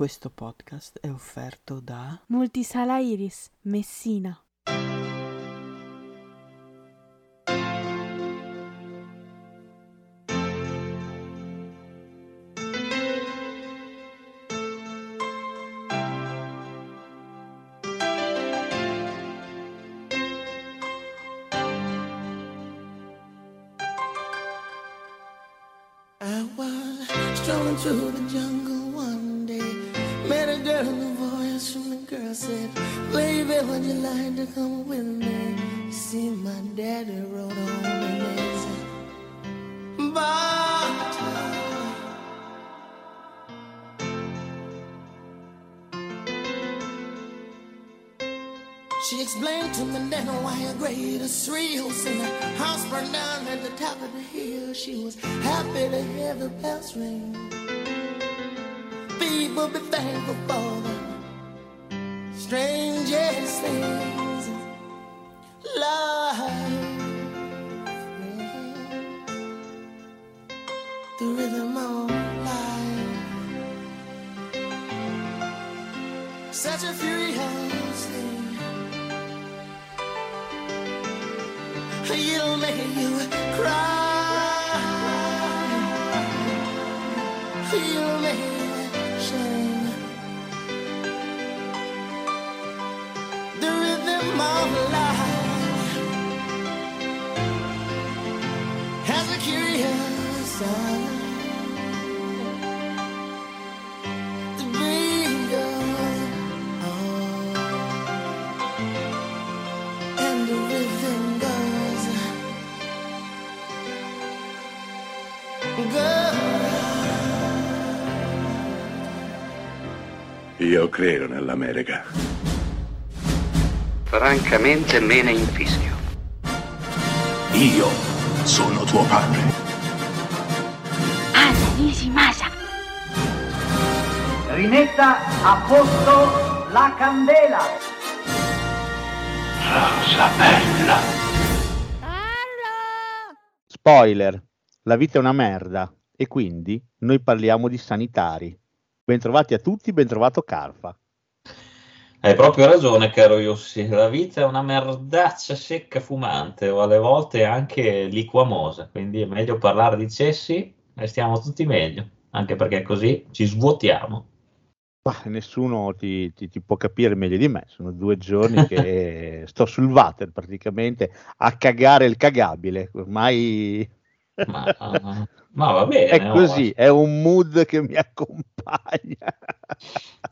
Questo podcast è offerto da Multisala Iris, Messina. Credo nell'America. Francamente me ne infischio. Io sono tuo padre. Anna Nishimasa. Rimetta a posto la candela. Rosa bella. Spoiler, la vita è una merda e quindi noi parliamo di sanitari. Bentrovati a tutti, bentrovato Carfa. Hai proprio ragione, caro Yossi. La vita è una merdaccia secca fumante o alle volte anche liquamosa, quindi è meglio parlare di cessi e stiamo tutti meglio, anche perché così ci svuotiamo. Bah, nessuno ti, ti- ti può capire meglio di me. Sono due giorni che sto sul water praticamente a cagare il cagabile. Ormai Ma, ma va bene, è oh, così, è un mood che mi accompagna.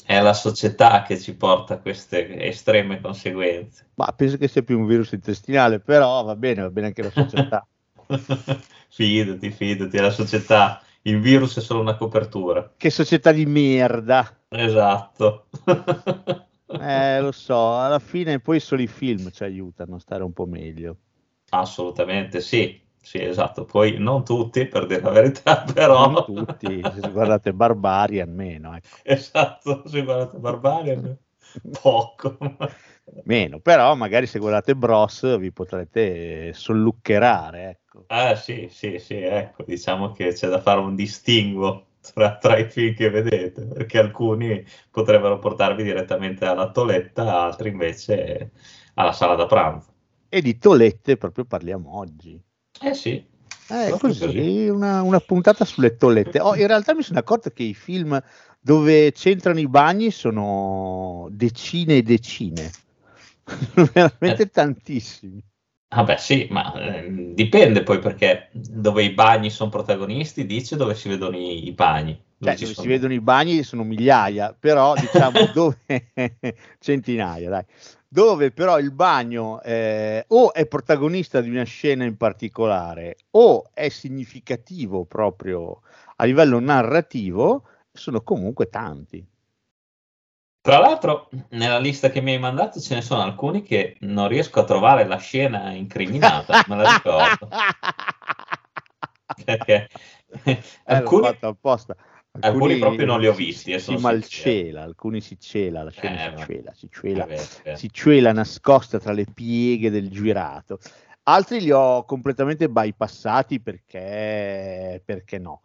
è la società che ci porta a queste estreme conseguenze. Ma penso che sia più un virus intestinale, però va bene, va bene anche la società. fidati, fidati, è la società. Il virus è solo una copertura. che società di merda. Esatto. Eh, lo so, alla fine poi solo i film ci aiutano a stare un po' meglio. Assolutamente sì, sì, esatto. Poi non tutti, per dire la verità, però... Non tutti, se guardate Barbarian meno, ecco. Esatto, se guardate Barbarian, poco. meno, però magari se guardate Bros vi potrete solluccherare, ecco. Ah sì, sì, sì, ecco, diciamo che c'è da fare un distinguo tra, tra i film che vedete, perché alcuni potrebbero portarvi direttamente alla toletta, altri invece alla sala da pranzo. E di tolette proprio parliamo oggi. Eh sì, proprio così, una, una puntata sulle tollette. Oh, in realtà mi sono accorto che i film dove c'entrano i bagni sono decine e decine, Sono veramente Eh. tantissimi. Ah beh sì, ma eh, dipende poi perché dove i bagni sono protagonisti dice dove si vedono i, i bagni. Cioè, ci dove sono- si vedono i bagni sono migliaia, però diciamo dove centinaia, dai. Dove però il bagno eh, o è protagonista di una scena in particolare o è significativo proprio a livello narrativo, sono comunque tanti. Tra l'altro, nella lista che mi hai mandato ce ne sono alcuni che non riesco a trovare la scena incriminata, me la ricordo. Perché Eh, alcuni, l'ho fatto apposta. Alcuni proprio non li ho si- visti, eh, Si, malcela, alcuni si cela, la scena Eh, si cela, si cela, si cela nascosta tra le pieghe del girato. Altri li ho completamente bypassati perché, perché no.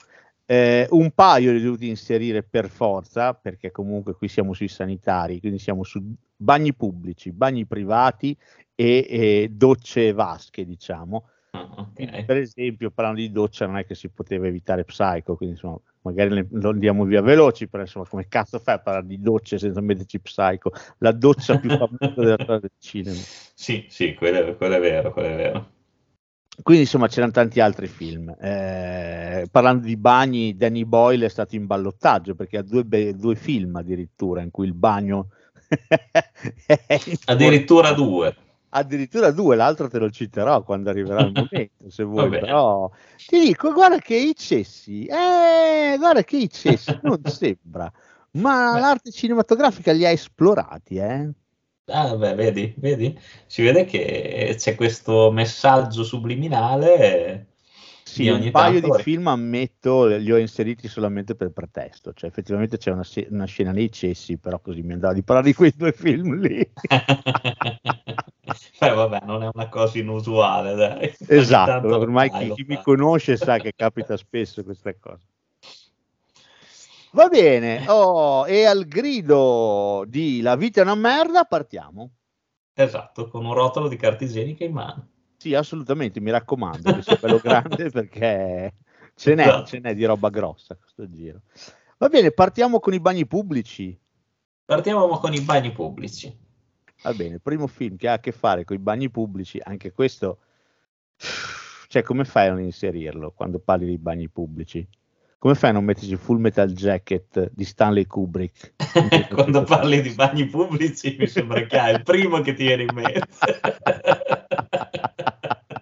Eh, un paio li ho dovuti inserire per forza, perché comunque qui siamo sui sanitari, quindi siamo su bagni pubblici, bagni privati e, e docce e vasche, diciamo. Ah, ok. Per esempio, parlando di doccia, non è che si poteva evitare Psycho, quindi insomma, magari lo andiamo via veloci, però insomma, come cazzo fai a parlare di docce senza metterci Psycho? La doccia più famosa della storia del cinema. Sì, sì, quello è, quello è vero, quello è vero. Quindi insomma c'erano tanti altri film. Eh, parlando di bagni, Danny Boyle è stato in ballottaggio perché ha due, be- due film addirittura in cui il bagno Addirittura due. Addirittura due, l'altro te lo citerò quando arriverà il momento, se vuoi, però ti dico, guarda che i cessi, eh, guarda che i cessi, non sembra, ma Beh. l'arte cinematografica li ha esplorati, eh? Ah, beh, vedi, vedi? Si vede che c'è questo messaggio subliminale. Sì, un paio tanto- di film ammetto li ho inseriti solamente per pretesto, cioè effettivamente c'è una, se- una scena nei cessi, però così mi andava di parlare di quei due film lì. Beh, vabbè, non è una cosa inusuale, dai. Esatto, ormai chi, chi mi conosce sa che capita spesso questa cosa. Va bene, oh, e al grido di La vita è una merda partiamo. Esatto, con un rotolo di carta igienica in mano. Sì, assolutamente, mi raccomando, che sia bello grande perché ce n'è, Esatto. ce n'è di roba grossa questo giro. Va bene, partiamo con i bagni pubblici. Partiamo con i bagni pubblici. Va bene, primo film che ha a che fare con i bagni pubblici, anche questo, cioè come fai a non inserirlo quando parli di bagni pubblici? Come fai a non metterci Full Metal Jacket di Stanley Kubrick? Quando parli di bagni pubblici mi sembra che hai il primo che ti viene in mente.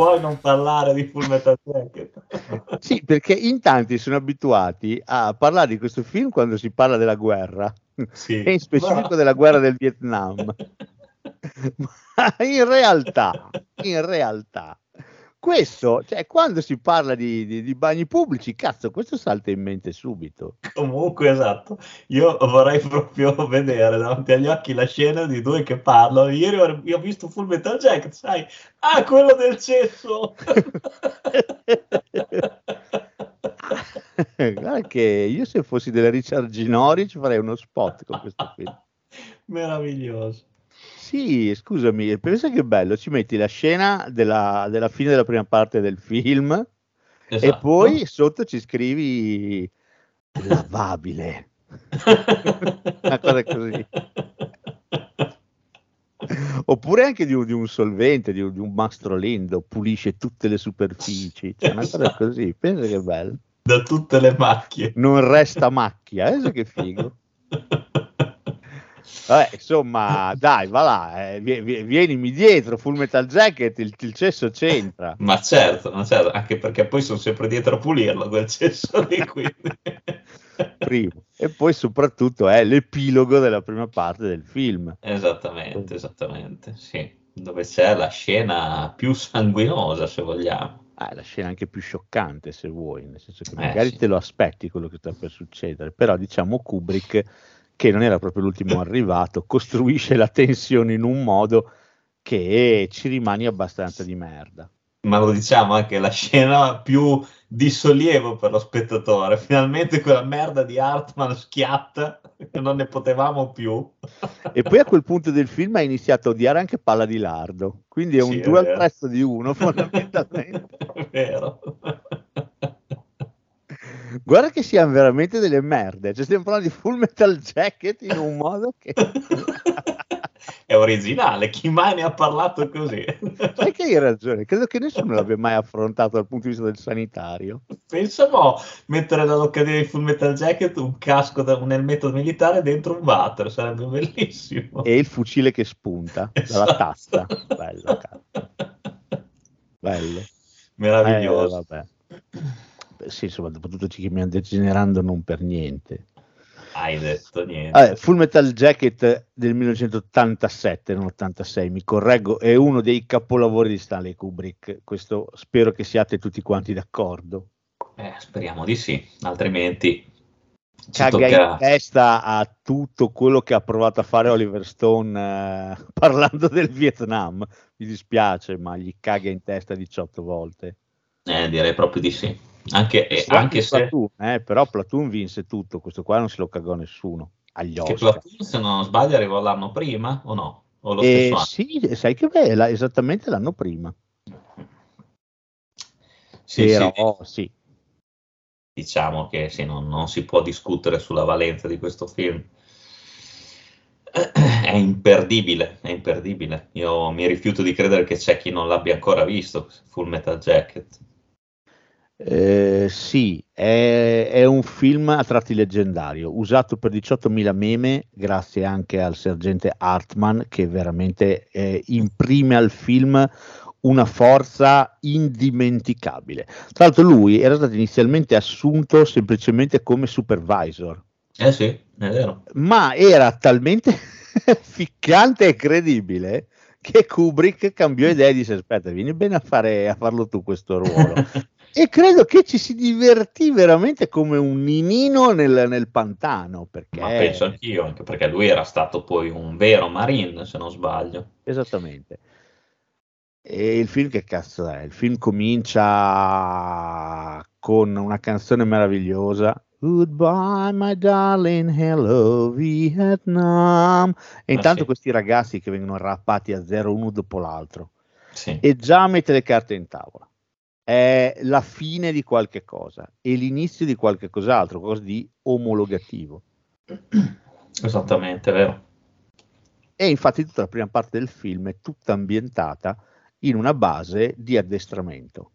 Vuoi non parlare di Full Metal Jacket? Sì, perché in tanti sono abituati a parlare di questo film quando si parla della guerra, Sì. e in specifico della guerra del Vietnam. Ma in realtà, in realtà, questo, cioè quando si parla di, di- di bagni pubblici, cazzo, questo salta in mente subito. Comunque, esatto, io vorrei proprio vedere davanti agli occhi la scena di due che parlano. Ieri ho, io ho visto Full Metal Jacket, sai? Ah, quello del cesso! Guarda che io se fossi della Richard Ginori ci farei uno spot con questo film. Meraviglioso. Sì, scusami, pensa che bello, ci metti la scena della, della fine della prima parte del film e Esatto. poi sotto ci scrivi lavabile. Una cosa così. Oppure anche di un, di un solvente, di un, di un mastrolindo, pulisce tutte le superfici. Cioè, una cosa così, pensa che bello. Da tutte le macchie. Non resta macchia, eh, che figo. Vabbè, insomma, dai, va là, eh, vie- vie- vienimi dietro, Full Metal Jacket, il, il cesso c'entra. Ma certo, ma certo, anche perché poi sono sempre dietro a pulirlo quel cesso lì, quindi... Primo. E poi soprattutto è l'epilogo della prima parte del film. Esattamente, esattamente, sì. Dove c'è la scena più sanguinosa, se vogliamo. Ah, la scena anche più scioccante, se vuoi, nel senso che Eh, magari sì. te lo aspetti quello che sta per succedere, però diciamo Kubrick, che non era proprio l'ultimo arrivato, costruisce la tensione in un modo che ci rimani abbastanza di merda. Ma lo diciamo anche la scena più di sollievo per lo spettatore. Finalmente quella merda di Hartman schiatta che non ne potevamo più. E poi a quel punto del film hai iniziato a odiare anche Palla di Lardo, quindi è un Sì, è due al vero. prezzo di uno fondamentalmente. È vero. Guarda che siamo veramente delle merde. Cioè, stiamo parlando di Full Metal Jacket in un modo che. È originale, chi mai ne ha parlato così? Sai che hai ragione, credo che nessuno l'abbia mai affrontato dal punto di vista del sanitario. Pensavo mettere dall'Accademia di Full Metal Jacket un casco da, nel metodo militare dentro un water, sarebbe bellissimo. E il fucile che spunta Esatto. dalla tasta. Bello, cazzo. Bello. Meraviglioso. Eh, vabbè. Beh, Sì, insomma, dopo tutto ci stiamo degenerando non per niente. Hai detto niente. Vabbè, Full Metal Jacket del 1987, non 86, mi correggo, è uno dei capolavori di Stanley Kubrick. Questo spero che siate tutti quanti d'accordo. Eh, speriamo di sì, altrimenti Caga in tocca... testa a tutto quello che ha provato a fare Oliver Stone eh, parlando del Vietnam. Mi dispiace, ma gli caga in testa 18 volte. Eh, direi proprio di sì. Anche, eh, anche se... Platoon, eh, però Platoon vinse tutto, questo qua non se lo cagò nessuno. Agli Che. Platoon, se non sbaglio, arrivò l'anno prima o no? O lo Eh, sì, sai che bella, esattamente l'anno prima. Sì, Però, sì, sì. diciamo che sì, non, non si può discutere sulla valenza di questo film. È imperdibile, è imperdibile. Io mi rifiuto di credere che c'è chi non l'abbia ancora visto, Full Metal Jacket. Eh, sì, è, è un film a tratti leggendario, usato per 18.000 meme, grazie anche al sergente Hartman, che veramente eh, imprime al film una forza indimenticabile. Tra l'altro lui era stato inizialmente assunto semplicemente come supervisor, Eh sì, è vero. ma era talmente ficcante e credibile che Kubrick cambiò idea e disse aspetta, vieni bene a, fare, a farlo tu questo ruolo. e credo che ci si divertì veramente come un ninino nel, nel pantano, perché Ma penso anch'io, anche perché lui era stato poi un vero marine, se non sbaglio. Esattamente. E il film che cazzo è? Il film comincia con una canzone meravigliosa. Goodbye, my darling, hello Vietnam. E intanto sì. questi ragazzi che vengono rappati a zero uno dopo l'altro. Sì. E già mette le carte in tavola. È la fine di qualche cosa e l'inizio di qualche cos'altro, qualcosa di omologativo. Esattamente, vero. E infatti tutta la prima parte del film è tutta ambientata in una base di addestramento.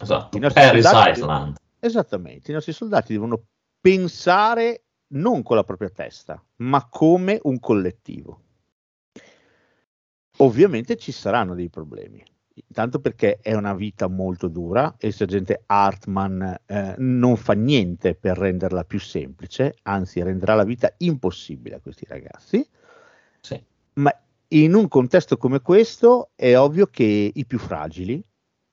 Esatto. Paris soldati- Island. Esattamente, i nostri soldati devono pensare non con la propria testa, ma come un collettivo. Ovviamente ci saranno dei problemi, intanto perché è una vita molto dura e il sergente Hartman eh, non fa niente per renderla più semplice, anzi renderà la vita impossibile a questi ragazzi. Sì. Ma in un contesto come questo è ovvio che i più fragili,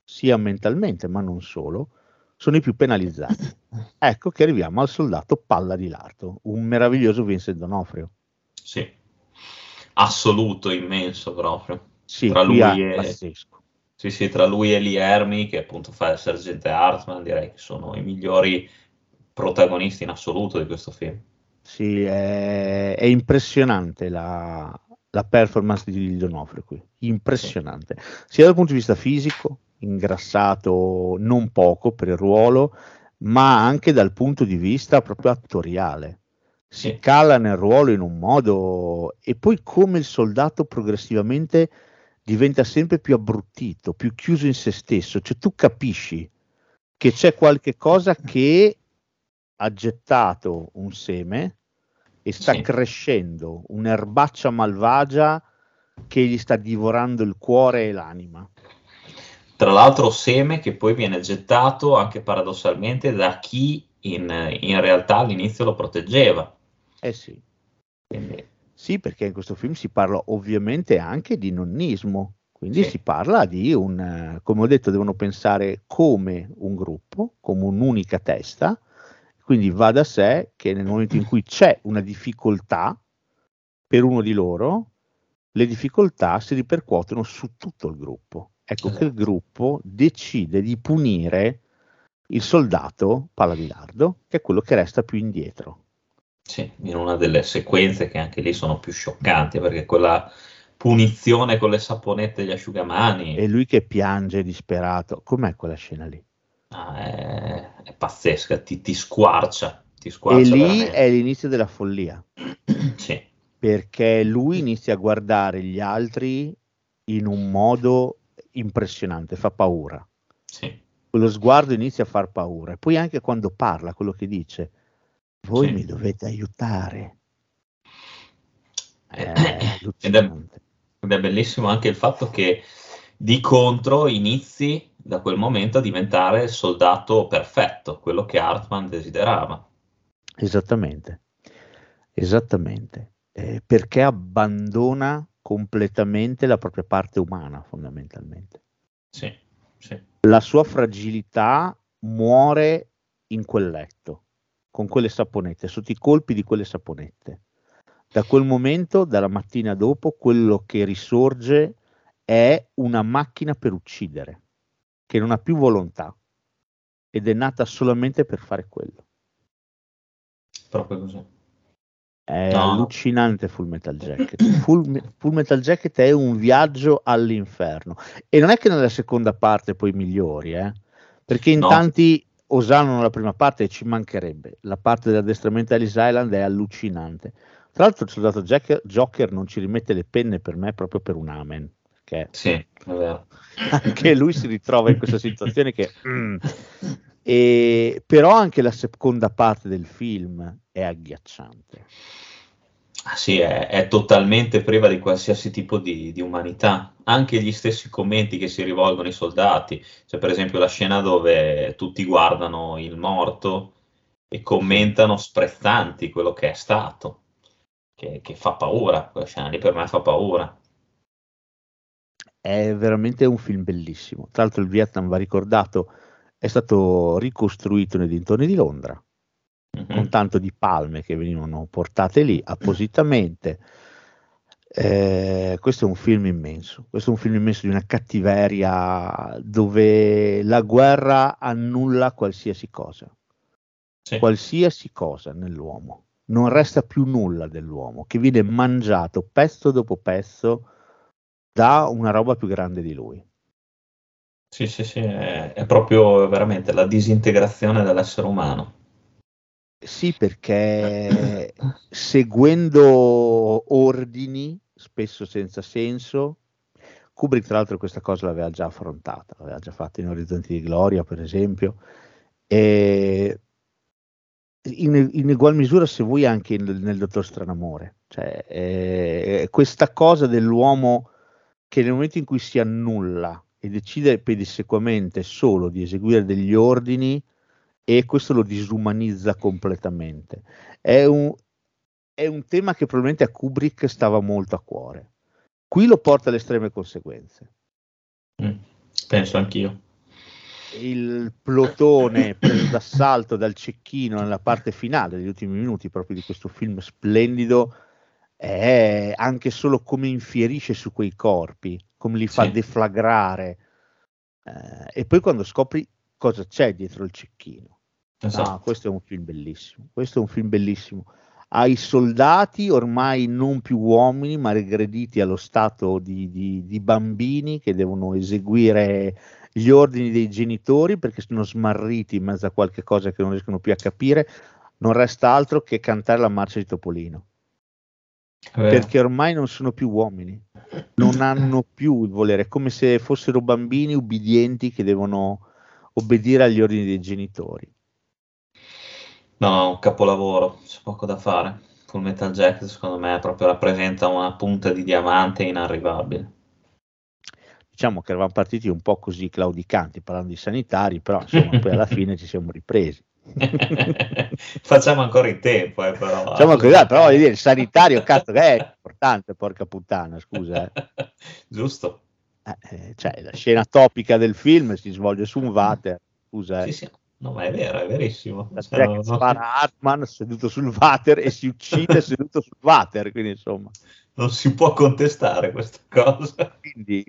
sia mentalmente ma non solo, sono i più penalizzati. Ecco che arriviamo al soldato Palla di Lardo, un meraviglioso Vincent D'Onofrio. Sì. Assoluto, immenso proprio. Sì, Tra lui è e- pazzesco. Sì, sì, tra lui e Lee Ermey, che appunto fa il sergente Hartman, direi che sono i migliori protagonisti in assoluto di questo film. Sì, è, è impressionante la, la performance di D'Onofrio qui, impressionante, sia dal punto di vista fisico, ingrassato non poco per il ruolo, ma anche dal punto di vista proprio attoriale. Si Sì. cala nel ruolo in un modo e poi come il soldato progressivamente diventa sempre più abbruttito, più chiuso in se stesso, cioè tu capisci che c'è qualche cosa che ha gettato un seme e sta Sì. crescendo un'erbaccia malvagia che gli sta divorando il cuore e l'anima. Tra l'altro seme che poi viene gettato anche paradossalmente da chi in, in realtà all'inizio lo proteggeva. Eh sì, Quindi, sì, perché in questo film si parla ovviamente anche di nonnismo, quindi Sì. si parla di un, come ho detto, devono pensare come un gruppo, come un'unica testa, quindi va da sé che nel momento in cui c'è una difficoltà per uno di loro, le difficoltà si ripercuotono su tutto il gruppo. Ecco che il Esatto. gruppo decide di punire il soldato Paladilardo, che è quello che resta più indietro. Sì, in una delle sequenze che anche lì sono più scioccanti, perché quella punizione con le saponette e gli asciugamani, E lui che piange disperato. Com'è quella scena lì? Ah, è, è pazzesca, ti, ti squarcia. Ti E squarcia lì veramente. è l'inizio della follia, Sì, perché lui inizia a guardare gli altri in un modo impressionante, fa paura. sì. Quello sguardo inizia a far paura. E poi anche quando parla, quello che dice, voi Sì. mi dovete aiutare. È Ed è, ed è bellissimo anche il fatto che di contro inizi da quel momento a diventare il soldato perfetto, quello che Hartman desiderava. Esattamente, esattamente. Eh, perché abbandona completamente la propria parte umana, fondamentalmente. Sì, sì, La sua fragilità muore in quel letto, con quelle saponette, sotto i colpi di quelle saponette. Da quel momento, dalla mattina dopo, quello che risorge è una macchina per uccidere, che non ha più volontà ed è nata solamente per fare quello. proprio così. È No. allucinante Full Metal Jacket. Full, Full Metal Jacket è un viaggio all'inferno. E non è che nella seconda parte poi migliori, eh? perché in No. tanti osannano la prima parte e ci mancherebbe. La parte dell'addestramento Ellis Island è allucinante. Tra l'altro il soldato Jack- Joker non ci rimette le penne per me proprio per un amen. Perché Sì, è vero. anche lui si ritrova in questa situazione che... mm. E, però anche la seconda parte del film è agghiacciante. Ah, sì, è, è totalmente priva di qualsiasi tipo di, di umanità. Anche gli stessi commenti che si rivolgono ai soldati, c'è per esempio la scena dove tutti guardano il morto e commentano sprezzanti quello che è stato, che, che fa paura, quella scena lì per me fa paura. È veramente un film bellissimo. Tra l'altro, il Vietnam va ricordato, è stato ricostruito nei dintorni di Londra Mhm. con tanto di palme che venivano portate lì appositamente. Eh, questo è un film immenso. Questo è un film immenso di una cattiveria dove la guerra annulla qualsiasi cosa, Sì. qualsiasi cosa nell'uomo. Non resta più nulla dell'uomo che viene mangiato pezzo dopo pezzo da una roba più grande di lui. Sì, sì, sì, è, è proprio veramente la disintegrazione dell'essere umano. Sì, perché seguendo ordini, spesso senza senso, Kubrick tra l'altro questa cosa l'aveva già affrontata, l'aveva già fatta in Orizzonti di Gloria, per esempio, e in, in ugual misura, se vuoi, anche nel, nel Dottor Stranamore. Cioè, eh, questa cosa dell'uomo che nel momento in cui si annulla e decide pedissequamente solo di eseguire degli ordini, e questo lo disumanizza completamente. È un, è un tema che probabilmente a Kubrick stava molto a cuore. Qui lo porta alle estreme conseguenze. Mm, penso anch'io. Il plotone preso d'assalto dal cecchino nella parte finale, degli ultimi minuti proprio di questo film splendido, è anche solo come infierisce su quei corpi, come li fa Sì. deflagrare. Eh, e poi quando scopri cosa c'è dietro il cecchino. Esatto. No, questo è un film bellissimo. Questo è un film bellissimo. Ai soldati ormai non più uomini, ma regrediti allo stato di, di- di bambini che devono eseguire gli ordini dei genitori perché sono smarriti in mezzo a qualche cosa che non riescono più a capire. Non resta altro che cantare la marcia di Topolino perché ormai non sono più uomini, non hanno più il volere, è come se fossero bambini ubbidienti che devono obbedire agli ordini dei genitori. No, un capolavoro, c'è poco da fare. Full Metal Jacket secondo me proprio rappresenta una punta di diamante inarrivabile. Diciamo che eravamo partiti un po' così claudicanti parlando di sanitari, però insomma poi alla fine ci siamo ripresi. Facciamo ancora in tempo, eh, però. Diciamo così, dai, però voglio dire, il sanitario, cazzo, che è importante, porca puttana, scusa. eh. Giusto. Eh, eh, cioè, la scena topica del film si svolge su un water, scusa. Sì, eh. sì. No, ma è vero, è verissimo. La Cioè, no, no. spara a Hartman seduto sul water e si uccide seduto sul water, quindi insomma, Non si può contestare questa cosa. quindi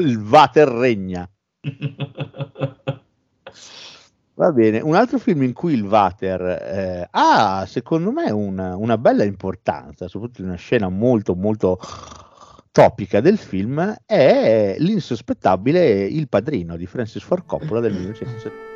il water regna. Va bene, un altro film in cui il water eh, ha, secondo me, una, una bella importanza, soprattutto in una scena molto, molto topica del film è l'insospettabile Il Padrino di Francis Ford Coppola del 1970.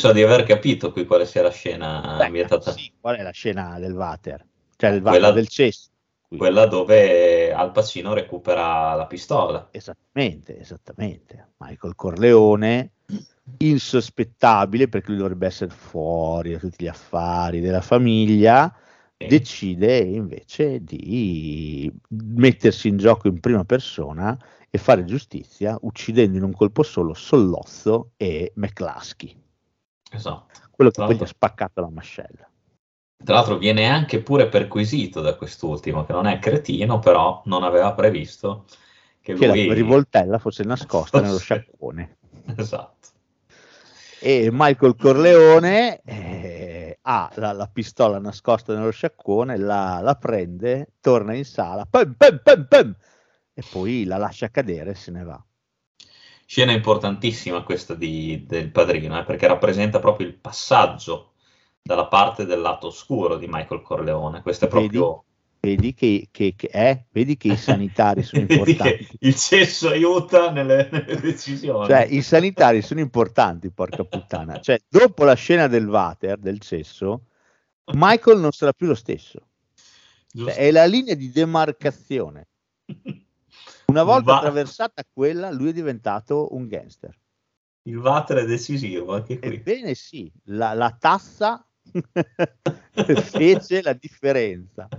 Penso di aver capito qui quale sia la scena Beh, ambientata. sì, qual è la scena del water? Cioè Quella- water del cesso. Qui. Quella dove Al Pacino recupera la pistola. Esattamente, esattamente. Michael Corleone, insospettabile perché lui dovrebbe essere fuori da tutti gli affari della famiglia, Sì. decide invece di mettersi in gioco in prima persona e fare giustizia uccidendo in un colpo solo Sollozzo e McCluskey, Esatto. quello che poi gli ha spaccato la mascella. Tra l'altro viene anche pure perquisito da quest'ultimo, che non è cretino, però non aveva previsto che Che lui... la rivoltella fosse nascosta nello Fosse- sciacquone. Esatto. e Michael Corleone eh, ha la, la pistola nascosta nello sciacquone, la, la prende, torna in sala, pam, pam, pam, e poi la lascia cadere e se ne va. Scena importantissima questa di- del padrino, eh, perché rappresenta proprio il passaggio dalla parte del lato oscuro di Michael Corleone. Questo è proprio... Vedi che, che- che- eh, vedi che i sanitari sono importanti. il cesso aiuta nelle, nelle decisioni. Cioè, i sanitari sono importanti, porca puttana. Cioè, dopo la scena del water, del cesso, Michael non sarà più lo stesso. Cioè, è la linea di demarcazione. Una volta Va- attraversata quella, lui è diventato un gangster. Il water è decisivo anche qui. Ebbene sì, la, la tassa fece la differenza.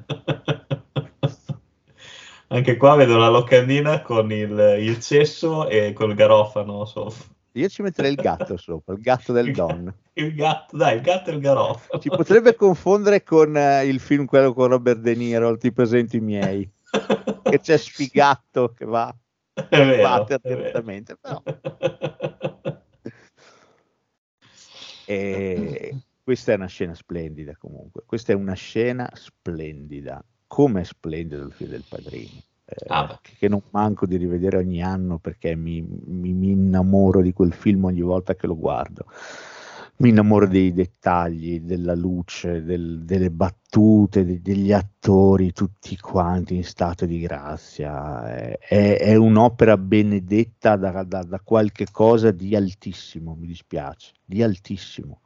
Anche qua vedo la locandina con il, il cesso e col garofano sopra. Io ci metterei il gatto sopra, il gatto del Don. Il gatto, dai, il gatto e il garofano. Ci potrebbe confondere con eh, il film quello con Robert De Niro, Ti presento i miei, che c'è Sfigatto che va è vero. direttamente, però. E questa è una scena splendida comunque, questa è una scena splendida, come è splendido il film del padrino, eh, Ah, che non manco di rivedere ogni anno perché mi, mi- mi innamoro di quel film ogni volta che lo guardo. Mi innamoro dei dettagli, della luce, del- delle battute, de- degli attori, tutti quanti in stato di grazia. È, è- è un'opera benedetta da, da- da qualche cosa di altissimo, mi dispiace, di altissimo.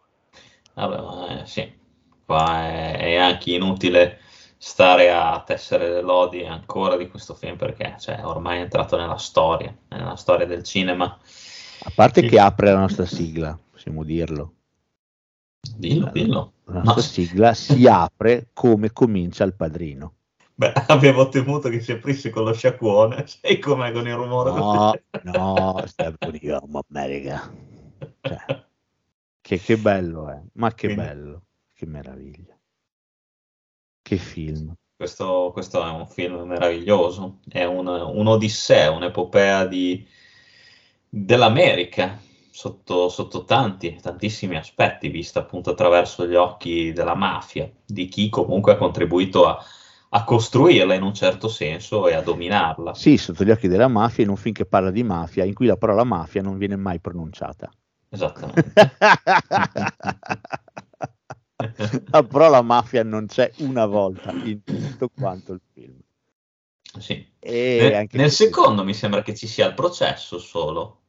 Vabbè, ma, eh, sì, qua è, è anche inutile stare a tessere le lodi ancora di questo film perché cioè, ormai è entrato nella storia, nella storia del cinema. A parte che apre la nostra sigla, possiamo dirlo. Dillo, dillo. La nostra No. sigla si apre come comincia il padrino. Beh, avevo temuto che si aprisse con lo sciacquone, sai com'è con il rumore? No, no, stai Home America. Cioè, che, che bello è, ma che Quindi- bello, che meraviglia. Che film. Questo, questo è un film meraviglioso, è un, un'odissea, un'epopea di, dell'America sotto, sotto tanti, tantissimi aspetti, vista appunto attraverso gli occhi della mafia, di chi comunque ha contribuito a, a costruirla in un certo senso e a dominarla. Sì, sotto gli occhi della mafia in un film che parla di mafia, in cui la parola mafia non viene mai pronunciata. Esattamente. la parola mafia non c'è una volta in tutto quanto il film. Sì. E Nel, nel secondo mi sembra che ci sia il processo solo.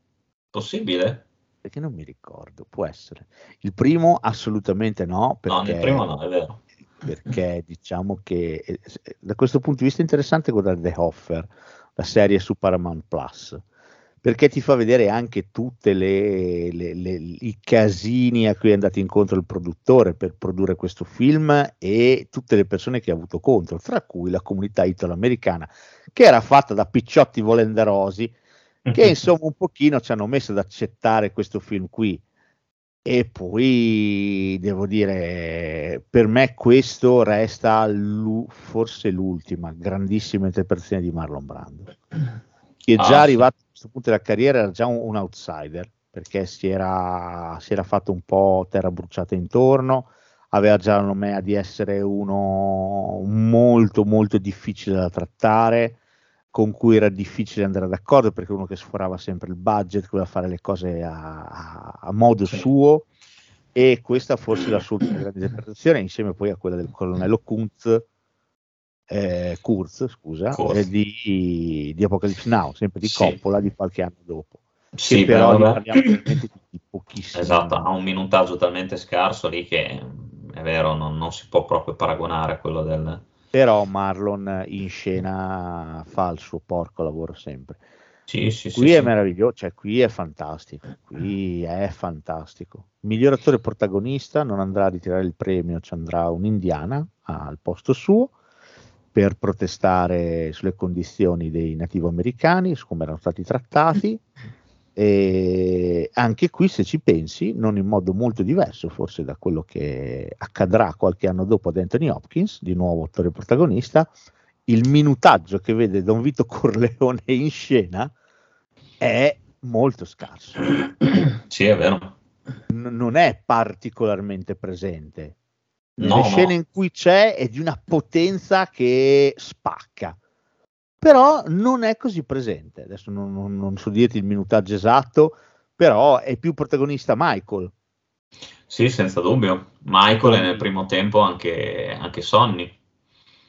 Possibile? Perché non mi ricordo, può essere. Il primo assolutamente no, perché, No, nel primo no, è vero. perché diciamo che eh, da questo punto di vista è interessante guardare The Offer, la serie su Paramount Plus, perché ti fa vedere anche tutti i casini a cui è andato incontro il produttore per produrre questo film e tutte le persone che ha avuto contro, tra cui la comunità italo-americana, che era fatta da picciotti volenderosi, che insomma un pochino ci hanno messo ad accettare questo film qui. E poi devo dire, per me questo resta l'u- forse l'ultima grandissima interpretazione di Marlon Brando, che è Ah, già sì. arrivato a questo punto della carriera, era già un, un outsider, perché si era, si era fatto un po' terra bruciata intorno, aveva già la nomea di essere uno molto molto difficile da trattare, con cui era difficile andare d'accordo perché uno che sforava sempre il budget, voleva fare le cose a, a- a modo Sì. suo e questa forse è la sua grande interpretazione insieme poi a quella del colonnello Kuntz, eh, Kurz, scusa, eh, di, di Apocalypse Now, sempre di Sì. Coppola di qualche anno dopo. Sì, però vabbè. parliamo veramente di, di pochissimo. Esatto, ha un minutaggio talmente scarso lì che è vero, non, non si può proprio paragonare a quello del... Però Marlon in scena fa il suo porco lavoro sempre. Sì, sì, Qui sì. è meraviglioso, cioè qui è fantastico, qui è fantastico. Miglior attore protagonista non andrà a ritirare il premio, ci andrà un'indiana al posto suo per protestare sulle condizioni dei nativo americani, su come erano stati trattati. E anche qui, se ci pensi, non in modo molto diverso, forse da quello che accadrà qualche anno dopo ad Anthony Hopkins, di nuovo attore protagonista, il minutaggio che vede Don Vito Corleone in scena è molto scarso, Sì, è vero. N- non è particolarmente presente. No, Le no. scene in cui c'è è di una potenza che spacca, però non è così presente. Adesso non, non- non so dirti il minutaggio esatto, però è più protagonista Michael. Sì, senza dubbio. Michael e nel primo tempo anche, anche Sonny.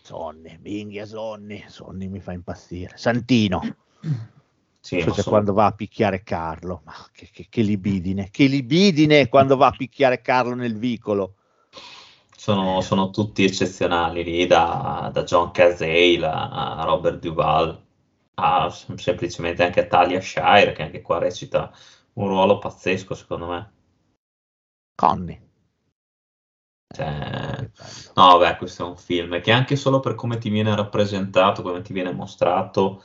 Sonny, minghia Sonny, Sonny mi fa impazzire. Santino, Sì, ma sono- quando va a picchiare Carlo, ma che, che- che libidine, che libidine quando va a picchiare Carlo nel vicolo. Sono, sono tutti eccezionali lì, da, da John Cazale a Robert Duval, a sem- semplicemente anche a Talia Shire, che anche qua recita un ruolo pazzesco, secondo me. Conny. Cioè, no, beh, questo è un film che anche solo per come ti viene rappresentato, come ti viene mostrato,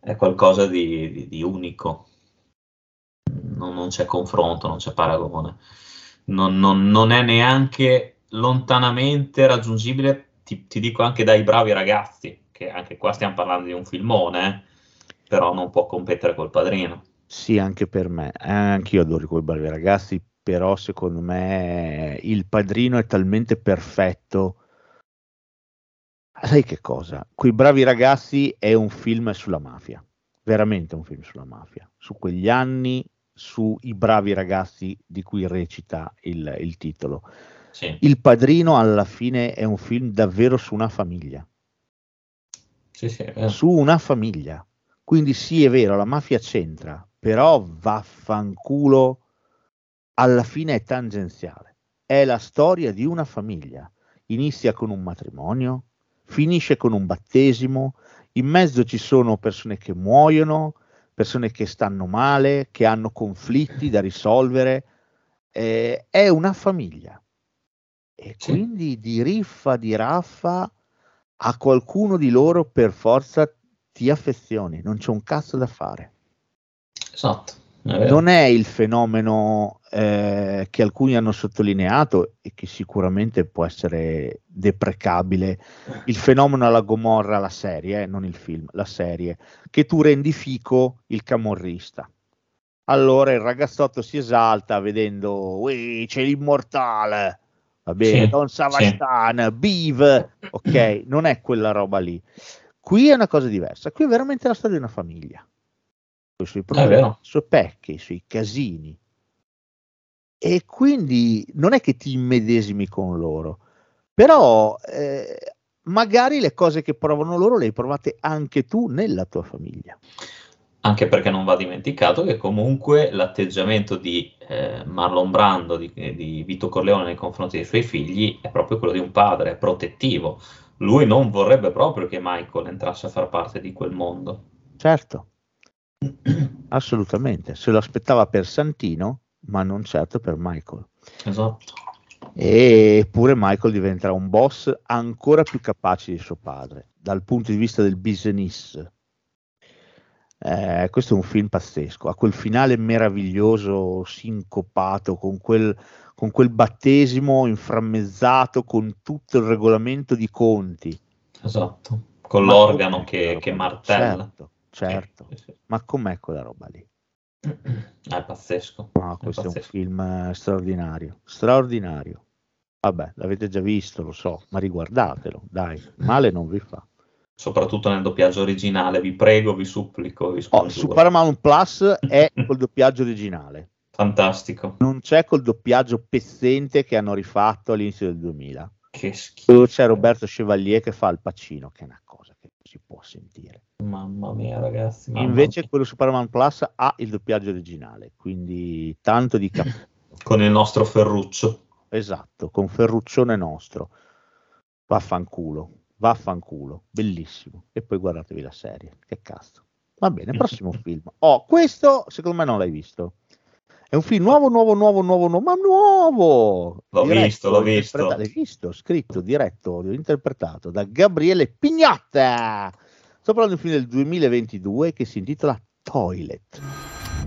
è qualcosa di, di- di unico. Non, non c'è confronto, non c'è paragone. Non, non- non è neanche lontanamente raggiungibile, ti, ti dico anche dai bravi ragazzi, che anche qua stiamo parlando di un filmone, però non può competere col padrino. Sì, anche per me. Eh, Anch'io adoro quei bravi ragazzi, però secondo me il padrino è talmente perfetto. Sai che cosa? Quei bravi ragazzi è un film sulla mafia, veramente un film sulla mafia, su quegli anni, sui bravi ragazzi di cui recita il, il titolo. Sì, Il padrino alla fine è un film davvero su una famiglia. sì, sì, vero. su una famiglia. Quindi sì, è vero, la mafia c'entra, però vaffanculo, alla fine è tangenziale. È la storia di una famiglia. Inizia con un matrimonio, finisce con un battesimo, in mezzo ci sono persone che muoiono, persone che stanno male, che hanno conflitti da risolvere. Eh, è una famiglia. E Sì. quindi di riffa, di raffa, a qualcuno di loro per forza ti affezioni, non c'è un cazzo da fare. Esatto, è. Non è il fenomeno eh, che alcuni hanno sottolineato e che sicuramente può essere deprecabile, il fenomeno alla Gomorra, la serie, eh, non il film, la serie, che tu rendi fico il camorrista. Allora il ragazzotto si esalta vedendo, "Ui, c'è l'immortale, va bene, Sì, Don Savastan, Beef, ok, non è quella roba lì. Qui è una cosa diversa, qui è veramente la storia di una famiglia, con i suoi problemi, le sue pecche, i suoi casini. E quindi non è che ti immedesimi con loro, però eh, magari le cose che provano loro le hai provate anche tu nella tua famiglia. Anche perché non va dimenticato che comunque l'atteggiamento di eh, Marlon Brando, di, di Vito Corleone nei confronti dei suoi figli è proprio quello di un padre, protettivo. Lui non vorrebbe proprio che Michael entrasse a far parte di quel mondo. Certo, assolutamente. Se lo aspettava per Santino, ma non certo per Michael. Esatto. Eppure Michael diventerà un boss ancora più capace di suo padre, dal punto di vista del business. Eh, questo è un film pazzesco, ha quel finale meraviglioso, sincopato, con quel, con quel battesimo inframmezzato, con tutto il regolamento di conti. Esatto, con Ma l'organo che, che, martella. Certo, certo. Sì, sì. Ma com'è quella roba lì? È pazzesco. No, questo è, pazzesco. è un film eh, straordinario, straordinario. Vabbè, l'avete già visto, lo so, ma riguardatelo, dai, male non vi fa soprattutto nel doppiaggio originale, vi prego, vi supplico. Vi oh, su Paramount Plus è col doppiaggio originale. Fantastico. Non c'è col doppiaggio pezzente che hanno rifatto all'inizio del 2000. Che schifo. C'è Roberto Chevalier che fa il pacino, che è una cosa che si può sentire. Mamma mia, ragazzi. Mamma Invece mia. quello su Paramount Plus ha il doppiaggio originale, quindi tanto di capo. con il nostro Ferruccio. Esatto, con Ferruccione nostro. Vaffanculo vaffanculo, bellissimo. E poi guardatevi la serie, che cazzo. Va bene, prossimo film. Oh, questo secondo me non l'hai visto. È un film nuovo, nuovo, nuovo, nuovo, nuovo ma nuovo! L'ho diretto, visto, l'ho visto. L'hai visto, scritto, diretto, interpretato da Gabriele Pignotta. Sto parlando di un film del 2022 che si intitola Toilet.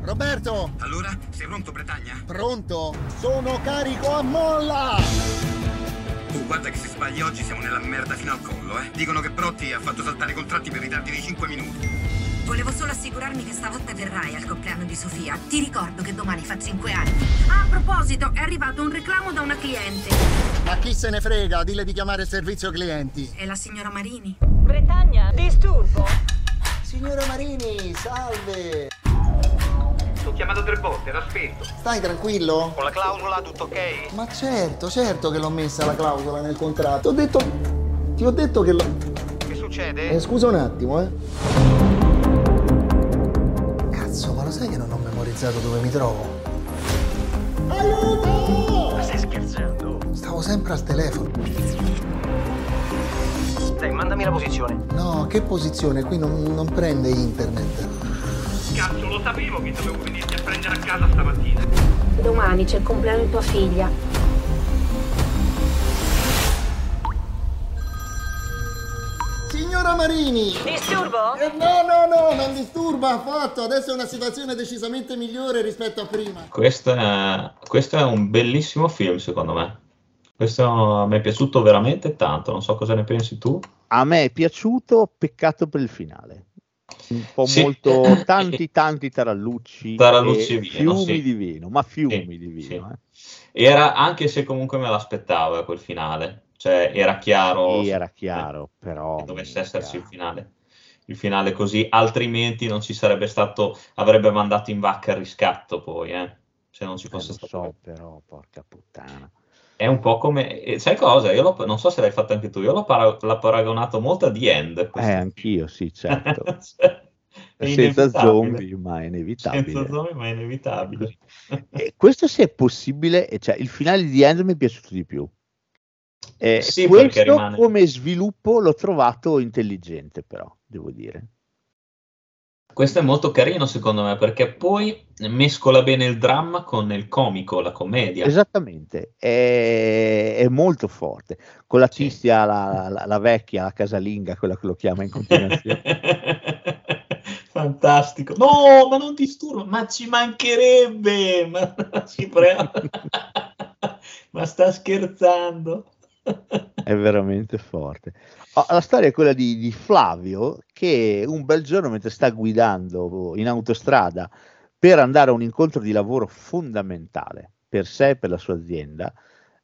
Roberto! Allora, sei pronto, Bretagna? Pronto? Sono carico a molla! Tu guarda che se sbagli oggi siamo nella merda fino al collo, eh. Dicono che Protti ha fatto saltare i contratti per ritardi di 5 minuti. Volevo solo assicurarmi che stavolta verrai al compleanno di Sofia. Ti ricordo che domani fa 5 anni. Ah, a proposito, è arrivato un reclamo da una cliente. Ma chi se ne frega? Dille di chiamare il servizio clienti. È la signora Marini. Bretagna, disturbo. Signora Marini, salve. T'ho chiamato tre volte, era spento. Stai tranquillo? Con la clausola tutto ok? Ma certo, certo che l'ho messa la clausola nel contratto. Ho detto. Ti ho detto che lo. Che succede? Eh, scusa un attimo, eh. Cazzo, ma lo sai che non ho memorizzato dove mi trovo? Aiuto! Ma stai scherzando? Stavo sempre al telefono. Dai, mandami la posizione. No, che posizione? Qui non, non prende internet. Cazzo, lo sapevo che dovevo venirti a prendere a casa stamattina. Domani c'è il compleanno di tua figlia. Signora Marini! Disturbo? Eh, no, no, no, non disturba affatto. Adesso è una situazione decisamente migliore rispetto a prima. Questo è, questo è un bellissimo film, secondo me. Questo mi è piaciuto veramente tanto. Non so cosa ne pensi tu. A me è piaciuto, peccato per il finale un po' sì. molto tanti tanti tarallucci, tarallucci e vino, fiumi sì. di vino, ma fiumi sì, di vino. Eh. Era anche se comunque me l'aspettavo quel finale, cioè era chiaro, era chiaro, eh, però che dovesse esserci chiaro. il finale. Il finale così, altrimenti non ci sarebbe stato, avrebbe mandato in vacca il riscatto poi, eh, se non ci fosse eh, stato. So, però, porca puttana. È un po' come, sai cosa? Io lo, non so se l'hai fatto anche tu, io l'ho, para, l'ho paragonato molto a The End. Eh, anch'io, sì, certo. cioè, senza zombie, ma è inevitabile. Senza zombie, ma è inevitabile. e questo se è possibile, cioè il finale di The End mi è piaciuto di più. Eh, sì, questo rimane... come sviluppo l'ho trovato intelligente, però, devo dire. Questo è molto carino secondo me perché poi mescola bene il dramma con il comico, la commedia. Esattamente, è, è molto forte. Con la tizia, sì. la, la, la, vecchia, la casalinga, quella che lo chiama in continuazione. Fantastico. No, ma non disturba, ma ci mancherebbe. Ma, ci pre... ma sta scherzando. È veramente forte. La storia è quella di, di, Flavio che un bel giorno mentre sta guidando in autostrada per andare a un incontro di lavoro fondamentale per sé e per la sua azienda,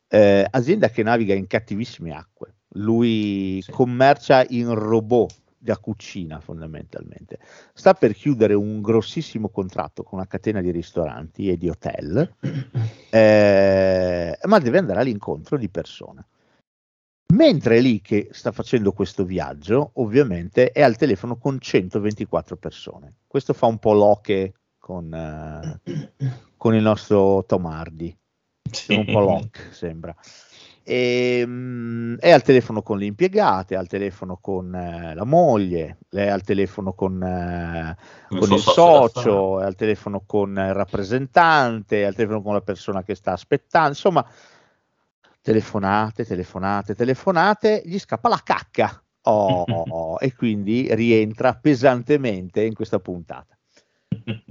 eh, azienda che naviga in cattivissime acque. Lui sì. commercia in robot da cucina fondamentalmente. Sta per chiudere un grossissimo contratto con una catena di ristoranti e di hotel, eh, ma deve andare all'incontro di persone Mentre lì che sta facendo questo viaggio, ovviamente è al telefono con 124 persone. Questo fa un po' l'oche con, eh, con il nostro Tom Hardy. Sì. Un po' l'oc, sembra. E, mm, è al telefono con le impiegate, è al telefono con eh, la moglie, è al telefono con, eh, Il con il socio, è al telefono con il rappresentante, è al telefono con la persona che sta aspettando, insomma, telefonate, telefonate, telefonate, gli scappa la cacca. Oh, e quindi rientra pesantemente in questa puntata.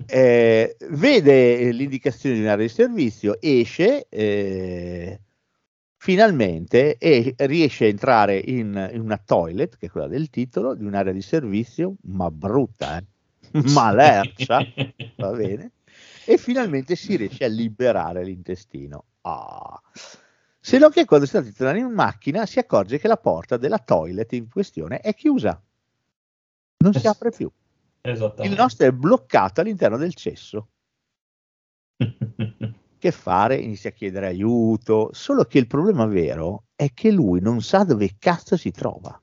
Eh, vede l'indicazione di un'area di servizio, esce eh, finalmente e riesce a entrare in, in una toilet, che è quella del titolo, di un'area di servizio, ma brutta, eh? ma lercia, va bene, e finalmente si riesce a liberare l'intestino. Ah. Se no che quando si sta tornando in macchina si accorge che la porta della toilet in questione è chiusa, non si apre più. Il nostro è bloccato all'interno del cesso. Che fare? Inizia a chiedere aiuto, solo che il problema vero è che lui non sa dove cazzo si trova.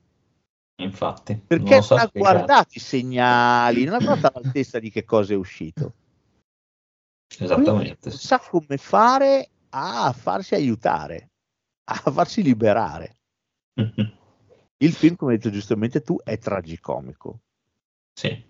Infatti. Perché non non, so ha spiegare. guardato i segnali, non ha guardato all'altezza di che cosa è uscito. Quindi Esattamente. non sa come fare a farsi aiutare, a farsi liberare. Il film, come hai detto giustamente tu, è tragicomico. Sì.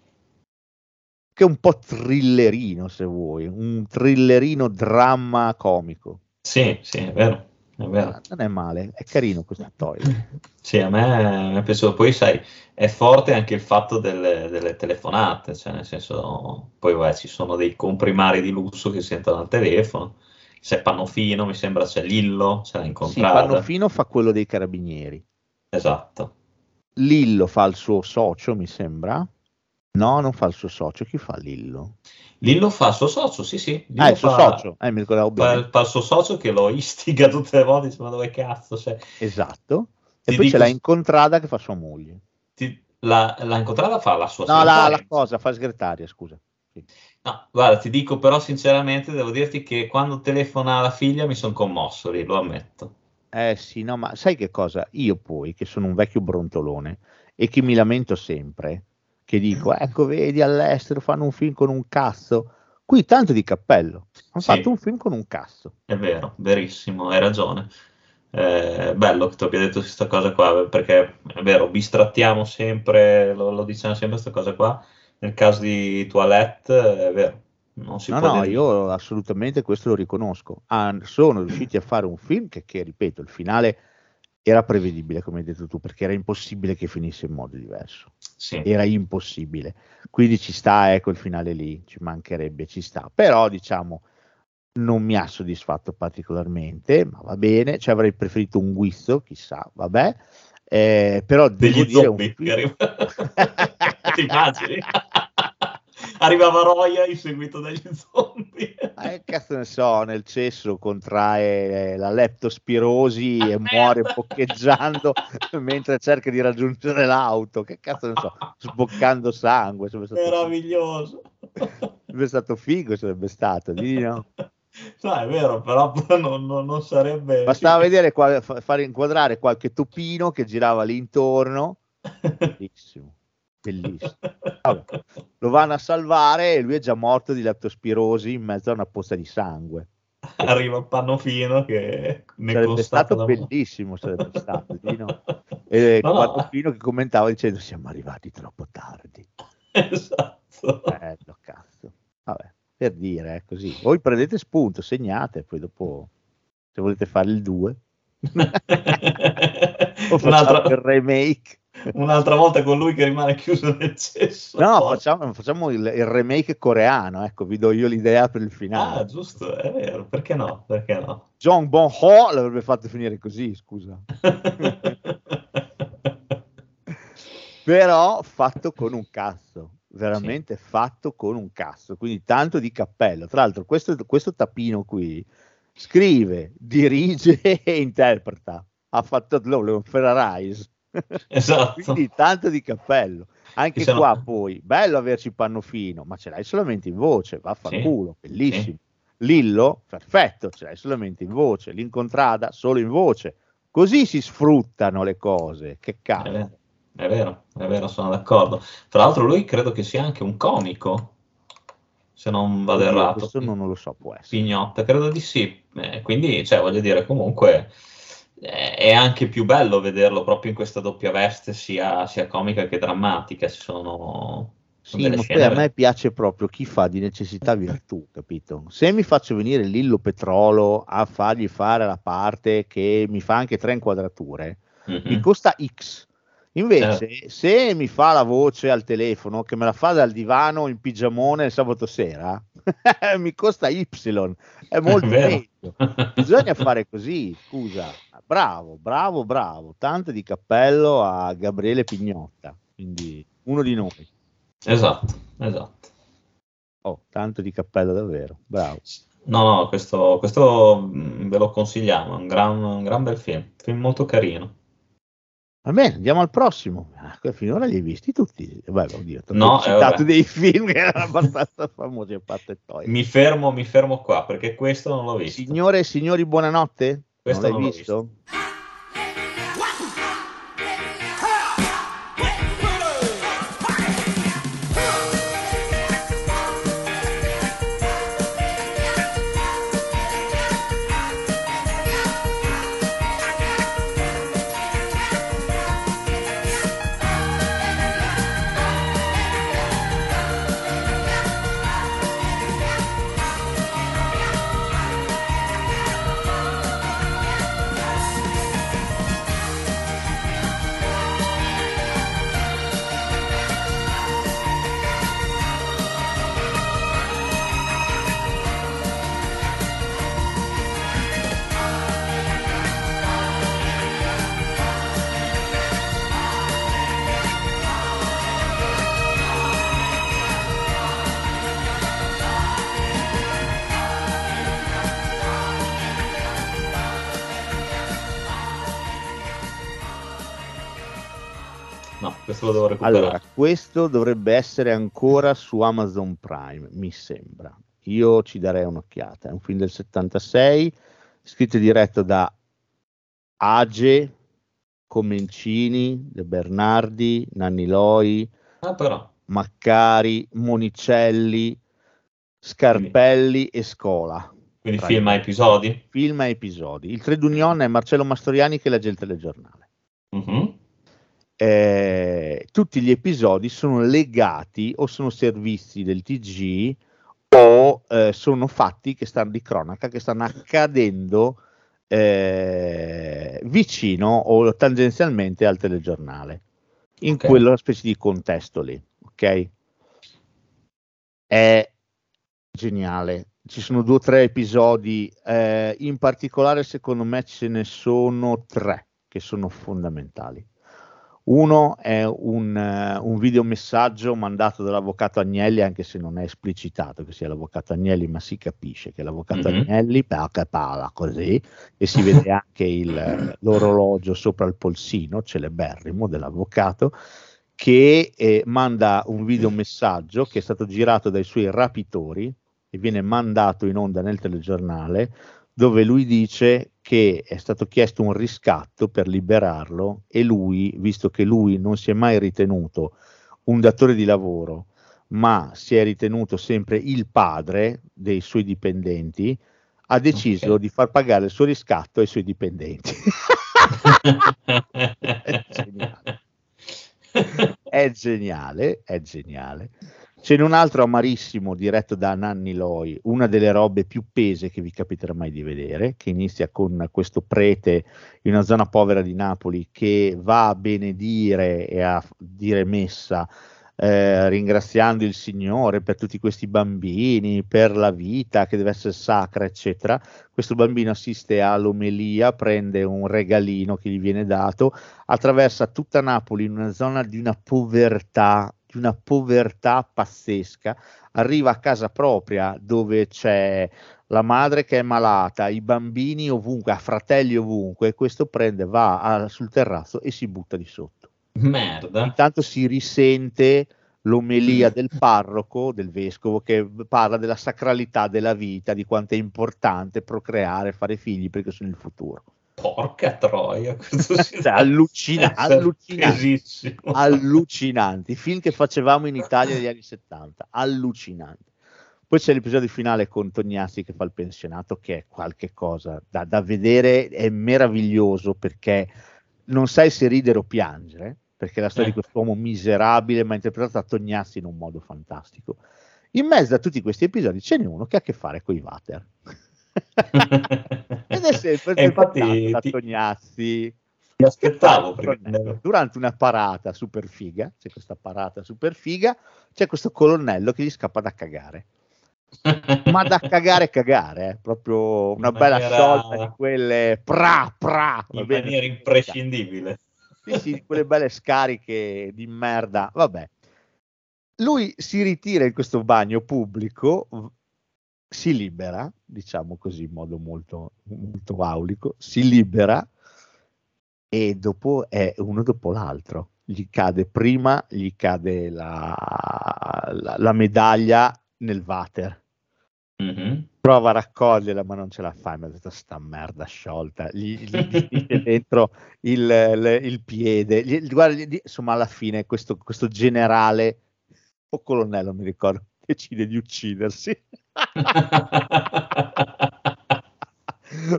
Che è un po' thrillerino, se vuoi, un thrillerino dramma comico. Sì, sì, è vero. È vero. Non è male, è carino questo toilet. Sì, a me, mi è piaciuto. Poi, sai, è forte anche il fatto delle, delle telefonate, cioè nel senso, poi vabbè, ci sono dei comprimari di lusso che sentono al telefono. C'è Pannofino, mi sembra c'è Lillo, c'è l'ha Sì, incontrata. Pannofino fa quello dei carabinieri. Esatto. Lillo fa il suo socio, mi sembra. No, non fa il suo socio. Chi fa Lillo? Lillo fa il suo socio, sì, sì. Lillo Ah, il suo fa- socio. Eh, mi ricordavo Fa, bene. fa il suo socio che lo istiga tutte le volte, dice, ma dove cazzo sei? Esatto. E Ti poi dico- c'è la incontrada che fa sua moglie. Ti- la, la incontrata fa la sua No, la, la cosa, fa segretaria, scusa. Sì. No, guarda, ti dico però sinceramente, devo dirti che quando telefona alla figlia mi sono commosso lì, lo ammetto. Eh sì, no, ma sai che cosa? Io poi, che sono un vecchio brontolone e che mi lamento sempre, che dico, ecco, vedi, all'estero fanno un film con un cazzo. Qui tanto di cappello. Hanno Sì. fatto un film con un cazzo. È vero, verissimo, hai ragione. Eh, bello che tu abbia detto questa cosa qua, perché è vero, bistrattiamo sempre, lo, lo diciamo sempre questa cosa qua. Nel caso di Toilette, è vero, non si No, può no, dire- io assolutamente questo lo riconosco. Ah, sono riusciti a fare un film che, che, ripeto, il finale era prevedibile, come hai detto tu, perché era impossibile che finisse in modo diverso. Sì. Era impossibile. Quindi ci sta, ecco, il finale lì, ci mancherebbe, ci sta. Però, diciamo, non mi ha soddisfatto particolarmente, ma va bene. Ci avrei preferito un guizzo, chissà, vabbè. Eh, però degli un zombie che arriva- ti immagini? Arrivava Roya inseguito dagli zombie. Eh, cazzo ne so, nel cesso contrae eh, la leptospirosi Ah, e muore boccheggiando mentre cerca di raggiungere l'auto. Che cazzo ne so, sboccando sangue. Sarebbe stato, Meraviglioso. sarebbe stato figo, sarebbe stato, di no? No, è vero, però non, non- non sarebbe... Bastava vedere qua- fa- fare inquadrare qualche topino che girava lì intorno. Bellissimo, bellissimo. Vabbè, lo vanno a salvare e lui è già morto di leptospirosi in mezzo a una pozza di sangue. Arriva Pannofino che ne sarebbe stato bellissimo sarebbe stato di no? e No, no. Pannofino che commentava dicendo siamo arrivati troppo tardi Esatto. bello cazzo vabbè per dire è così voi prendete spunto segnate poi dopo se volete fare il 2 o facciamo il remake Un'altra volta con lui che rimane chiuso nel cesso. no facciamo, facciamo il, il remake coreano ecco vi do io l'idea per il finale Ah, giusto, è vero, perché no? Perché no? John Bon Ho l'avrebbe fatto finire così scusa però fatto con un cazzo veramente fatto con un cazzo quindi tanto di cappello. Tra l'altro questo, questo tappino qui scrive dirige e interpreta. Ha fatto lo Ferrarise Esatto. quindi tanto di cappello. Anche sono- qua poi bello averci Pannofino ma ce l'hai solamente in voce vaffanculo bellissimo. Lillo perfetto ce l'hai solamente in voce. L'incontrada solo in voce. Così si sfruttano le cose. Che cazzo. È vero, è vero, sono d'accordo. Tra l'altro lui credo che sia anche un comico, se non vado Oddio, errato. questo non lo so, può essere. Pignotta, credo di sì. Eh, quindi, cioè, voglio dire, comunque eh, è anche più bello vederlo proprio in questa doppia veste, sia, sia comica che drammatica. Ci sono, Sì, ma poi a me piace proprio chi fa di necessità virtù, capito? Se mi faccio venire Lillo Petrolo a fargli fare la parte che mi fa anche tre inquadrature, Mhm. mi costa X. Invece, Certo. se mi fa la voce al telefono, che me la fa dal divano in pigiamone il sabato sera, mi costa Y. È molto vero. meglio. Bisogna fare così, scusa. Bravo, bravo, bravo. Tanto di cappello a Gabriele Pignotta, quindi uno di noi. Esatto, esatto. Oh, tanto di cappello davvero, bravo. No, no, questo, questo mm, ve lo consigliamo, è un gran, un gran bel film, film molto carino. Va bene, andiamo al prossimo. Ah, finora li hai visti tutti. Beh, oddio, ti ho No, eh, citato vabbè. dei film che erano abbastanza famosi a parte togliere. Mi fermo, mi fermo qua perché questo non l'ho visto. Signore e signori, buonanotte. Questo non non l'hai l'ho visto? No, questo dovrebbe essere ancora su Amazon Prime, mi sembra. Io ci darei un'occhiata. È un film del 76, scritto e diretto da Age, Comencini, De Bernardi, Nanni Loi, Ah. Maccari, Monicelli, Scarpelli e Scola. Quindi film a episodi? Film a episodi. Il trade union è Marcello Mastroianni che legge il telegiornale. Mhm. Eh, tutti gli episodi sono legati o sono servizi del TG o eh, sono fatti che stanno di cronaca che stanno accadendo eh, vicino o tangenzialmente al telegiornale. In Ok. quella specie di contesto lì ok? È geniale. Ci sono due o tre episodi eh, in particolare secondo me ce ne sono tre che sono fondamentali uno è un, eh, un videomessaggio mandato dall'avvocato Agnelli, anche se non è esplicitato che sia l'avvocato Agnelli, ma si capisce che è l'avvocato Mhm. Agnelli perché parla così e si vede anche il- l'orologio sopra il polsino celeberrimo dell'avvocato che eh, manda un videomessaggio che è stato girato dai suoi rapitori e viene mandato in onda nel telegiornale dove lui dice che è stato chiesto un riscatto per liberarlo e lui, visto che lui non si è mai ritenuto un datore di lavoro, ma si è ritenuto sempre il padre dei suoi dipendenti, ha deciso Ok. di far pagare il suo riscatto ai suoi dipendenti. è geniale. È geniale, è geniale. Ce n'è un altro amarissimo diretto da Nanni Loi, una delle robe più pese che vi capiterà mai di vedere, che inizia con questo prete in una zona povera di Napoli che va a benedire e a dire messa eh, ringraziando il Signore per tutti questi bambini, per la vita che deve essere sacra, eccetera. Questo bambino assiste all'omelia, prende un regalino che gli viene dato, attraversa tutta Napoli in una zona di una povertà, di una povertà pazzesca, arriva a casa propria dove c'è la madre che è malata, i bambini ovunque, ha fratelli ovunque, e questo prende, va a- sul terrazzo e si butta di sotto. Merda. Intanto si risente l'omelia del parroco, del vescovo, che parla della sacralità della vita, di quanto è importante procreare, fare figli perché sono il futuro. Porca troia, Cioè, allucina- allucinanti. I film che facevamo in Italia negli anni 70, allucinanti. Poi c'è l'episodio finale con Tognazzi che fa il pensionato, che è qualche cosa da, da vedere, è meraviglioso perché non sai se ridere o piangere, perché la storia Eh. di quest'uomo miserabile, ma interpretato da Tognazzi in un modo fantastico. In mezzo a tutti questi episodi ce n'è uno che ha a che fare con i Vater. Ed è sempre E infatti da ti- Tognazzi. Mi aspettavo perché durante una parata super figa, c'è questa parata super figa, c'è questo colonnello che gli scappa da cagare. Ma da cagare cagare, eh, proprio una bella maniera- sciolta di quelle pra pra, in bene? maniera imprescindibile. Sì, sì, quelle belle scariche di merda, vabbè. Lui si ritira in questo bagno pubblico, si libera, diciamo così in modo molto, molto aulico, si libera e dopo è uno dopo l'altro. Gli cade prima, gli cade la, la- la medaglia nel water. Mhm. Prova a raccoglierla, ma non ce la fa. Mi ha detto sta merda sciolta. Gli, gli dentro il, il- il piede. Gli- guarda, insomma, alla fine questo, questo generale o colonnello, mi ricordo, decide di uccidersi.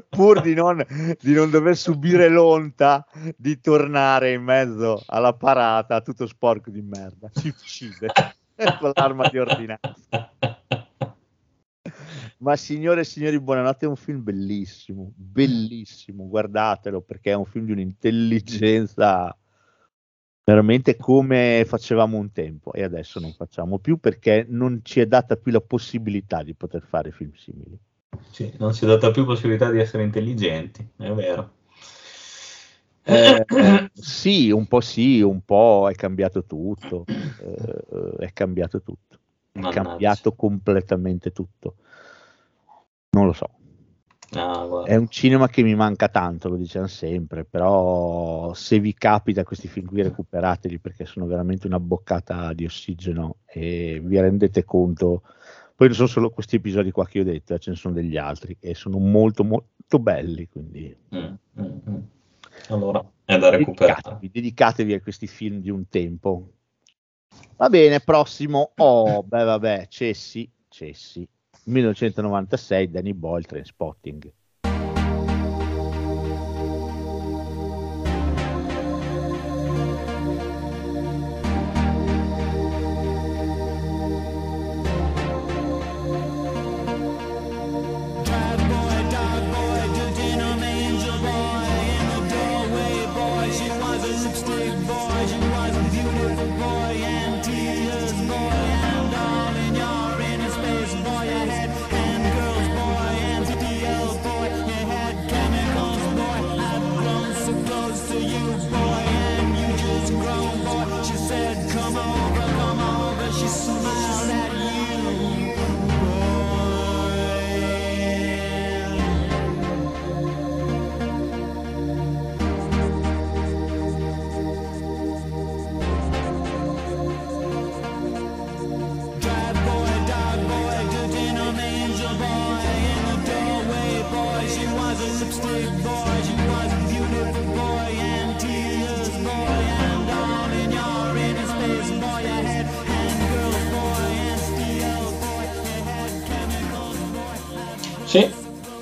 Pur di non, di non dover subire l'onta di tornare in mezzo alla parata tutto sporco di merda, si uccide con l'arma di ordinanza. Ma signore e signori, buonanotte, è un film bellissimo, bellissimo, guardatelo perché è un film di un'intelligenza veramente come facevamo un tempo e adesso non facciamo più perché non ci è data più la possibilità di poter fare film simili. Sì, non si è data più possibilità di essere intelligenti, è vero. Eh, sì, un po' sì, un po' è cambiato tutto, eh, è cambiato tutto, è Mannaggia. cambiato completamente tutto. Non lo so. Ah. È un cinema che mi manca tanto, lo diciamo sempre, però se vi capita questi film qui recuperateli perché sono veramente una boccata di ossigeno e vi rendete conto, poi non sono solo questi episodi qua che ho detto, eh, ce ne sono degli altri e sono molto molto belli, quindi Mm, mm, mm. Allora, è da recuperare. dedicatevi, dedicatevi a questi film di un tempo. Va bene, prossimo, oh, beh vabbè, Cessi, Cessi, 1996, Danny Boyle, Trainspotting.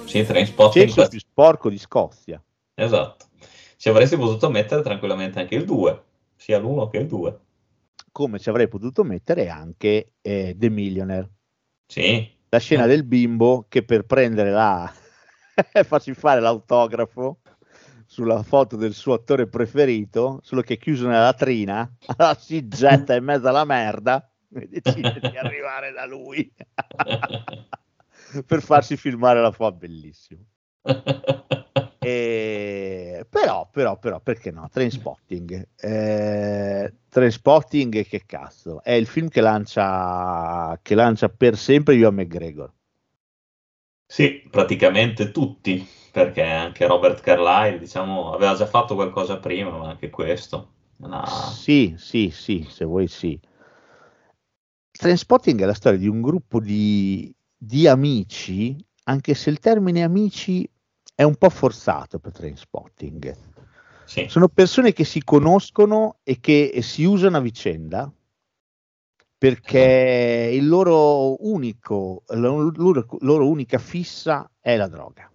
Sì, Trainspotting. È più sporco di Scozia. Esatto. Ci avresti potuto mettere tranquillamente anche il 2, sia l'1 che il 2. come ci avrei potuto mettere anche eh, The Millionaire. Sì. La scena del bimbo che per prendere la farsi fare l'autografo sulla foto del suo attore preferito, solo che è chiuso nella latrina, allora si getta in mezzo alla merda e decide di arrivare da lui per farsi filmare la foto, bellissimo. E... Però, però, però, perché no? Trainspotting. Eh, Trainspotting, che cazzo? È il film che lancia, che lancia per sempre Io McGregor. Sì, praticamente tutti, perché anche Robert Carlyle, diciamo, aveva già fatto qualcosa prima, ma anche questo. Una... Sì, sì, sì, se vuoi sì. Trainspotting è la storia di un gruppo di, di amici, anche se il termine amici è un po' forzato per Trainspotting. Sì. Sono persone che si conoscono e che si usano a vicenda perché il loro unico, la loro, loro unica fissa è la droga.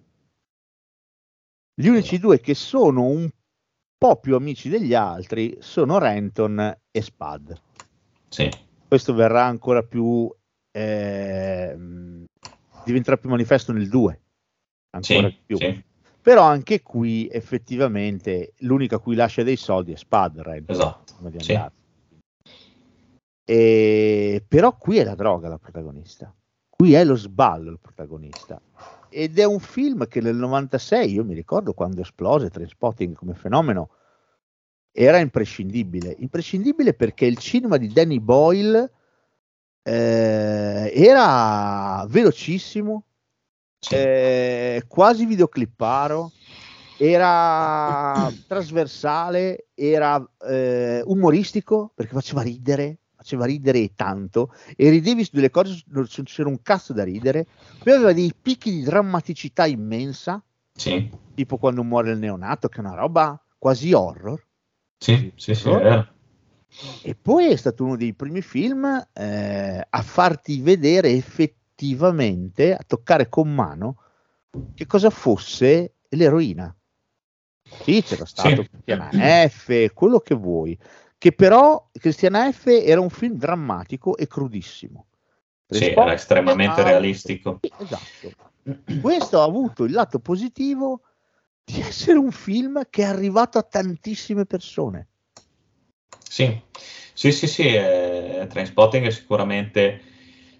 Gli unici due che sono un po' più amici degli altri sono Renton e Spad. Sì. Questo verrà ancora più eh, diventerà più manifesto nel 2 ancora Sì, più. sì. però anche qui effettivamente l'unica a cui lascia dei soldi è Renton, Esatto, sì. E, però qui è la droga la protagonista. Qui è lo sballo il protagonista. Ed è un film che nel 96 io mi ricordo quando esplose Trainspotting come fenomeno era imprescindibile. Imprescindibile perché il cinema di Danny Boyle eh, era velocissimo eh, quasi videoclipparo era trasversale era eh, umoristico perché faceva ridere faceva ridere tanto e ridevi su delle cose non c'era un cazzo da ridere poi aveva dei picchi di drammaticità immensa. Sì, tipo quando muore il neonato che è una roba quasi horror. Sì, sì, sì, Horror. E poi è stato uno dei primi film eh, a farti vedere effettivamente, a toccare con mano, che cosa fosse l'eroina. Sì, c'era stato Sì. Cristiana F, quello che vuoi, che però Cristiana F era un film drammatico e crudissimo. Sì, era estremamente ha- realistico. Sì, Esatto. Questo ha avuto il lato positivo di essere un film che è arrivato a tantissime persone. Sì, sì, sì, sì, eh, Trainspotting è sicuramente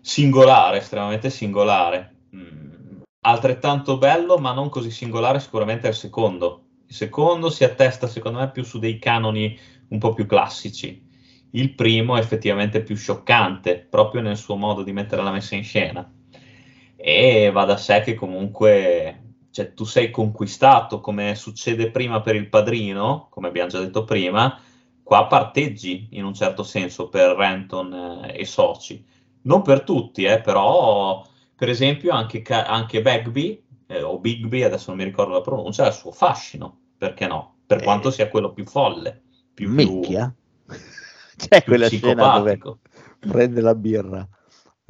singolare, estremamente singolare. Mm, altrettanto bello, ma non così singolare sicuramente è il secondo. Il secondo si attesta, secondo me, più su dei canoni un po' più classici. Il primo è effettivamente più scioccante, proprio nel suo modo di mettere la messa in scena. E va da sé che comunque cioè, tu sei conquistato, come succede prima per il padrino, come abbiamo già detto prima, qua parteggi in un certo senso per Renton eh, e soci. Non per tutti, eh, però per esempio anche, anche Bagby, eh, o Bigby, adesso non mi ricordo la pronuncia, ha il suo fascino, perché no? Per quanto sia quello più folle, più, Micchia? C'è più quella scena dove prende la birra,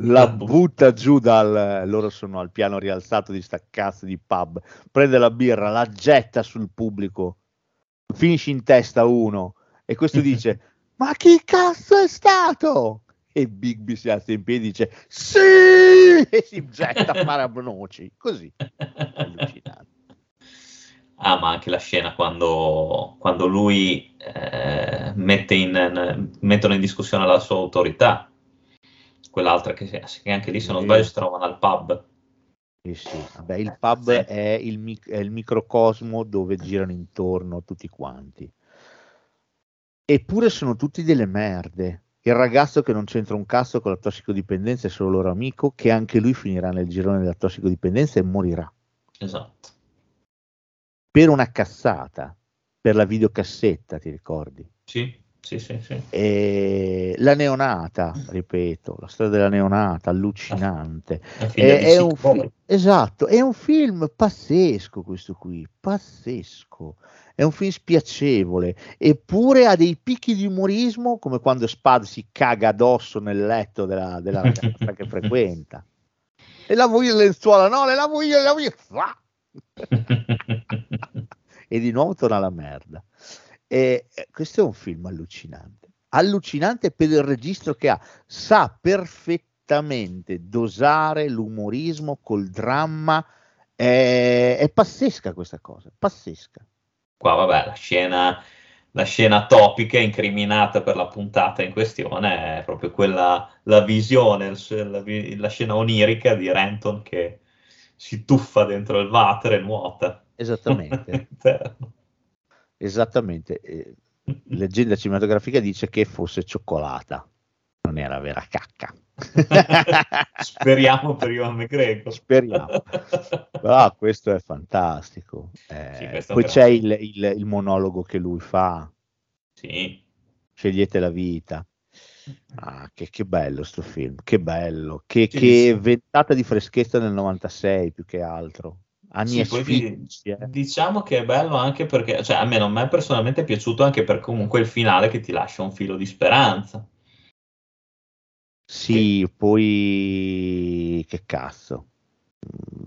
la butta giù dal... loro sono al piano rialzato di sta cazzo di pub, prende la birra, la getta sul pubblico, finisce in testa uno e questo dice ma chi cazzo è stato? E Bigby si alza in piedi e dice sì e si getta a fare a noci, così. Allucinante. Ah, ma anche la scena quando, quando lui eh, mette in, mettono in discussione la sua autorità, quell'altra che, che anche lì, se non Sì. sbaglio, si trovano al pub. Sì, sì. Vabbè, il pub è, il, è il microcosmo dove girano intorno tutti quanti. Eppure sono tutti delle merde. Il ragazzo che non c'entra un cazzo con la tossicodipendenza è solo loro amico, che anche lui finirà nel girone della tossicodipendenza e morirà. Esatto. Per una cazzata, per la videocassetta, ti ricordi? Sì, sì, sì, sì. E la neonata, ripeto, la storia della neonata, allucinante. È, è un fi- esatto, è un film pazzesco questo qui, pazzesco. È un film spiacevole, eppure ha dei picchi di umorismo come quando Spad si caga addosso nel letto della, della ragazza che frequenta. Le lavo io le lenzuola, no, le lavo io, le lavo io. E di nuovo torna la merda. Eh, questo è un film allucinante, allucinante per il registro che ha, sa perfettamente dosare l'umorismo col dramma, è, è pazzesca questa cosa, pazzesca. Qua, vabbè, la scena, la scena topica incriminata per la puntata in questione è proprio quella, la visione, la, la scena onirica di Renton che si tuffa dentro il water e nuota. Esattamente. Esattamente. eh, leggenda cinematografica dice che fosse cioccolata, non era vera cacca. Speriamo per Ivan McGregor. Speriamo. Però questo è fantastico. Eh, Sì, poi c'è il, il- il monologo che lui fa, Sì, scegliete la vita. Ah, che, che bello sto film, che bello, che, Sì, che sì. ventata di freschezza nel 96 più che altro. Sì, eh. diciamo che è bello anche perché, cioè a me non mi è personalmente piaciuto anche per comunque il finale che ti lascia un filo di speranza. Sì, poi che cazzo.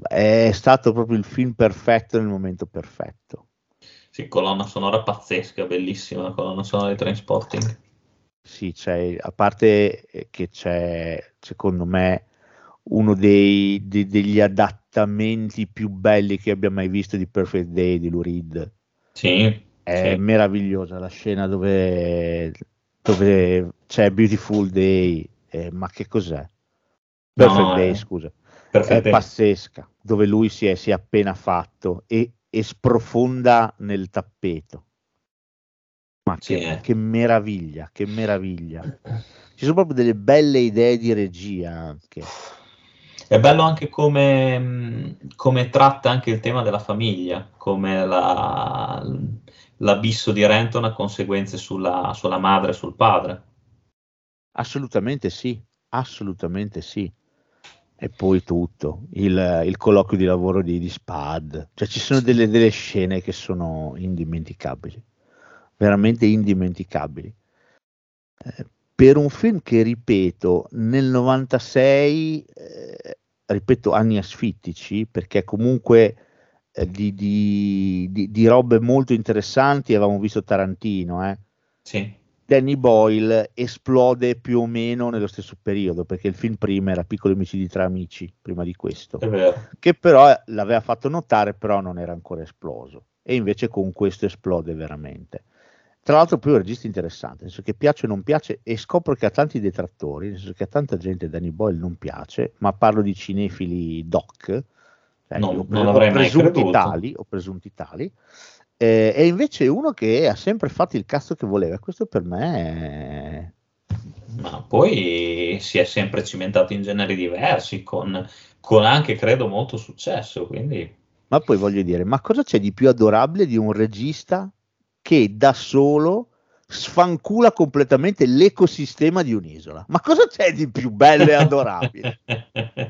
È stato proprio il film perfetto nel momento perfetto. Sì, colonna sonora pazzesca, bellissima la colonna sonora di Trainspotting. Sì, c'è, a parte che c'è, secondo me, uno dei, de- degli adattamenti più belli che abbia mai visto di Perfect Day di Lou Reed. Sì, È sì. meravigliosa la scena dove, dove c'è Beautiful Day, eh, ma che cos'è? Perfect No, Day, è- scusa. Perfect è Day. pazzesca, dove lui si è, si è appena fatto e, e sprofonda nel tappeto. Ma Sì, che, eh. che meraviglia, che meraviglia. Ci sono proprio delle belle idee di regia anche. È bello anche come, come tratta anche il tema della famiglia, come la- l'abisso di Renton ha conseguenze sulla, sulla madre e sul padre. Assolutamente sì, assolutamente sì. E poi tutto, il, il colloquio di lavoro di, di Spad, cioè ci sono delle, delle scene che sono indimenticabili, veramente indimenticabili. Eh, per un film che, ripeto, nel 96, eh, ripeto, anni asfittici, perché comunque eh, di, di- di- di robe molto interessanti avevamo visto Tarantino, eh. Sì, Danny Boyle esplode più o meno nello stesso periodo, perché il film prima era Piccoli omicidi tra amici, prima di questo, è vero. che però l'aveva fatto notare, però non era ancora esploso. E invece con questo esplode veramente. Tra l'altro poi è un regista interessante, nel senso che piace o non piace, e scopro che ha tanti detrattori, nel senso che a tanta gente Danny Boyle non piace, ma parlo di cinefili doc, cioè, Non- o pre- non o avrei mai presunti tali, o presunti tali, eh, e invece uno che ha sempre fatto il cazzo che voleva. Questo per me è... Ma poi si è sempre cimentato in generi diversi, con, con anche, credo, molto successo, quindi... Ma poi voglio dire, ma cosa c'è di più adorabile di un regista che da solo sfancula completamente l'ecosistema di un'isola? Ma cosa c'è di più bello e adorabile?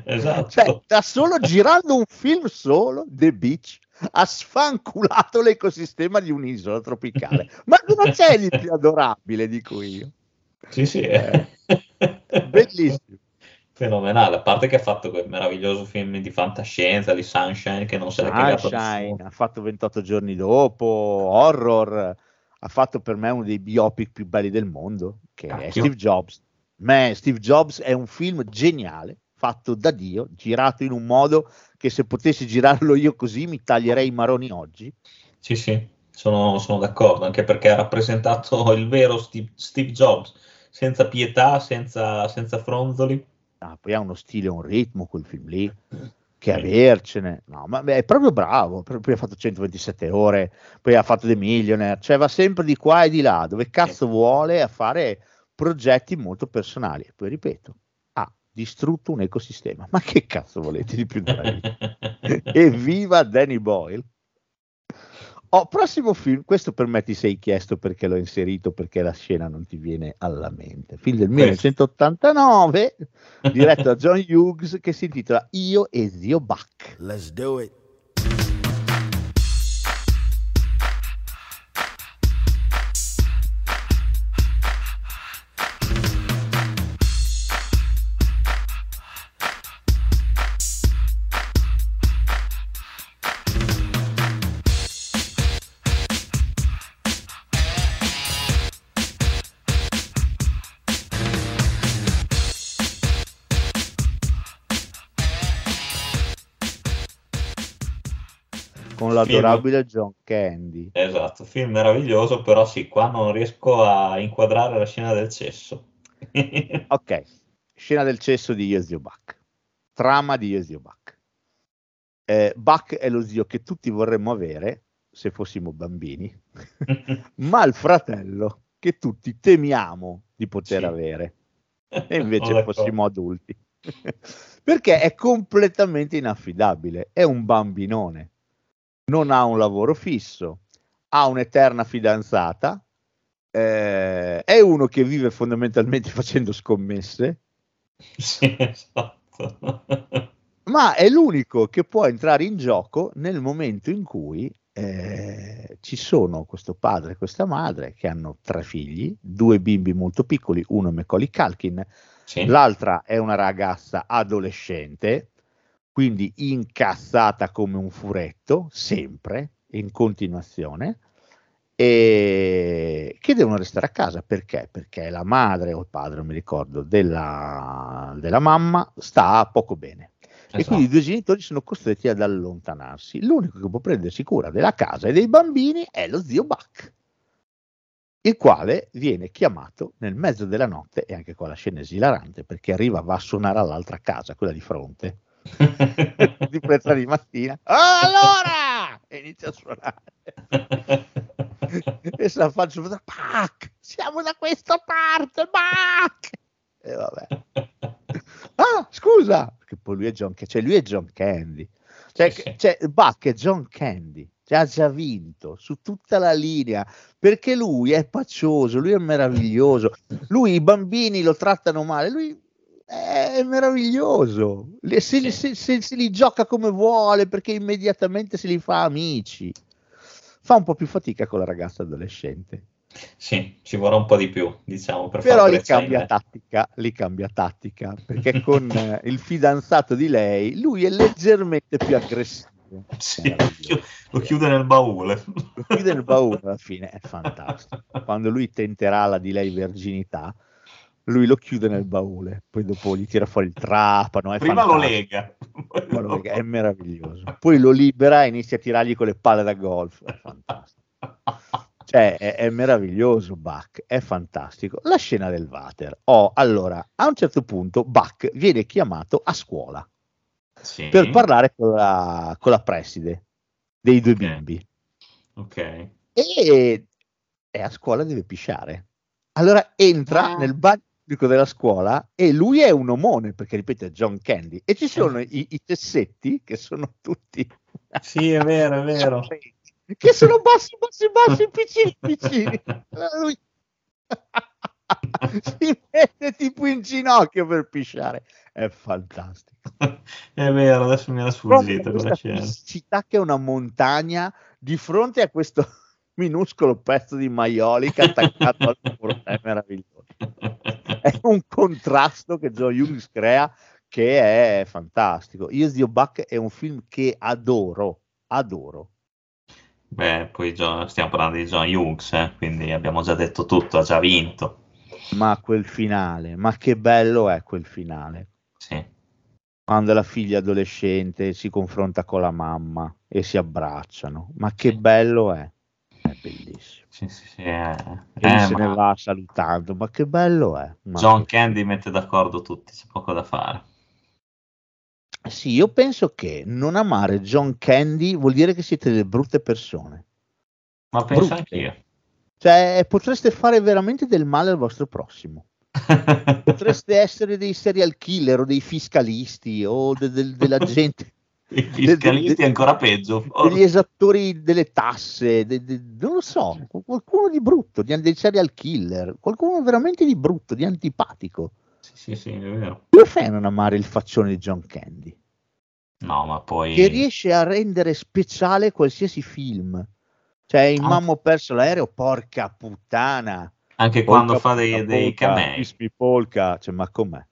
esatto. Cioè, da solo girando un film solo, The Beach, ha sfanculato l'ecosistema di un'isola tropicale. Ma cosa c'è di più adorabile, dico io? Sì, sì, è Bellissimo. Fenomenale. A parte che ha fatto quel meraviglioso film di fantascienza di Sunshine che non se l'è cagato Sunshine, ha fatto 28 giorni dopo, horror, ha fatto per me uno dei biopic più belli del mondo, che è Cacchio. Steve Jobs. Me, Steve Jobs è un film geniale, fatto da Dio, girato in un modo che se potessi girarlo io così mi taglierei i maroni oggi. Sì, sì, sono, sono d'accordo, anche perché ha rappresentato il vero Steve, Steve Jobs, senza pietà, senza, senza fronzoli. Ah, poi ha uno stile, un ritmo quel film lì, che avercene. No, ma beh, è proprio bravo. Poi ha fatto 127 ore, poi ha fatto The Millionaire, cioè va sempre di qua e di là, dove cazzo vuole a fare progetti molto personali. E poi ripeto, ha distrutto un ecosistema. Ma che cazzo volete di più dalla vita? Evviva Danny Boyle! Oh, prossimo film, questo per me ti sei chiesto perché l'ho inserito, perché la scena non ti viene alla mente. Film del 1989, diretto da John Hughes, che si intitola Io e zio Buck. Let's do it. L'adorabile John Candy. Esatto, film meraviglioso, però sì, qua non riesco a inquadrare la scena del cesso. Ok, scena del cesso di Io zio Buck. Trama di Io zio Buck. Eh, Buck è lo zio che tutti vorremmo avere se fossimo bambini, ma il fratello che tutti temiamo di poter Sì. avere e invece fossimo adulti. Perché è completamente inaffidabile, è un bambinone, non ha un lavoro fisso, ha un'eterna fidanzata, eh, è uno che vive fondamentalmente facendo scommesse, Sì, esatto. ma è l'unico che può entrare in gioco nel momento in cui eh, ci sono questo padre e questa madre che hanno tre figli, due bimbi molto piccoli, uno è Macaulay Culkin, Sì. l'altra è una ragazza adolescente, quindi incazzata come un furetto, sempre, in continuazione, e che devono restare a casa perché? Perché la madre o il padre, non mi ricordo, della, della mamma sta poco bene. E Esatto. quindi i due genitori sono costretti ad allontanarsi. L'unico che può prendersi cura della casa e dei bambini è lo zio Buck, il quale viene chiamato nel mezzo della notte, e anche qua la scena è esilarante, perché arriva, va a suonare all'altra casa, quella di fronte, di presa di mattina. "Ah, allora! E inizia a suonare. e se la faccio vedere, Buck, siamo da questa parte, Buck! E vabbè. Ah, scusa, perché poi lui è John, cioè lui è John Candy. Cioè, Sì, sì. cioè, Buck è John Candy, cioè, ha già vinto su tutta la linea, perché lui è paccioso, lui è meraviglioso, lui i bambini lo trattano male, lui è meraviglioso, se, Sì. se- se- se li gioca come vuole perché immediatamente se li fa amici. Fa un po' più fatica con la ragazza adolescente. Sì, ci vorrà un po' di più, diciamo, per Però li scene. cambia tattica, li cambia tattica, perché con eh, il fidanzato di lei, lui è leggermente più aggressivo. Sì, lo chiude nel baule. Lo chiude nel baule alla fine, è fantastico. Quando lui tenterà la di lei verginità, lui lo chiude nel baule, poi dopo gli tira fuori il trapano. È Prima lo lega. poi lo lega, È meraviglioso. Poi lo libera e inizia a tirargli con le palle da golf. È fantastico. Cioè, è, è meraviglioso Buck, è fantastico. La scena del water. Oh, allora, a un certo punto Buck viene chiamato a scuola Sì. per parlare con la, con la preside dei due Ok. bimbi. Ok. E, e a scuola deve pisciare. Allora entra Ah. nel bagno pubblico della scuola e lui è un omone, perché ripeto è John Candy. E ci sono i, i cessetti che sono tutti... Sì, è vero, è vero. che sono bassi, bassi, bassi, piccini, piccini. Lui si mette tipo in ginocchio per pisciare. È fantastico. È vero, adesso mi era sfuggita quella questa città che è una montagna di fronte a questo minuscolo pezzo di maiolica attaccato al muro. È meraviglioso. È un contrasto che Joe Hughes crea che è fantastico. Io Zio Buck è un film che adoro, adoro. Beh, poi stiamo parlando di John Hughes, eh, quindi abbiamo già detto tutto, ha già vinto. Ma quel finale, ma che bello è quel finale. Sì. Quando la figlia adolescente si confronta con la mamma e si abbracciano, ma che bello è. È bellissimo. Sì, sì, sì, eh, E eh, se ne ma va salutando, ma che bello è. Ma John Candy mette d'accordo tutti, c'è poco da fare. Sì, io penso che non amare John Candy vuol dire che siete delle brutte persone. Ma penso Brutte. anch'io. Cioè, potreste fare veramente del male al vostro prossimo. Potreste essere dei serial killer o dei fiscalisti o de- del- della gente, I fiscalisti de- è ancora peggio. degli esattori delle tasse, de- de- non lo so, qualcuno di brutto, di, dei serial killer, qualcuno veramente di brutto, di antipatico. Sì, sì, sì, è vero. Come fai a non amare il faccione di John Candy? No, ma poi... che riesce a rendere speciale qualsiasi film. Cioè, in Ah. Mamma ho perso l'aereo, porca puttana. Anche Polka, quando fa dei, dei camei. Polka, cioè, ma com'è?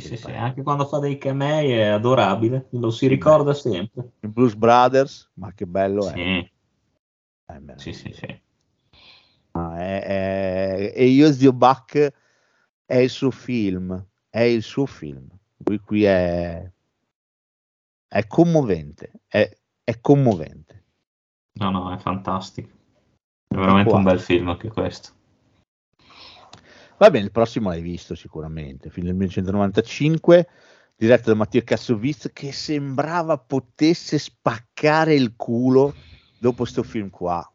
Sì, sì, anche quando fa dei camei è adorabile, lo si ricorda sempre. I Blues Brothers, ma che bello è. Sì, È meraviglioso. sì, sì, sì. Ah, è- è- E io zio Buck è il suo film, è il suo film. Lui qui è, è commovente, è, è commovente. No, no, è fantastico. È veramente un bel film anche questo. Va bene, il prossimo l'hai visto sicuramente, film del 1995, diretto da Matteo Kassovitz, che sembrava potesse spaccare il culo dopo sto film qua,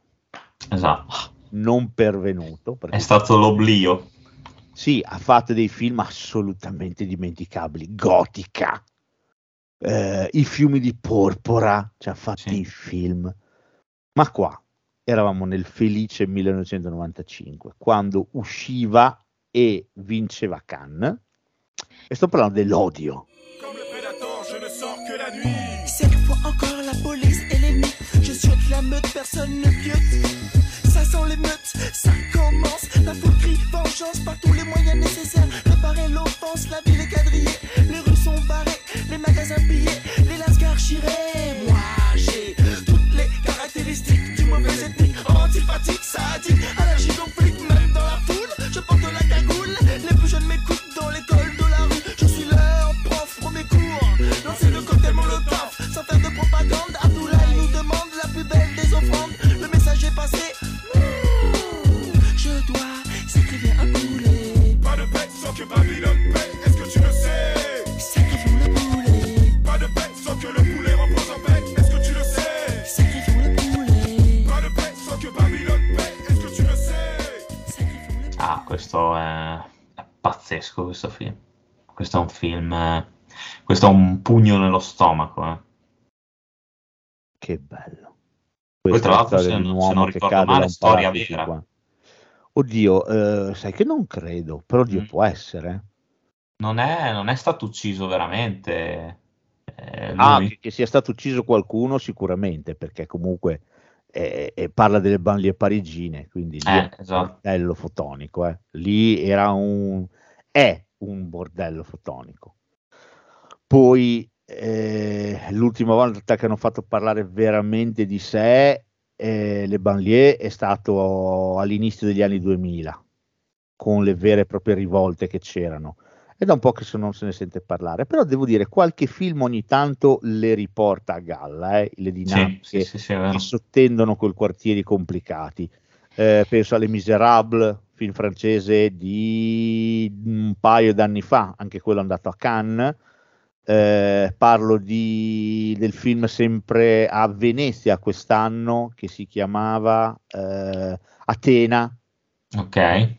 Esatto. non pervenuto. È stato l'oblio. Sì, ha fatto dei film assolutamente dimenticabili, Gotica, eh, I fiumi di porpora, ci ha fatto Sì. i film, ma qua eravamo nel felice 1995, quando usciva e vinceva Cannes, e sto parlando dell'odio. Comme le prédateur, je ne sors que la Cette fois encore la police et l'ennemi Je suis avec la meute, personne ne piote Ça sent les meutes, ça commence. La foule crie vengeance par tous les moyens nécessaires. Réparer l'offense, la ville est quadrillée. Les rues sont barrées, les magasins pillés Les lascars chirés. Moi j'ai toutes les caractéristiques du mauvais ethnique Antipathique, sadique, allergique au flic Même que Babylone paie, est-ce que tu le sais Sacrifions le poulet Pas de paix sans que le poulet repose en paix, est-ce que tu le sais Sacrifions le poulet Pas de paix sans que Babylone paie, est-ce que tu le sais Ah, questo è, è pazzesco questo film. Questo è un film, eh, questo è un pugno nello stomaco. eh. Che bello. Poi Questa tra l'altro, se se non ricordo male, storia vera. 50. Oddio, eh, sai che non credo, però Mm. Dio può essere. Non è, non è stato ucciso veramente eh, Ah, che, che sia stato ucciso qualcuno sicuramente, perché comunque eh, eh, parla delle banlieue parigine, quindi lì Eh, è un esatto. bordello fotonico. eh. Lì era un... è un bordello fotonico. Poi eh, l'ultima volta che hanno fatto parlare veramente di sé eh, le banlieue è stato all'inizio degli anni 2000, con le vere e proprie rivolte che c'erano. È da un po' che se non se ne sente parlare, però devo dire, qualche film ogni tanto le riporta a galla, eh, le dinamiche sì, sì, sì, che sottendono quei quartieri complicati. Eh, penso alle Miserables, film francese di un paio d'anni fa, anche quello è andato a Cannes. Eh, parlo di, del film sempre a Venezia quest'anno che si chiamava eh, Atena. Ok.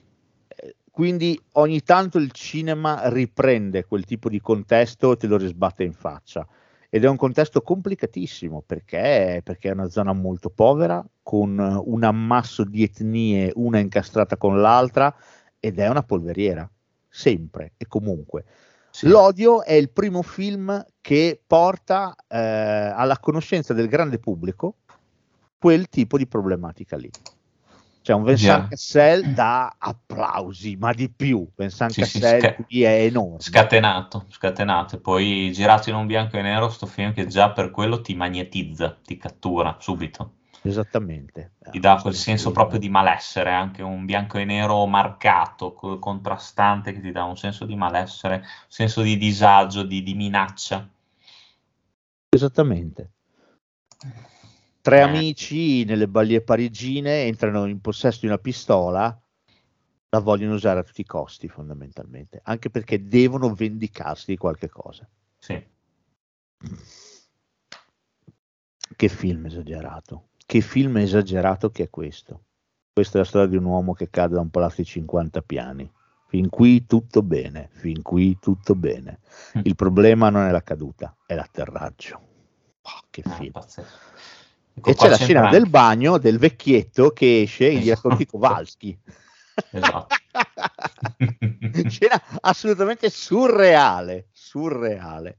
Quindi ogni tanto il cinema riprende quel tipo di contesto e te lo risbatte in faccia. Ed è un contesto complicatissimo perché, perché è una zona molto povera, con un ammasso di etnie, una incastrata con l'altra, ed è una polveriera, sempre e comunque. L'odio è il primo film che porta eh, alla conoscenza del grande pubblico quel tipo di problematica lì. Cioè un Vincent Già. Cassel da applausi, ma di più. Vincent Sì, sì, Cassel sca- qui è enorme. Scatenato, scatenato. E poi girato in un bianco e nero, sto film che già per quello ti magnetizza, ti cattura subito. Esattamente. Ti dà quel senso proprio di malessere, anche un bianco e nero marcato, co- contrastante, che ti dà un senso di malessere, un senso di disagio, di, di minaccia. Esattamente. Tre Eh. amici nelle ballie parigine entrano in possesso di una pistola, la vogliono usare a tutti i costi fondamentalmente, anche perché devono vendicarsi di qualche cosa. Sì. Che film esagerato, che film esagerato che è questo. Questa è la storia di un uomo che cade da un palazzo di 50 piani. Fin qui tutto bene, fin qui tutto bene. Mm. Il problema non è la caduta, è l'atterraggio. Oh, che Ah, film. pazzesco. E Ecco, c'è la scena anche- del bagno del vecchietto che esce gli Esatto. racconti Kowalski. Esatto. scena assolutamente surreale, surreale.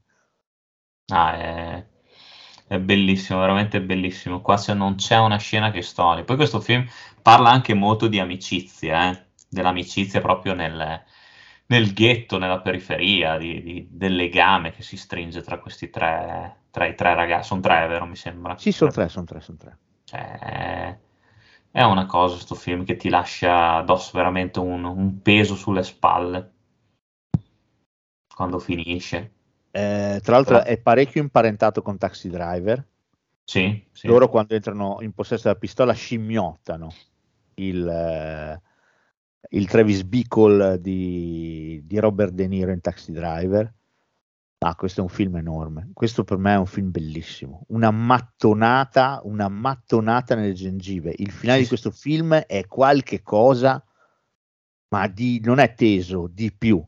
Ah, è, è bellissimo, veramente bellissimo. Qua c'è- non c'è una scena che storia. Poi questo film parla anche molto di amicizia, eh, dell'amicizia proprio nel, nel ghetto, nella periferia, di- di- del legame che si stringe tra questi tre, tra i tre ragazzi. Sono tre, vero? Mi sembra. Sì, sono tre, sono tre, sono tre. Cioè, è, una cosa, sto film, che ti lascia addosso veramente un, un peso sulle spalle quando finisce. Eh, tra l'altro è parecchio imparentato con Taxi Driver. Sì, sì. Loro quando entrano in possesso della pistola scimmiottano il, eh, il Travis Bickle di, di Robert De Niro in Taxi Driver. Ah, questo è un film enorme. Questo per me è un film bellissimo. Una mattonata, una mattonata nelle gengive. Il finale di questo film è qualche cosa, ma di, non è teso, di più.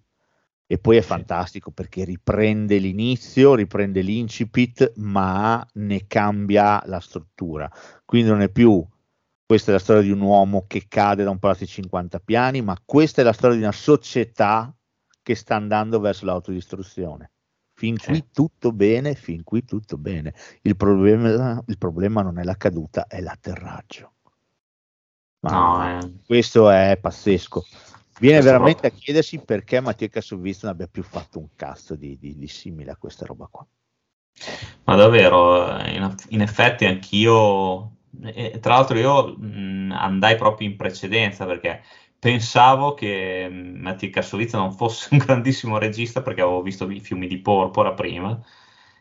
E poi è fantastico perché riprende l'inizio, riprende l'incipit, ma ne cambia la struttura. Quindi non è più questa è la storia di un uomo che cade da un palazzo di 50 piani, ma questa è la storia di una società che sta andando verso l'autodistruzione. Fin qui tutto bene, fin qui tutto bene. Il problema, il problema non è la caduta, è l'atterraggio. Ma No, eh. questo è pazzesco. Viene Questo veramente proprio. a chiedersi perché Mattia Kassovitz non abbia più fatto un cazzo di, di- di simile a questa roba qua. Ma davvero, eh, in, in effetti anch'io, e tra l'altro io mh, andai proprio in precedenza perché pensavo che mh, Mattia Kassovitz non fosse un grandissimo regista perché avevo visto i fiumi di Porpora prima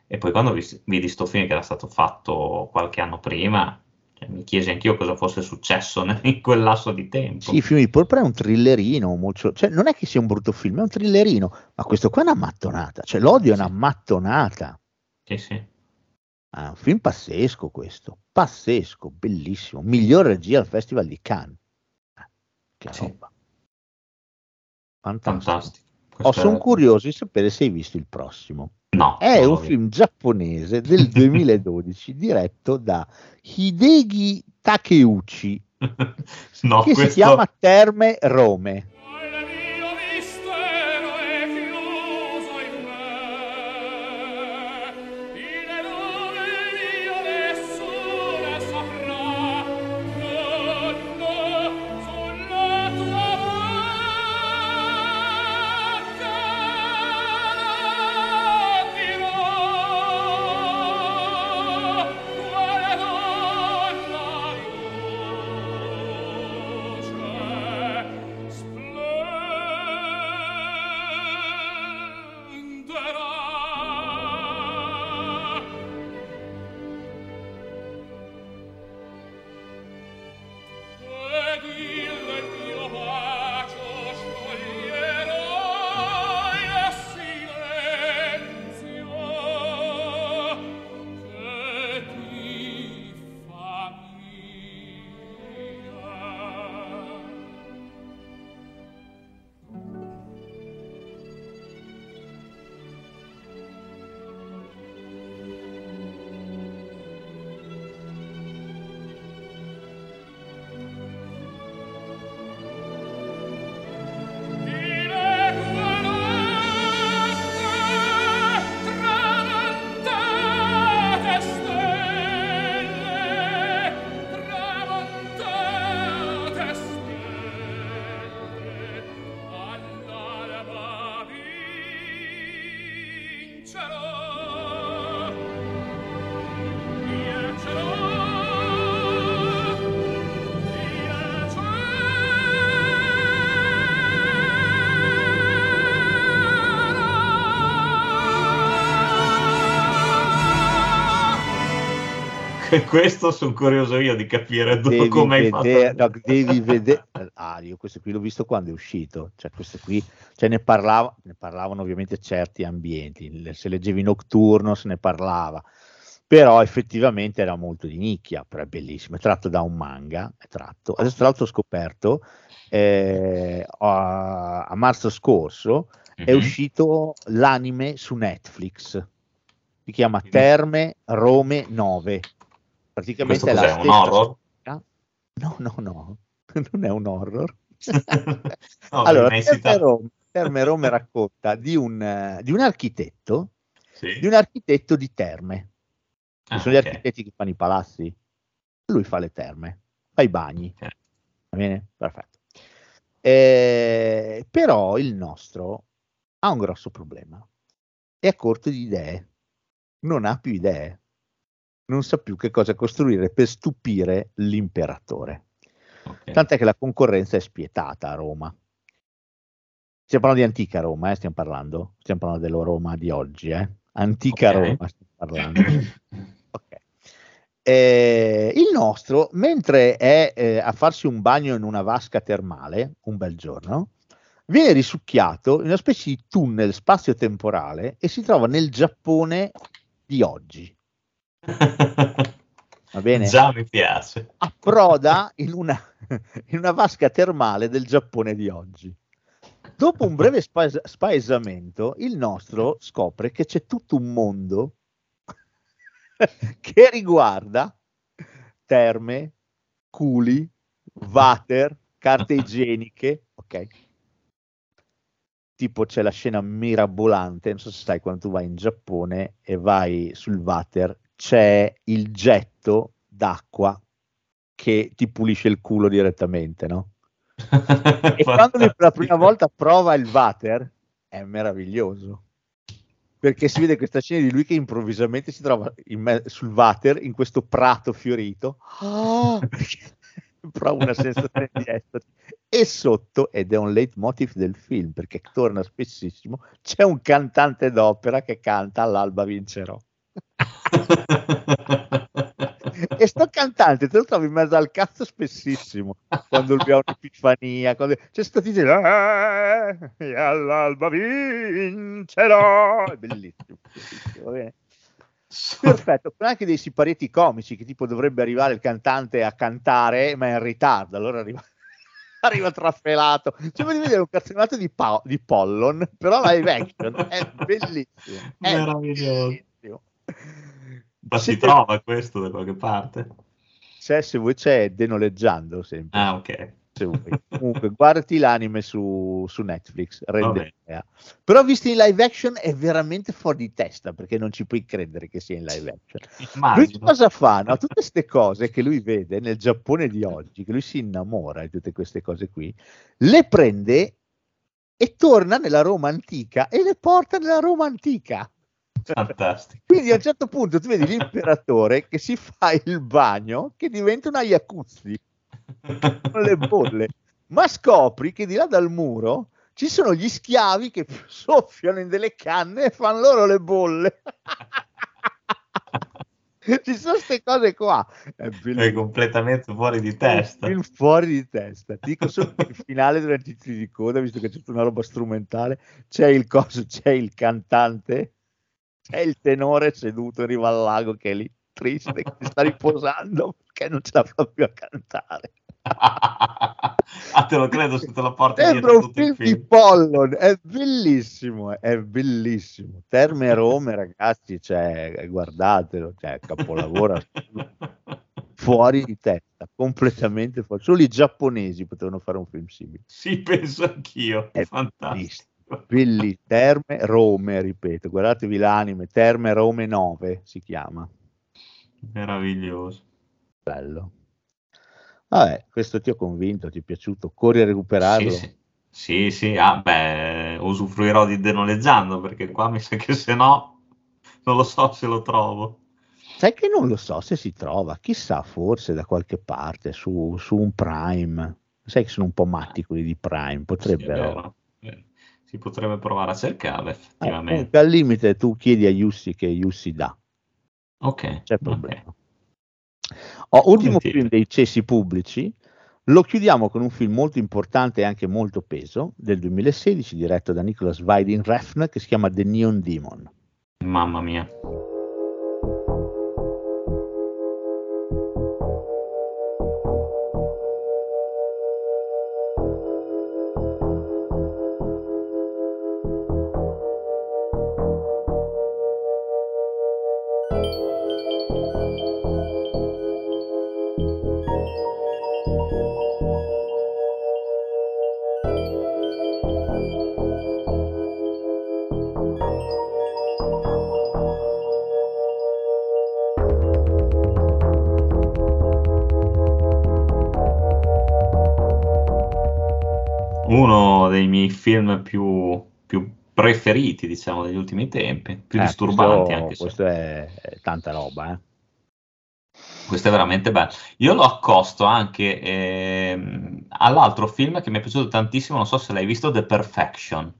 e poi quando vidi sto film che era stato fatto qualche anno prima, mi chiesi anch'io cosa fosse successo in quel lasso di tempo. Sì, il film di Polpra è un thrillerino, molto- cioè non è che sia un brutto film, è un thrillerino, ma questo qua è una mattonata, cioè l'odio è una mattonata. Sì, sì. Ah, È un film pazzesco questo, pazzesco, bellissimo, miglior regia al Festival di Cannes. Ah, Che Sì. roba. Fantastico. Fantastico. Oh, sono è- curioso di sapere se hai visto il prossimo. No, È un film giapponese del 2012 diretto da Hideki Takeuchi No, che si questo- chiama Terme Rome. Questo sono curioso io di capire come hai fatto. no, devi vedere. Ah, io questo qui l'ho visto quando è uscito. Cioè, questo qui, cioè ne, parlava, ne parlavano ovviamente certi ambienti. Se leggevi Nocturno se ne parlava. Però effettivamente era molto di nicchia, però è bellissimo. È tratto da un manga. È tratto. Adesso, tra l'altro, ho scoperto eh, a, a marzo scorso è Mhm. uscito l'anime su Netflix. Si chiama Terme Rome 9. Praticamente Questo è la un horror? storia. No, no, no, non è un horror. No, allora. Terme Rome, racconta di un, di un architetto, Sì. di un architetto di terme. Ah, sono gli ok. architetti che fanno i palazzi, lui fa le terme, fa i bagni. Ok. Va bene? Perfetto. Eh, però il nostro ha un grosso problema. È a corto di idee. Non ha più idee. Non sa più che cosa costruire per stupire l'imperatore. Ok. Tant'è che la concorrenza è spietata a Roma. Stiamo parlando di antica Roma, eh, stiamo parlando. Stiamo parlando della Roma di oggi, eh. Antica Ok. Roma stiamo parlando. Ok. Eh, il nostro, mentre è eh, a farsi un bagno in una vasca termale, un bel giorno, viene risucchiato in una specie di tunnel spazio-temporale e si trova nel Giappone di oggi. Va bene? Già mi piace. approda in una, in una vasca termale del Giappone di oggi. Dopo un breve spa- spaesamento, il nostro scopre che c'è tutto un mondo che riguarda terme, culi, water, carte igieniche, ok? tipo c'è la scena mirabolante, non so se sai quando tu vai in Giappone e vai sul water, c'è il getto d'acqua che ti pulisce il culo direttamente, no? e quando lui per la prima volta prova il water è meraviglioso. Perché si vede questa scena di lui che improvvisamente si trova in me- sul water in questo prato fiorito. Prova una sensazione di estasi. E sotto ed è un leitmotiv del film perché torna spessissimo c'è un cantante d'opera che canta all'alba vincerò e sto cantante te lo trovi in mezzo al cazzo spessissimo quando ha un'epifania quando... c'è sto titolo "Eh, e all'alba vincerò è bellissimo, bellissimo perfetto con anche dei siparietti comici che tipo dovrebbe arrivare il cantante a cantare ma è in ritardo allora arriva arriva trafelato sembra di vedere un cartonato di, pa- di Pollon però live action è bellissimo è Meraviglioso. bellissimo. Ma si trova questo da qualche parte? c'è se vuoi c'è denoleggiando sempre Ah, ok. comunque guardati l'anime su, su Netflix rende idea. però visto in live action è veramente fuori di testa perché non ci puoi credere che sia in live action lui Immagino. cosa fa? No? Tutte queste cose che lui vede nel Giappone di oggi, che lui si innamora di tutte queste cose qui, le prende e torna nella Roma antica e le porta nella Roma antica. Fantastico. Quindi a un certo punto tu vedi l'imperatore che si fa il bagno che diventa una jacuzzi con le bolle, ma scopri che di là dal muro ci sono gli schiavi che soffiano in delle canne e fanno loro le bolle. ci sono queste cose qua. È È completamente fuori di testa. Film fuori di testa. Ti Dico solo che il finale durante i titoli di coda, visto che c'è tutta una roba strumentale, c'è il coso, c'è il cantante, c'è il tenore seduto in riva al lago che è lì triste, che si sta riposando perché non ce la fa più a cantare. ah, te lo credo se te lo porti Sembra dietro un il film di film. Pollon, è bellissimo, è bellissimo. Terme e Rome, ragazzi, cioè, guardatelo, cioè, capolavoro fuori di testa, completamente fuori. Solo i giapponesi potevano fare un film simile. Sì, penso anch'io. È Fantastico. Belli, Terme Rome, ripeto, guardatevi l'anime, Terme Rome 9 si chiama. Meraviglioso. Bello. Vabbè, questo ti ho convinto, ti è piaciuto, corri a recuperarlo. Sì, sì. Sì, sì, ah, beh, usufruirò di denoleggiando perché qua mi sa che se no non lo so se lo trovo. Sai che non lo so se si trova, chissà, forse da qualche parte su, su un Prime. Sai che sono un po' matti quelli di Prime, Sì, potrebbero. vero. Si potrebbe provare a cercarlo Eh, effettivamente. comunque, al limite tu chiedi a Yussi che Yussi dà, Ok, c'è problema. Oh, ultimo Volentieri. film dei cessi pubblici, lo chiudiamo con un film molto importante e anche molto peso del 2016 diretto da Nicholas Winding Refn che si chiama The Neon Demon. Mamma mia. Film più, più preferiti, diciamo, degli ultimi tempi, più Eh, disturbanti questo, anche questo è, è tanta roba, eh. Questo è veramente bello. Io lo accosto anche ehm, all'altro film che mi è piaciuto tantissimo, non so se l'hai visto, The Perfection,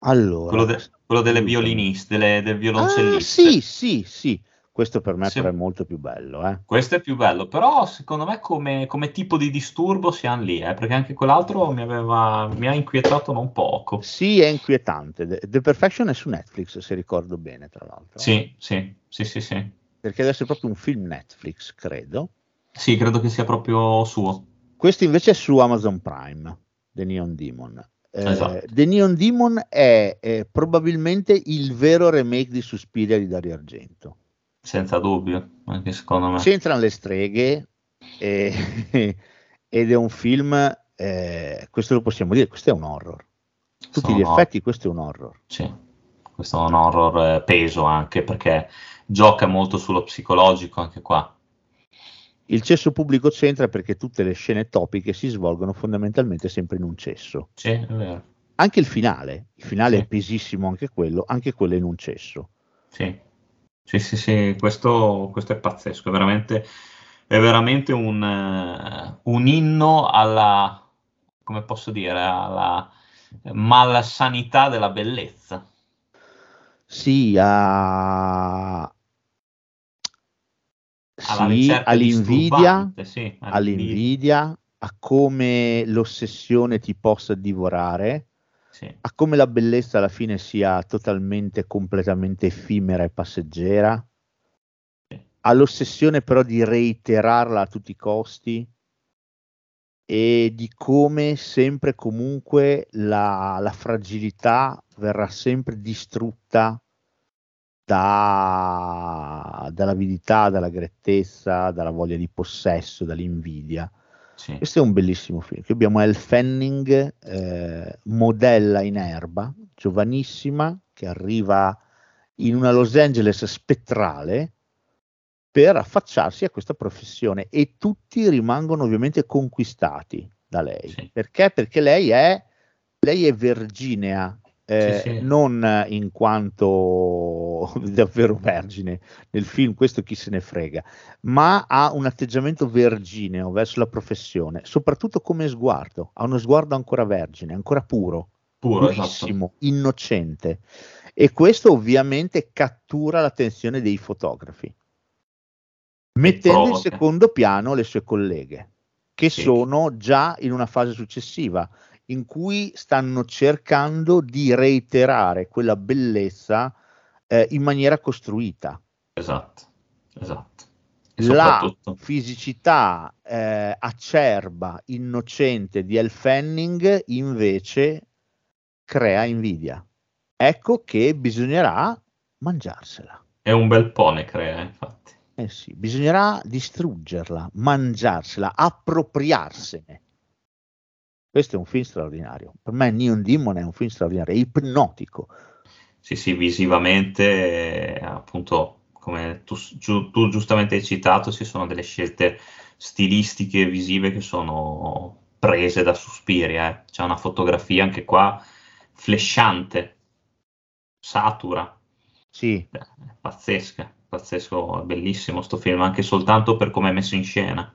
Allora, quello, de- quello delle violiniste, delle, del Ah, violoncelliste. sì, sì, sì. Questo per me Sì. è molto più bello, eh. Questo è più bello, però secondo me come, come tipo di disturbo siamo lì, eh, perché anche quell'altro mi, aveva, mi ha inquietato non poco. Sì, è inquietante. The, The Perfection è su Netflix, se ricordo bene, tra l'altro. Sì, sì, sì, sì, sì. Perché deve essere proprio un film Netflix, credo. Sì, credo che sia proprio suo. Questo invece è su Amazon Prime, The Neon Demon. Eh, Esatto. The Neon Demon è, è probabilmente il vero remake di Suspiria di Dario Argento. Senza dubbio, anche secondo me. C'entrano le streghe e- ed è un film, eh, questo lo possiamo dire, questo è un horror. tutti gli Sono- effetti questo è un horror. Sì, questo è un horror eh, peso anche perché gioca molto sullo psicologico anche qua. Il cesso pubblico c'entra perché tutte le scene topiche si svolgono fondamentalmente sempre in un cesso. Sì, è vero. Anche il finale, il finale Sì. è pesissimo anche quello, anche quello è in un cesso. Sì, sì, sì, sì, questo, questo è pazzesco, è veramente, è veramente un, eh, un inno alla, come posso dire, alla malsanità della bellezza. Sì, a... Sì, all'invidia, sì, all'invidia. all'invidia, a come l'ossessione ti possa divorare, Sì, a come la bellezza alla fine sia totalmente, completamente effimera e passeggera, all'ossessione però di reiterarla a tutti i costi e di come sempre comunque la, la fragilità verrà sempre distrutta da, dall'avidità, dalla grettezza, dalla voglia di possesso, dall'invidia. Sì, Questo è un bellissimo film. Qui abbiamo Elle Fanning, eh, modella in erba, giovanissima, che arriva in una Los Angeles spettrale per affacciarsi a questa professione e tutti rimangono ovviamente conquistati da lei. Sì. Perché? Perché lei è, lei è verginea, eh, Sì, sì. non in quanto davvero vergine nel film, questo chi se ne frega, ma ha un atteggiamento vergineo verso la professione, soprattutto come sguardo, ha uno sguardo ancora vergine, ancora puro, puro, esatto. purissimo, innocente. E questo ovviamente cattura l'attenzione dei fotografi, mettendo in secondo piano le sue colleghe, che Sì. sono già in una fase successiva, in cui stanno cercando di reiterare quella bellezza eh, in maniera costruita. Esatto, esatto. E La soprattutto, fisicità eh, acerba, innocente di Elle Fanning invece crea invidia. Ecco che bisognerà mangiarsela. è un bel po' ne crea, infatti. Eh sì, bisognerà distruggerla, mangiarsela, appropriarsene. Questo è un film straordinario. Per me Neon Demon è un film straordinario, è ipnotico. Sì, sì, visivamente, appunto, come tu, giu- tu giustamente hai citato, ci sono delle scelte stilistiche e visive che sono prese da Suspiria. eh. C'è una fotografia anche qua flashante, satura, Sì, pazzesca, pazzesco, bellissimo sto film, anche soltanto per come è messo in scena.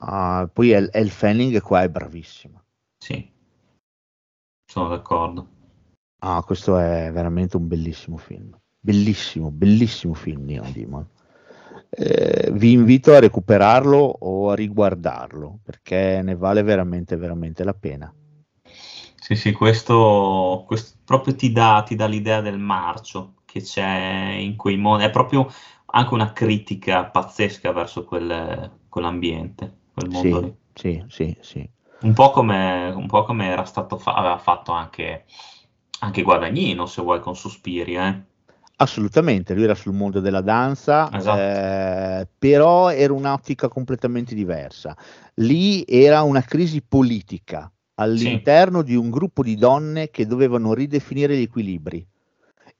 ah, poi Elle Elle Fanning qua è bravissima. Sì, sono d'accordo. Ah, questo è veramente un bellissimo film. Bellissimo, bellissimo film Neon Demon. Eh, vi invito a recuperarlo o a riguardarlo perché ne vale veramente, veramente la pena. Sì, sì, questo, questo proprio ti dà, ti dà l'idea del marcio che c'è in quei mondi, è proprio anche una critica pazzesca verso quel- quell'ambiente, quel mondo lì. Sì, sì, sì, sì. Un po' come, un po' come era stato fa- aveva fatto anche, anche Guadagnino, se vuoi, con Suspiria, eh. Assolutamente, lui era sul mondo della danza, Esatto. eh, però era un'ottica completamente diversa. Lì era una crisi politica all'interno di un gruppo di donne che dovevano ridefinire gli equilibri.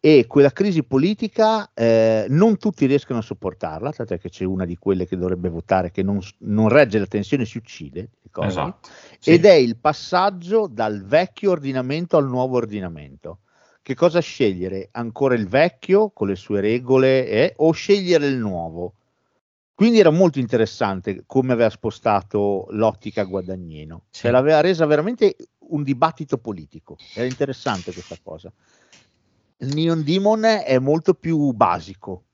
E quella crisi politica eh, non tutti riescono a sopportarla, tant'è che c'è una di quelle che dovrebbe votare che non, non regge la tensione e si uccide. Ricordi? Esatto. Sì. Ed è il passaggio dal vecchio ordinamento al nuovo ordinamento. Che cosa scegliere? Ancora il vecchio con le sue regole eh, o scegliere il nuovo? Quindi era molto interessante come aveva spostato l'ottica Guadagnino, Sì. cioè l'aveva resa veramente un dibattito politico. Era interessante questa cosa. Il Neon Demon è molto più basico.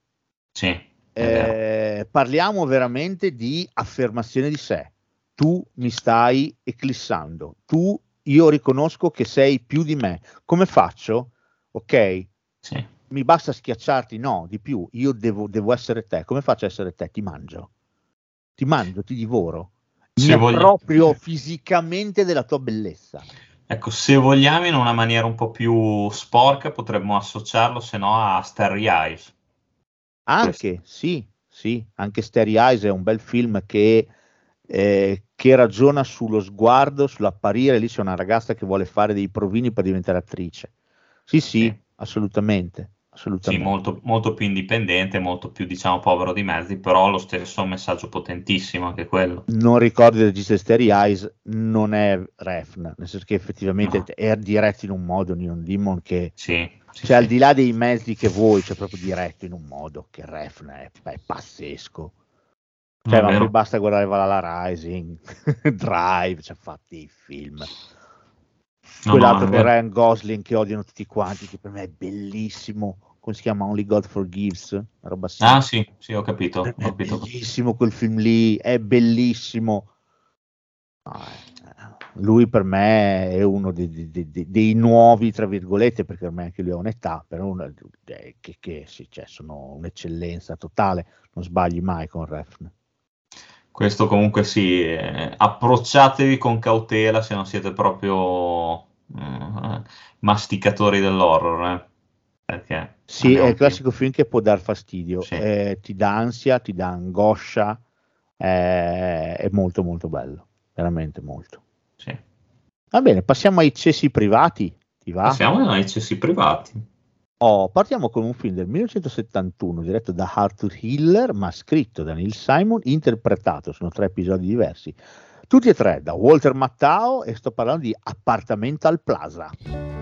Sì. Eh, parliamo veramente di affermazione di sé. Tu mi stai eclissando, tu io riconosco che sei più di me. Come faccio? Ok, Sì. mi basta schiacciarti? No, di più, io devo, devo essere te. Come faccio a essere te? Ti mangio, ti mangio, ti divoro. Mi voglio- approprio fisicamente della tua bellezza. Ecco, se vogliamo in una maniera un po' più sporca, potremmo associarlo, se no, a Starry Eyes. Anche, sì, sì, anche Starry Eyes è un bel film che eh, che ragiona sullo sguardo, sull'apparire, lì c'è una ragazza che vuole fare dei provini per diventare attrice. Sì, sì, assolutamente. Sì, assolutamente. molto, molto più indipendente, molto più, diciamo, povero di mezzi, però lo stesso messaggio potentissimo anche quello. non ricordo il regista Starry Eyes, non è Refn, nel senso che effettivamente No. è diretto in un modo Neon Demon che, Sì, sì, cioè al sì. di là dei mezzi che vuoi, c'è proprio diretto in un modo che Refn è, è pazzesco. Cioè, ma poi basta guardare Valhalla Rising, Drive, cioè fatti i film. No, Quell'altro no, con. Ryan Gosling che odiano tutti quanti, che per me è bellissimo. Come si chiama? Only God Forgives? Una roba simile. Ah, sì, sì, ho capito. Ho me è capito. bellissimo quel film lì, è bellissimo. No, eh, lui per me è uno dei, dei- dei- dei nuovi, tra virgolette, perché ormai anche lui ha un'età, però uno- eh, che, che sì, cioè, sono un'eccellenza totale, non sbagli mai con Refn. Questo comunque sì, eh, approcciatevi con cautela se non siete proprio eh, masticatori dell'horror, eh, perché Sì, è il classico film che può dar fastidio, Sì. eh, ti dà ansia, ti dà angoscia, eh, è molto molto bello, veramente molto. Sì. Va bene, passiamo ai cessi privati, ti va? Passiamo ai cessi privati. Oh, partiamo con un film del 1971 diretto da Arthur Hiller, ma scritto da Neil Simon, interpretato, sono tre episodi diversi, tutti e tre da Walter Mattao e sto parlando di Appartamental Plaza.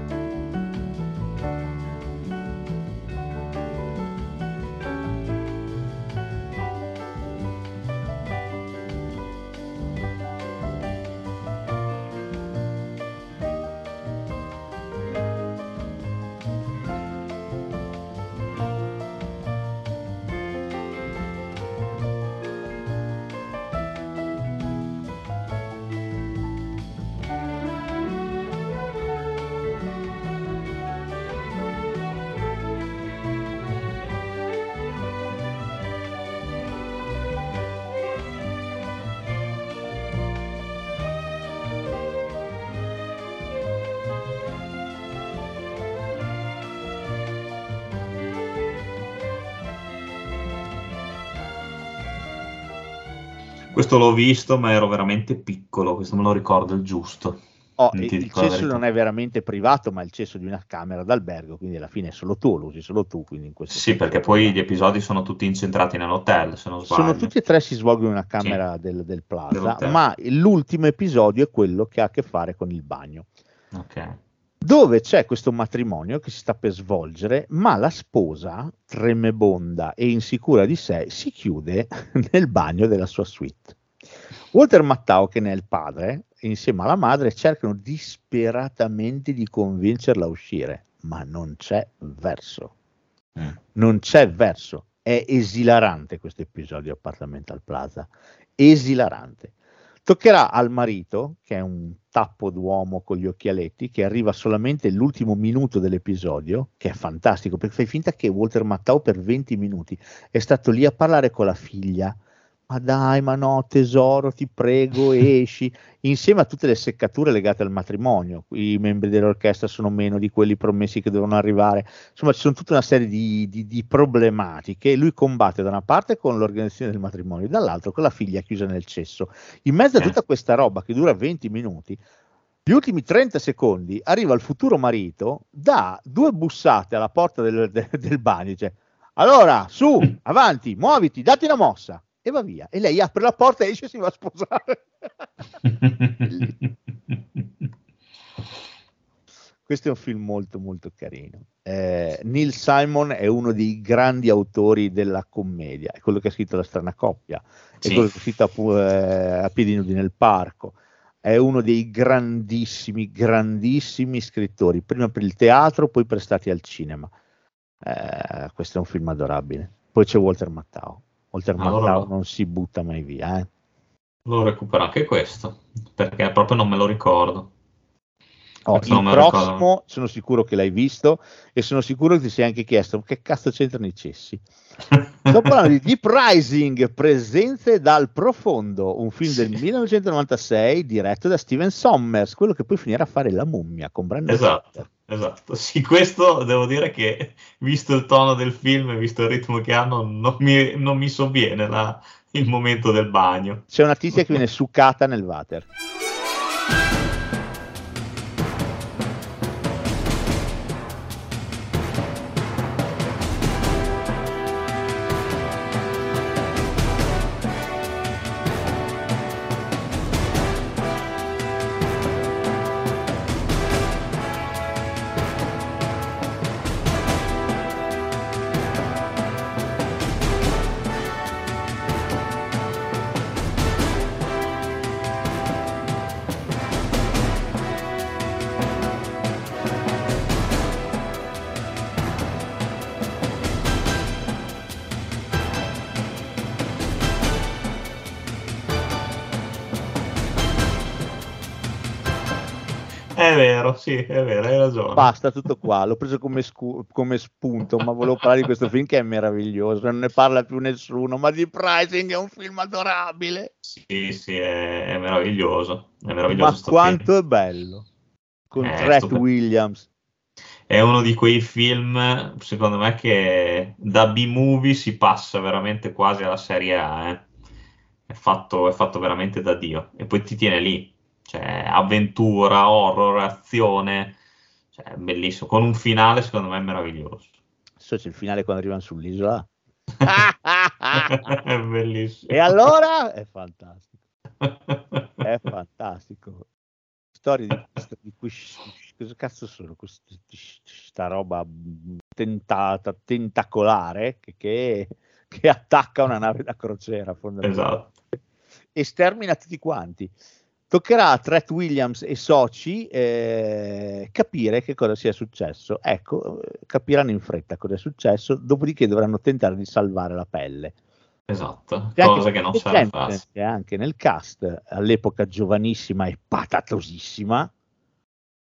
Questo l'ho visto, ma ero veramente piccolo, questo me lo ricordo il giusto. Oh, Non il cesso non è veramente privato, ma è il cesso di una camera d'albergo, quindi alla fine è solo tu, lo usi solo tu. Sì, perché poi gli episodi sono tutti incentrati nell'hotel, se non sbaglio. Sono tutti e tre si svolgono in una camera del, del plaza, Dell'hotel. ma l'ultimo episodio è quello che ha a che fare con il bagno, Ok. dove c'è questo matrimonio che si sta per svolgere, ma la sposa, tremebonda e insicura di sé, si chiude nel bagno della sua suite. Walter Mattao, che ne è il padre, insieme alla madre, cercano disperatamente di convincerla a uscire, ma non c'è verso. Mm. Non c'è verso. È esilarante questo episodio Appartamental Plaza. Esilarante. Toccherà al marito, che è un tappo d'uomo con gli occhialetti, che arriva solamente l'ultimo minuto dell'episodio, che è fantastico, perché fai finta che Walter Mattao per 20 minuti è stato lì a parlare con la figlia. Ma dai, ma no, tesoro, ti prego, esci, insieme a tutte le seccature legate al matrimonio. I membri dell'orchestra sono meno di quelli promessi che devono arrivare. Insomma, ci sono tutta una serie di, di- di problematiche. Lui combatte da una parte con l'organizzazione del matrimonio, dall'altro con la figlia chiusa nel cesso. In mezzo a tutta questa roba che dura 20 minuti, gli ultimi 30 secondi arriva il futuro marito, dà due bussate alla porta del, de- del bagno, dice allora su, avanti, muoviti, datti una mossa e va via. E lei apre la porta e esce e si va a sposare. Questo è un film molto molto carino. Eh, Neil Simon è uno dei grandi autori della commedia, è quello che ha scritto La strana coppia, è Sì. quello che ha scritto a, eh, a piedi nudi nel parco, è uno dei grandissimi, grandissimi scrittori, prima per il teatro, poi prestati al cinema. Eh, questo è un film adorabile. Poi c'è Walter Mattao. Walter Allora lo- non si butta mai via. Eh. Lo recupero anche questo, perché proprio non me lo ricordo. Oh, il lo ricordo. prossimo sono sicuro che l'hai visto e sono sicuro che ti sei anche chiesto che cazzo c'entrano i cessi. Sto parlando di Deep Rising, Presenze dal profondo, un film del 1996 diretto da Steven Sommers, quello che poi finirà a fare La mummia con Brandon Esatto, Fraser. Esatto, sì, questo devo dire che visto il tono del film e visto il ritmo che hanno, non mi, non mi sovviene la- il momento del bagno. C'è una tizia che viene succata nel water. Sì, è vero, hai ragione. Basta tutto qua, l'ho preso come, scu- come spunto, ma volevo parlare di questo film che è meraviglioso, non ne parla più nessuno, ma The Pricing è un film adorabile. Sì, sì, è, è meraviglioso. È meraviglioso Ma quanto film. è bello. Con Eh, Trent stupendo. Williams. È uno di quei film, secondo me, che da B-movie si passa veramente quasi alla serie A. eh. È fatto, è fatto veramente da Dio. E poi ti tiene lì. Cioè, avventura, horror, azione. Cioè, bellissimo. Con un finale, secondo me, meraviglioso. So c'è il finale quando arrivano sull'isola. è bellissimo. E allora è fantastico. È fantastico. Storie di, di cui cosa cazzo sono questa roba tentata, tentacolare che, che, che attacca una nave da crociera fondamentalmente. Esatto. e stermina tutti quanti. Toccherà a Tret Williams e soci eh, capire che cosa sia successo. Ecco, eh, capiranno in fretta cosa è successo, dopodiché dovranno tentare di salvare la pelle. Esatto. C'è Cosa che non sarà facile. anche nel cast, all'epoca giovanissima e patatosissima.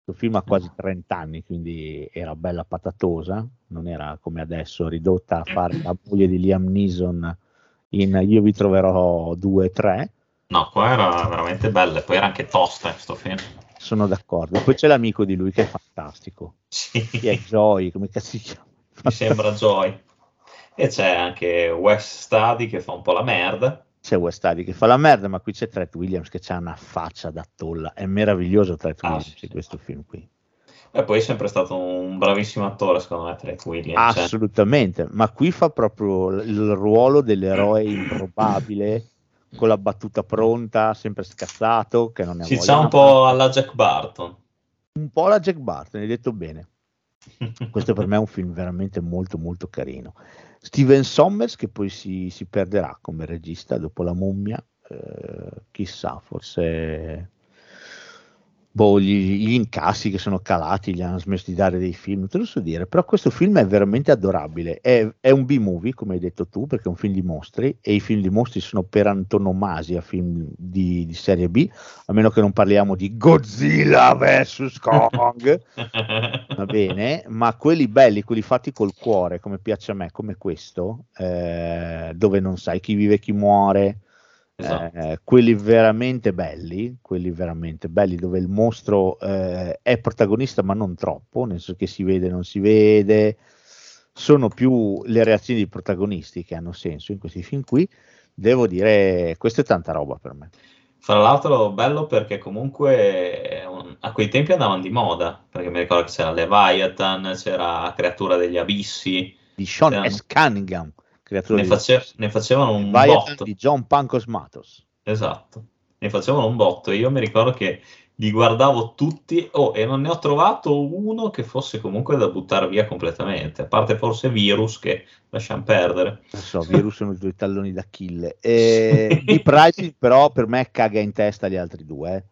Questo film ha quasi 30 anni, quindi era bella patatosa, non era come adesso ridotta a fare la moglie di Liam Neeson in Io vi troverò 2-3. No, qua era veramente bella. Poi era anche tosta questo film. Sono d'accordo. Poi c'è l'amico di lui che è fantastico. Sì. Chi è Joy? Come cazzo si chiama? Mi sembra Joy. E c'è anche West Study che fa un po' la merda. C'è West Side che fa la merda, ma qui c'è Tret Williams che ha una faccia da tolla. È meraviglioso Tret Ah, Williams in questo film qui. E poi è sempre stato un bravissimo attore, secondo me, Trent Williams. eh. Assolutamente, ma qui fa proprio il ruolo dell'eroe improbabile, con la battuta pronta, sempre scazzato, che non è Si c'ha un po' alla Jack Barton. un po' la Jack Barton, hai detto bene. Questo per me è un film veramente molto molto carino. Steven Sommers che poi si, si perderà come regista dopo la mummia, eh, chissà, forse boh, gli, gli incassi che sono calati gli hanno smesso di dare dei film, te lo so dire, però questo film è veramente adorabile, è, è un B-movie come hai detto tu perché è un film di mostri e i film di mostri sono per antonomasia film di, di serie B, a meno che non parliamo di Godzilla vs Kong, va bene, ma quelli belli, quelli fatti col cuore, come piace a me, come questo, eh, dove non sai chi vive e chi muore, Esatto. eh, quelli veramente belli, quelli veramente belli, dove il mostro eh, è protagonista ma non troppo, nel senso che si vede non si vede, sono più le reazioni dei protagonisti che hanno senso in questi film qui, devo dire, questa è tanta roba per me. Fra l'altro, bello perché comunque eh, un- a quei tempi andavano di moda. Perché mi ricordo che c'era Leviathan, c'era Creatura degli Abissi. Di Sean S. Cunningham, ne, face- ne facevano un Leviathan botto. di John Pancos Matos. Esatto, ne facevano un botto. Io mi ricordo che li guardavo tutti oh, e non ne ho trovato uno che fosse comunque da buttare via completamente. A parte forse Virus che lasciamo perdere. Non so, Virus sono i due talloni d'Achille. E di Price però per me caga in testa gli altri due. eh.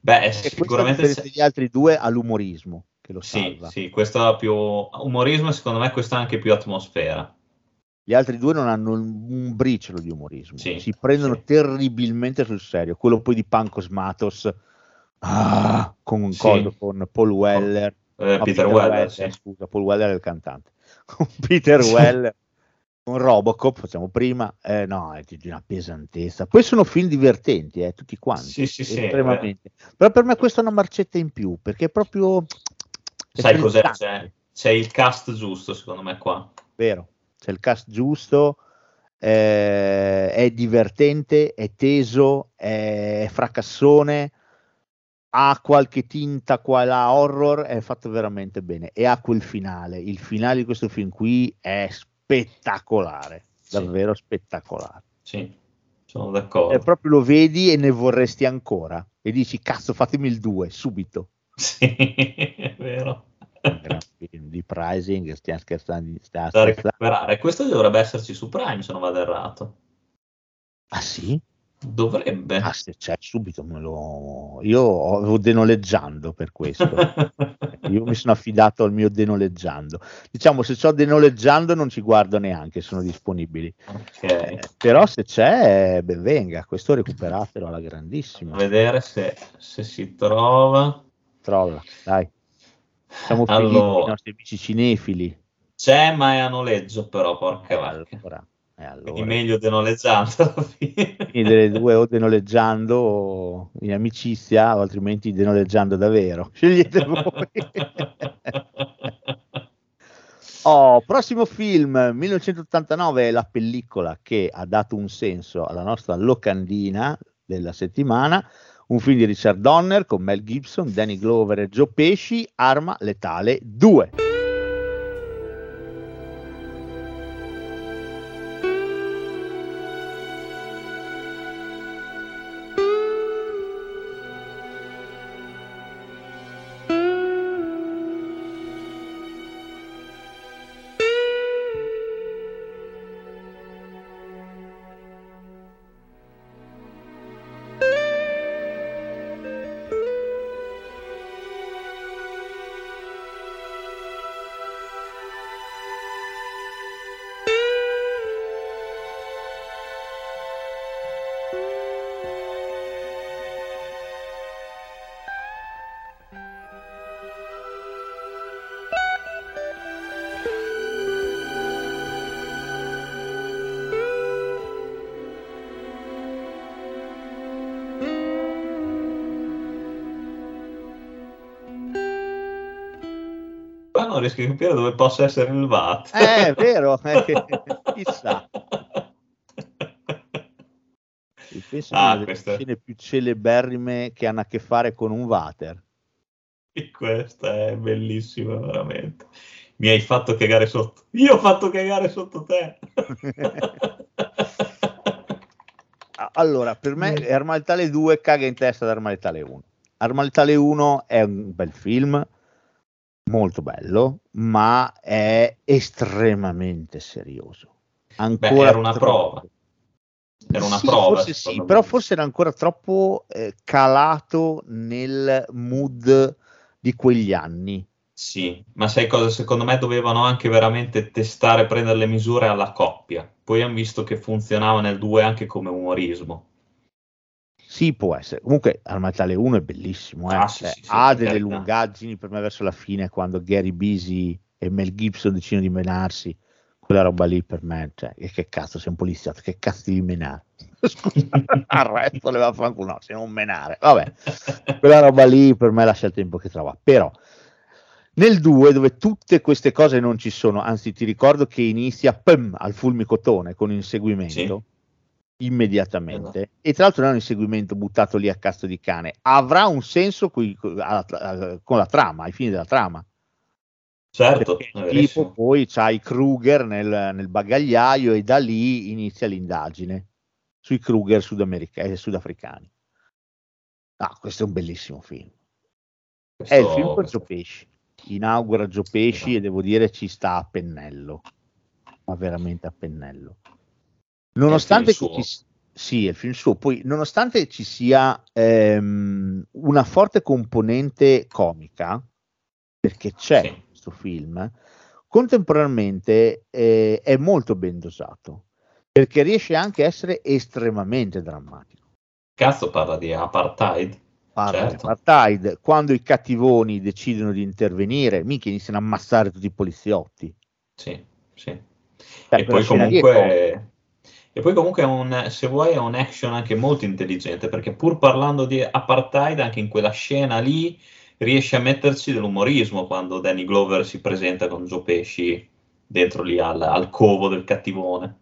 Beh, sicuramente c'è- degli altri due ha l'umorismo che lo sì, salva. sì, questo ha più umorismo e secondo me questo ha anche più atmosfera. Gli altri due non hanno un, briciolo di umorismo, Sì, si prendono terribilmente sul serio. Quello poi di Pancos Matos, ah, con un Sì. con Paul Weller, Eh, no, Peter Weller, sì. scusa, Paul Weller è il cantante, con Peter Weller, con Robocop, facciamo prima, eh, no, è di una pesantezza. Poi sono film divertenti, eh, tutti quanti, Sì, sì, sì, estremamente. Però per me questa è una marcetta in più, perché è proprio Sai cos'è? C'è, c'è il cast giusto, secondo me, qua. vero, c'è il cast giusto, eh, è divertente, è teso, è fracassone, ha qualche tinta qua e là horror, è fatto veramente bene e ha quel finale, il finale di questo film qui è spettacolare, davvero spettacolare. Sì, sono d'accordo. E proprio lo vedi e ne vorresti ancora e dici cazzo fatemi il 2 subito. Sì, è vero. Di pricing, stiamo scherzando, stiamo Da scherzando. recuperare. Questo dovrebbe esserci su Prime, se non vado errato. Ah sì? Dovrebbe. Ah, se c'è subito me lo... Io avevo denoleggiando per questo. Io mi sono affidato al mio denoleggiando. Diciamo, se c'ho denoleggiando non ci guardo neanche, sono disponibili. Ok. Eh, però se c'è, ben venga, questo recuperatelo alla grandissima. A vedere se, se si trova. Trolla, dai. Siamo finiti Allora. i nostri amici cinefili. C'è, ma è a noleggio, però, porca vacca. Allora, allora. Quindi meglio denoleggiando. Quindi delle due o denoleggiando o in amicizia o altrimenti denoleggiando davvero. Scegliete voi. Oh, prossimo film 1989 è la pellicola che ha dato un senso alla nostra locandina della settimana. Un film di Richard Donner con Mel Gibson, Danny Glover e Joe Pesci, Arma Letale 2. Riesco a capire dove possa essere il VAT. Eh, è vero, eh, chissà. Penso Ah, una delle questa- scene più celeberrime che hanno a che fare con un water. E Questa è bellissima, veramente. Mi hai fatto cagare sotto. Io ho fatto cagare sotto te. Allora, per me Arma Letale 2 caga in testa ad Arma Letale 1. Arma Letale 1 è un bel film, molto bello, ma è estremamente serioso. Beh, Ancora era una troppo. prova. Era una Sì, prova. forse sì, però forse era ancora troppo eh, calato nel mood di quegli anni. Sì, ma sai cosa? Secondo me dovevano anche veramente testare, prendere le misure alla coppia. Poi hanno visto che funzionava nel 2 anche come umorismo. Sì, può essere. Comunque, Arma Letale 1 è bellissimo. eh. Ah, sì, Cioè, sì, sì, ha delle carità. lungaggini per me verso la fine, quando Gary Busey e Mel Gibson decidono di menarsi. Quella roba lì per me, cioè, e che cazzo, sei un poliziotto, che cazzo devi menare? Scusa, al resto le va a fanculo, no, sei un menare. Vabbè, quella roba lì per me lascia il tempo che trova. Però, nel 2, dove tutte queste cose non ci sono, anzi ti ricordo che inizia pum, al fulmicotone con inseguimento immediatamente. E tra l'altro non è un inseguimento buttato lì a cazzo di cane. Avrà un senso co- alla- alla- con la trama ai fini della trama. Certo, tipo poi c'hai Kruger nel, nel bagagliaio e da lì inizia l'indagine sui Kruger sudamerica- eh, sudafricani. Ah, questo è un bellissimo film. È il Questo- film con questo- Gio Pesci inaugura Gio Pesci e devo dire ci sta a pennello. Ma veramente a pennello nonostante film ci, suo. sì, è il film suo, poi nonostante ci sia ehm, una forte componente comica, perché c'è Sì. questo film, contemporaneamente eh, è molto ben dosato, perché riesce anche a essere estremamente drammatico. Cazzo parla di apartheid. Parla di Certo. apartheid, quando i cattivoni decidono di intervenire, mica iniziano a ammazzare tutti i poliziotti. Sì, sì. Cioè, E poi è comunque, e poi comunque è un, se vuoi, è un action anche molto intelligente, perché pur parlando di apartheid, anche in quella scena lì riesce a metterci dell'umorismo quando Danny Glover si presenta con Joe Pesci dentro lì al, al covo del cattivone.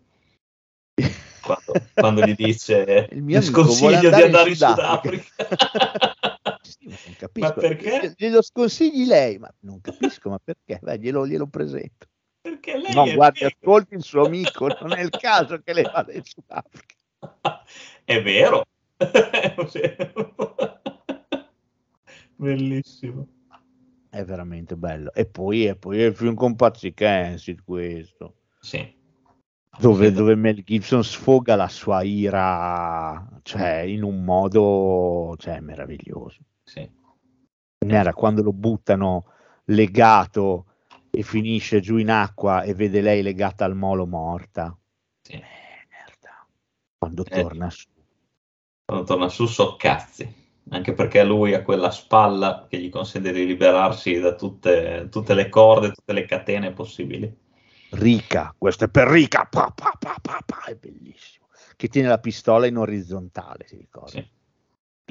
Quando, quando gli dice Il mio sconsiglio di andare in andare in Sudafrica." Sì, non capisco. Ma perché? Glielo sconsigli lei, ma non capisco, ma perché? Beh, glielo, glielo presento. Perché lei No, guardi, ascolti il suo amico, non è il caso che lei vada in Sudafrica. È vero. È vero. Bellissimo. È veramente bello. E poi, e poi è il film con Patsy Kensit questo. Sì. Dove, dove Mel Gibson sfoga la sua ira, cioè, in un modo, cioè, meraviglioso. Sì. Era quando lo buttano legato e finisce giù in acqua e vede lei legata al molo morta. Sì. Merda. Quando Eh. torna su. Quando torna su so cazzi. Anche perché lui ha quella spalla che gli consente di liberarsi da tutte, tutte le corde, tutte le catene possibili. Rica, questo è per Rica, pa, pa, pa, pa, è bellissimo. Che tiene la pistola in orizzontale, si ricorda. Sì.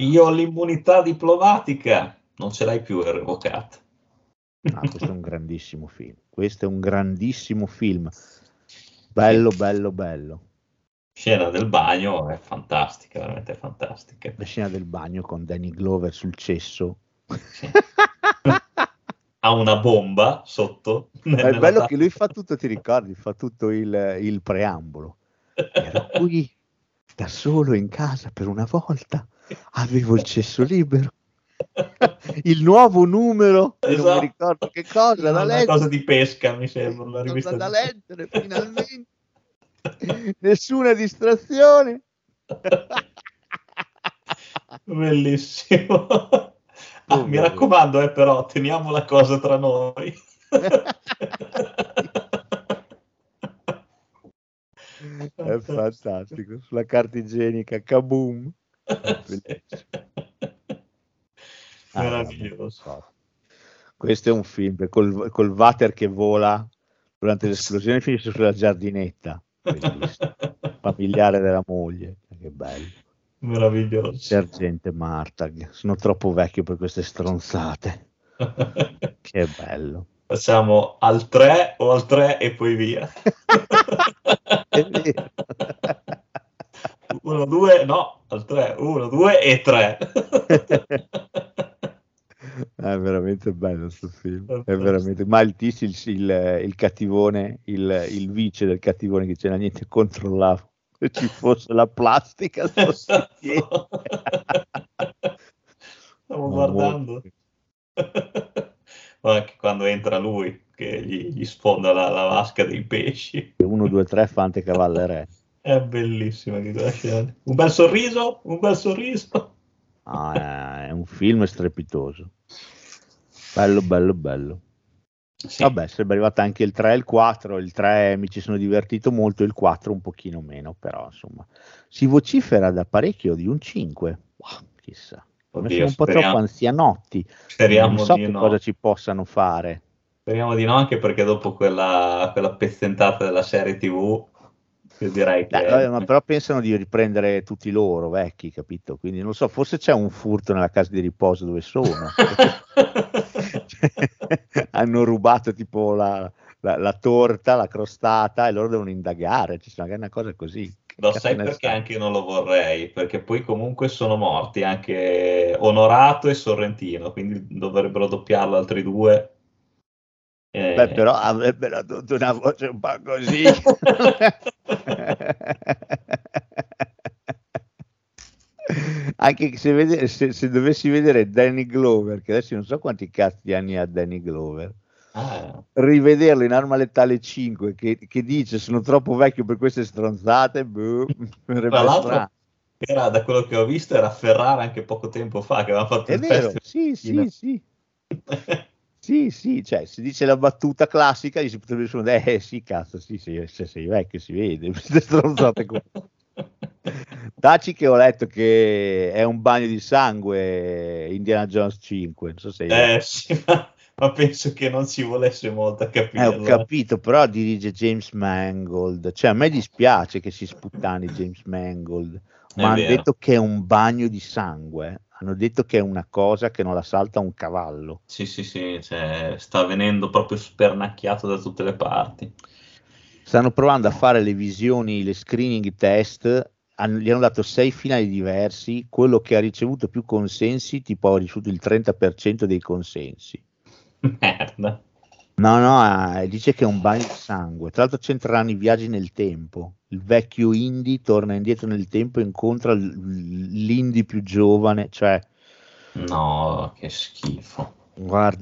Io ho l'immunità diplomatica, non ce l'hai più, è revocata. Ah, questo è un grandissimo film. Questo è un grandissimo film. Bello, bello, bello. Scena del bagno è fantastica, veramente fantastica. La scena del bagno con Danny Glover sul cesso. Sì. ha una bomba sotto. È bello ta- che lui fa tutto, ti ricordi? Fa tutto il, il preambolo. Ero qui da solo in casa per una volta. Avevo il cesso libero. Il nuovo numero, che non Esatto. mi ricordo che cosa, da una leggere. cosa di pesca, mi sembra, cosa rivista da leggere finalmente. Nessuna distrazione. Bellissimo. Ah, Oh, mi raccomando, eh, però, teniamo la cosa tra noi. È fantastico. Sulla carta igienica, kaboom. Bellissimo. Ah, Meraviglioso. Questo è un film col, col water che vola durante l'esplosione finisce sulla giardinetta. Familiare della moglie. Che bello. Meraviglioso. Sergente Martag. Sono troppo vecchio per queste stronzate. Che bello. Facciamo al 3 o al 3 e poi via. È vero. 1, 2, no, al 3, 1, 2 e 3. È veramente bello questo film. È veramente. Ma il Tis, il, il, il cattivone, il, il vice del cattivone che c'era niente controllava se ci fosse la plastica. piedi. Stiamo Ma guardando. Ma anche quando entra lui, che gli, gli sfonda la, la vasca dei pesci. 1, 2, 3, Fante Cavalle Re. È bellissima che quella scena. Un bel sorriso, un bel sorriso. Ah, è un film strepitoso. Bello, bello, bello. Sì. Vabbè, sarebbe arrivato anche il 3 e il 4. Il 3 mi ci sono divertito molto, il 4 un pochino meno, però insomma si vocifera da parecchio di un 5. Wow, chissà. Oddio, sono un po' speriamo- troppo anzianotti. Speriamo non so di che no. cosa ci possano fare. Speriamo di no, anche perché dopo quella, quella pezzentata della serie TV, io direi che... Dai, ma però pensano di riprendere tutti loro vecchi, capito? Quindi non so, forse c'è un furto nella casa di riposo dove sono. Cioè, hanno rubato tipo la, la- la torta, la crostata e loro devono indagare. Ci sono magari una cosa così. Lo cazzo sai perché sai? anche non lo vorrei? Perché poi comunque sono morti anche Onorato e Sorrentino, quindi dovrebbero doppiarlo altri due. Eh, Beh, però avrebbero avuto una voce un po' così. Anche se, vede- se- se dovessi vedere Danny Glover, che adesso non so quanti cazzo di anni ha Danny Glover, ah, rivederlo in Arma Letale 5 che, che dice sono troppo vecchio per queste stronzate, boh, tra l'altro, era, da quello che ho visto, era a Ferrara anche poco tempo fa che aveva fatto È il vero, festival. sì, sì, sì. Sì, sì, cioè, si dice la battuta classica, gli si potrebbe rispondere, eh sì, cazzo, sì, sì, se sei vecchio si vede, queste stronzate qua. Taci che ho letto che è un bagno di sangue Indiana Jones 5, non so se Eh sì, ma, ma penso che non ci volesse molto a Eh, capirlo. ho capito, però dirige James Mangold. Cioè, a me dispiace che si sputtani James Mangold, È ma hanno vero. detto che è un bagno di sangue. Hanno detto che è una cosa che non la salta un cavallo. Sì, sì, sì, cioè, sta venendo proprio spernacchiato da tutte le parti. Stanno provando a fare le visioni, le screening test, hanno- gli hanno dato sei finali diversi, quello che ha ricevuto più consensi tipo ha ricevuto il 30% dei consensi. Merda. No, no, eh, dice che è un bagno di sangue. Tra l'altro c'entreranno i viaggi nel tempo. Il vecchio Indy torna indietro nel tempo e incontra l- l'Indy più giovane, cioè No, che schifo. Guarda,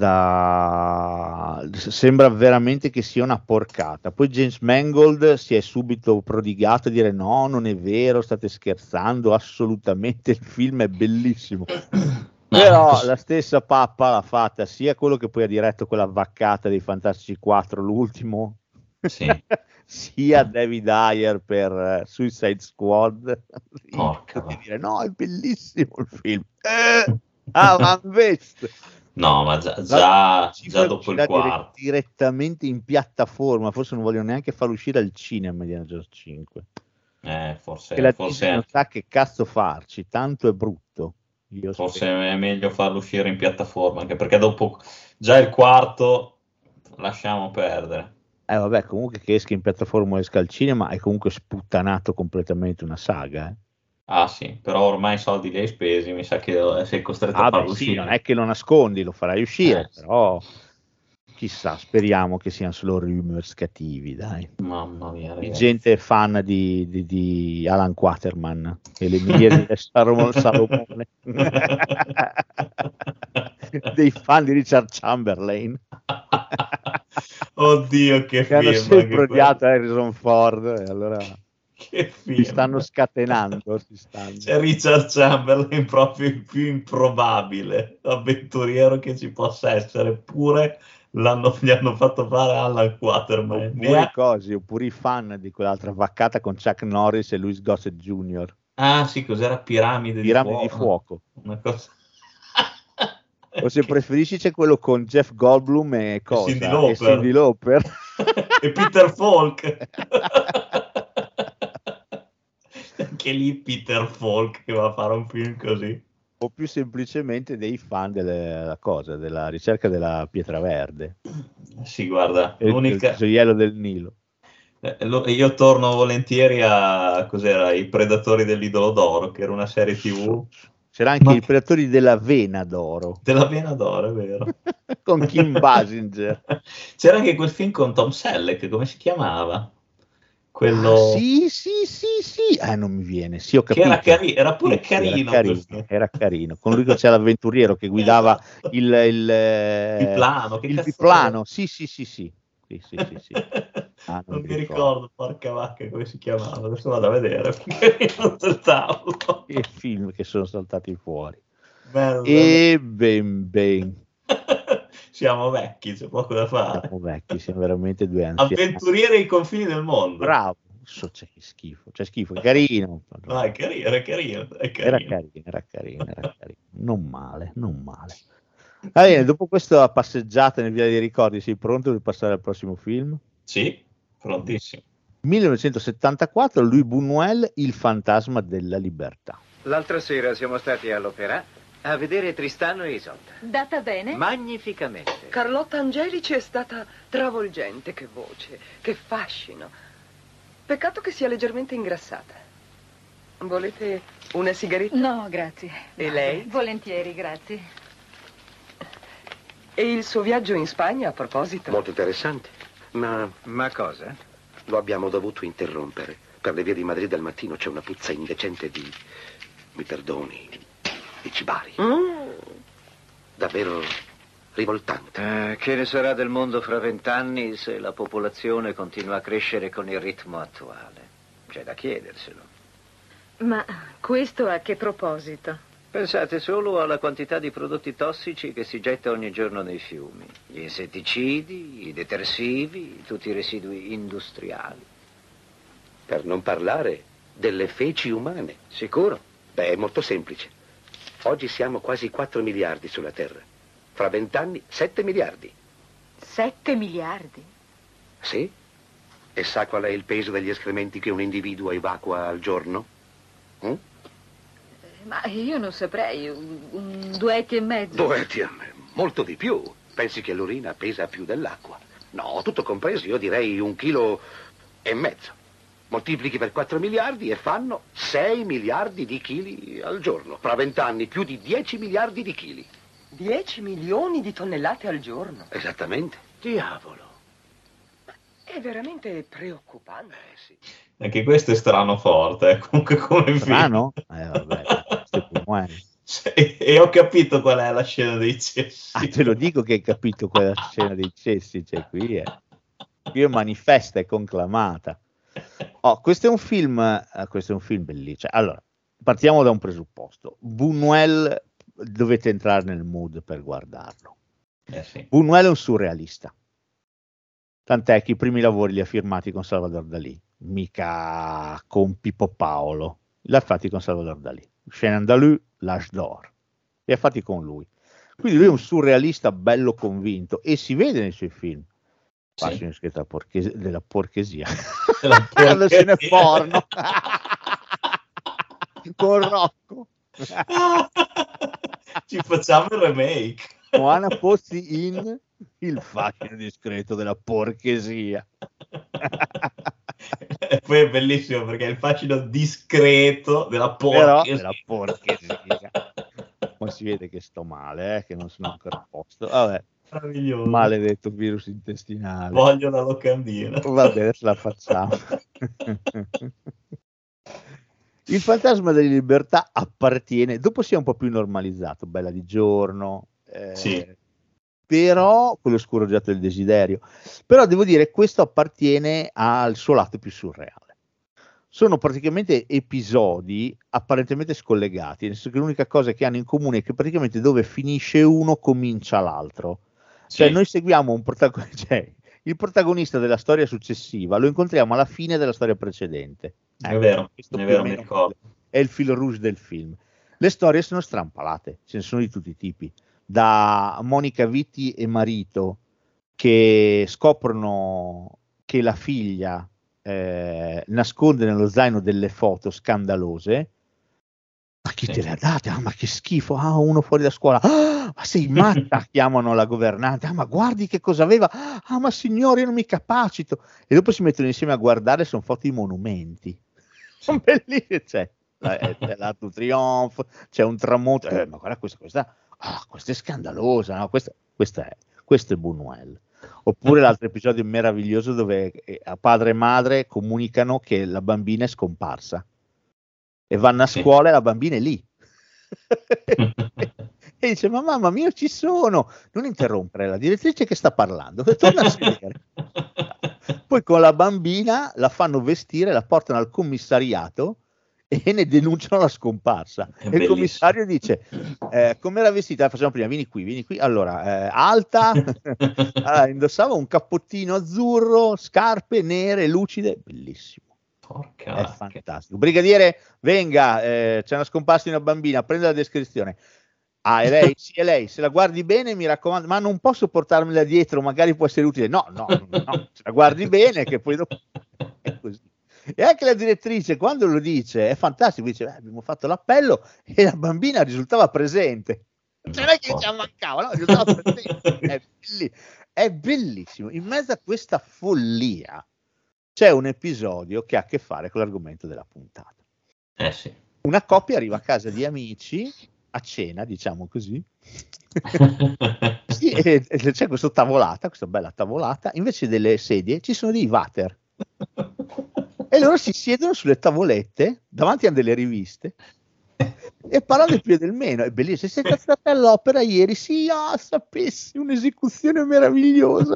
sembra veramente che sia una porcata. Poi James Mangold si è subito prodigato a dire: No, non è vero, state scherzando. Assolutamente il film è bellissimo. Però la stessa pappa l'ha fatta sia quello che poi ha diretto quella vaccata dei Fantastici 4, l'ultimo, Sì. sia David Ayer per eh, Suicide Squad. Porca E dire: No, è bellissimo il film. Eh, ah, ma invece. No, ma già, già, già dopo il quarto. direttamente in piattaforma, forse non vogliono neanche farlo uscire al cinema Indiana Jones 5. Eh, forse, Che la forse, non sa che cazzo farci, tanto è brutto. Io forse spero. è meglio farlo uscire in piattaforma, anche perché dopo già il quarto lasciamo perdere. Eh vabbè, comunque che esca in piattaforma o esca al cinema è comunque sputtanato completamente una saga. Eh. Ah sì, però ormai i soldi li hai spesi, mi sa che sei costretto Ah, a beh, farlo sì, uscire. non è che lo nascondi, lo farai uscire, Eh. però chissà, speriamo che siano solo rumors cattivi, dai. Mamma mia, ragazzi. gente fan di, di- di Alan Quaterman e le di Salomone, Salomone. dei fan di Richard Chamberlain Oddio, che che hanno sempre odiato Harrison Ford e allora. Che film. si stanno scatenando si stanno. C'è Richard Chamberlain proprio il più improbabile avventuriero che ci possa essere, eppure l'hanno, gli hanno fatto fare Alan Quaterman. oppure, cosi, oppure i fan di quell'altra vaccata con Chuck Norris e Louis Gossett Jr. Ah sì, cos'era? Piramide, Piramidi di di fuoco. fuoco Una cosa... o se preferisci c'è quello con Jeff Goldblum e cosa Cyndi Lauper. e Cyndi Lauper e Peter Falk. Anche lì Peter Falk che va a fare un film così. O più semplicemente dei fan della cosa, della ricerca della pietra verde Sì, guarda, e l'unica... il gioiello del Nilo. Eh, Io torno volentieri a cos'era I Predatori dell'Idolo d'Oro, che era una serie TV C'era anche Ma- i predatori della vena d'oro della Vena d'Oro, è vero. con Kim Basinger. C'era anche quel film con Tom Selleck, come si chiamava? Quello Ah, sì, sì, sì, sì. Eh, non mi viene. Sì, ho che capito. era, cari- era pure Sì, carino. Era carino, era carino. Con lui c'era l'avventuriero che guidava Esatto. il, il, eh, Il plano, che il biplano. Sì, sì, sì, sì. Sì, sì, sì. Ah, non non mi mi ricordo, porca vacca, come si chiamava. Adesso vado a vedere. Che film che sono saltati fuori. Merda. E ben, ben. Siamo vecchi, c'è poco da fare. Siamo vecchi, siamo veramente due anziani. Avventurieri ai confini del mondo. Bravo. So, c'è che schifo, c'è schifo, è carino. No, è carino, era carino, è Era carino. carino, era carino, era carino. Non male, non male. Va bene, dopo questa passeggiata nel via dei ricordi, sei pronto per passare al prossimo film? Sì, prontissimo. 1974, Louis Buñuel, Il fantasma della libertà. L'altra sera siamo stati all'opera a vedere Tristano e Isolda. Data bene? Magnificamente. Carlotta Angelici è stata travolgente, che voce, che fascino. Peccato che sia leggermente ingrassata. Volete una sigaretta? No, grazie. E lei? Volentieri, grazie. E il suo viaggio in Spagna, a proposito? Molto interessante, ma Ma cosa? lo abbiamo dovuto interrompere. Per le vie di Madrid al mattino c'è una puzza indecente di... mi perdoni, di cibari. Mm. Davvero rivoltante. Eh, che ne sarà del mondo fra vent'anni se la popolazione continua a crescere con il ritmo attuale? C'è da chiederselo. Ma questo a che proposito? Pensate solo alla quantità di prodotti tossici che si getta ogni giorno nei fiumi. Gli insetticidi, i detersivi, tutti i residui industriali. Per non parlare delle feci umane. Sicuro? Beh, è molto semplice. Oggi siamo quasi 4 miliardi sulla Terra. Fra vent'anni 7 miliardi. Sette miliardi? Sì? E sa qual è il peso degli escrementi che un individuo evacua al giorno? Mm? Ma io non saprei, un, un duetti e mezzo. Duetti a me, molto di più. Pensi che l'urina pesa più dell'acqua? No, tutto compreso, io direi un chilo e mezzo. Moltiplichi per 4 miliardi e fanno 6 miliardi di chili al giorno. Fra vent'anni più di 10 miliardi di chili. 10 milioni di tonnellate al giorno. Esattamente. Diavolo. È veramente preoccupante. Anche questo è strano forte, eh, comunque come film. Strano? Eh, vabbè, è E, ho capito qual è la scena dei cessi. Ah, te lo dico che hai capito quella scena dei cessi, cioè qui è, qui è manifesta e conclamata. Oh, questo è un film, eh, questo è un film bellissimo. Allora, partiamo da un presupposto. Buñuel, dovete entrare nel mood per guardarlo. Eh sì. Buñuel è un surrealista. Tant'è che i primi lavori li ha firmati con Salvador Dalì, mica con Pippo Paolo. Li ha fatti con Salvador Dalì. Chenin Dalù, L'Age d'Or. Li ha fatti con lui. Quindi lui è un surrealista bello convinto e si vede nei suoi film. Fascino scritto della, porches- della porchesia. Della Quando se ne porchesia. porno. con Rocco. Ci facciamo il remake. Moana Pozzi in Il fascino discreto della porchesia. E poi è bellissimo perché è il fascino discreto della porca. della porchesia. Ma si vede che sto male, eh, che non sono ancora a posto. Vabbè, Meraviglioso. maledetto virus intestinale. Voglio la locandina. Vabbè, adesso la facciamo. Il fantasma della libertà appartiene, dopo si è un po' più normalizzato, bella di giorno, eh, Sì. però quello scoraggiato del desiderio. Però devo dire, questo appartiene al suo lato più surreale. Sono praticamente episodi apparentemente scollegati, nel senso che l'unica cosa che hanno in comune è che praticamente dove finisce uno comincia l'altro. Cioè, Sì. noi seguiamo un protagonista, cioè, il protagonista della storia successiva, lo incontriamo alla fine della storia precedente. È vero, questo è vero, mi ricordo. È il filo rouge del film. Le storie sono strampalate, ce ne sono di tutti i tipi. Da Monica Vitti e marito che scoprono che la figlia eh, nasconde nello zaino delle foto scandalose. Ma chi te le ha date? Ah, ma che schifo! Ah, uno fuori da scuola. Ah, ma sei matta! Chiamano la governante. Ah, ma guardi che cosa aveva! Ah, ma signore, io non mi capacito! E dopo si mettono insieme a guardare, sono foto di monumenti. Sono bellissime. C'è, la- eh, c'è l'Arc de Triomphe, c'è un tramonto. Eh, ma guarda questa, questa, ah, questa è scandalosa. No? Questa, questa è, questo è Buñuel. Oppure l'altro episodio meraviglioso dove eh, a padre e madre comunicano che la bambina è scomparsa e vanno a scuola e la bambina è lì. e dice: Ma mamma mia, ci sono. Non interrompere la direttrice che sta parlando, torna a sedere. Poi con la bambina la fanno vestire, la portano al commissariato e ne denunciano la scomparsa. E il commissario dice: eh, Come era vestita? La facciamo prima, vieni qui, vieni qui. Allora, eh, alta, allora, indossava un cappottino azzurro, scarpe nere, lucide, bellissimo. Porca È fantastico. Brigadiere, venga, eh, c'è una scomparsa di una bambina, prenda la descrizione. Ah, è lei? Sì, è lei. Se la guardi bene, mi raccomando, ma non posso portarmela dietro, magari può essere utile. No, no, no, se la guardi bene, che poi dopo è così. E anche la direttrice, quando lo dice, è fantastico, dice, "Beh, abbiamo fatto l'appello e la bambina risultava presente. Cioè, non è che ci mancava, no? risultava presente. È, belli- è bellissimo. In mezzo a questa follia c'è un episodio che ha a che fare con l'argomento della puntata. Eh sì. Una coppia arriva a casa di amici a cena, diciamo così. Sì, e, e c'è questa tavolata, questa bella tavolata, invece delle sedie ci sono dei water. E loro si siedono sulle tavolette davanti a delle riviste e parlano del più e del meno. È bellissimo. Sei stata all'opera ieri? Sì, ah, sapessi, un'esecuzione meravigliosa.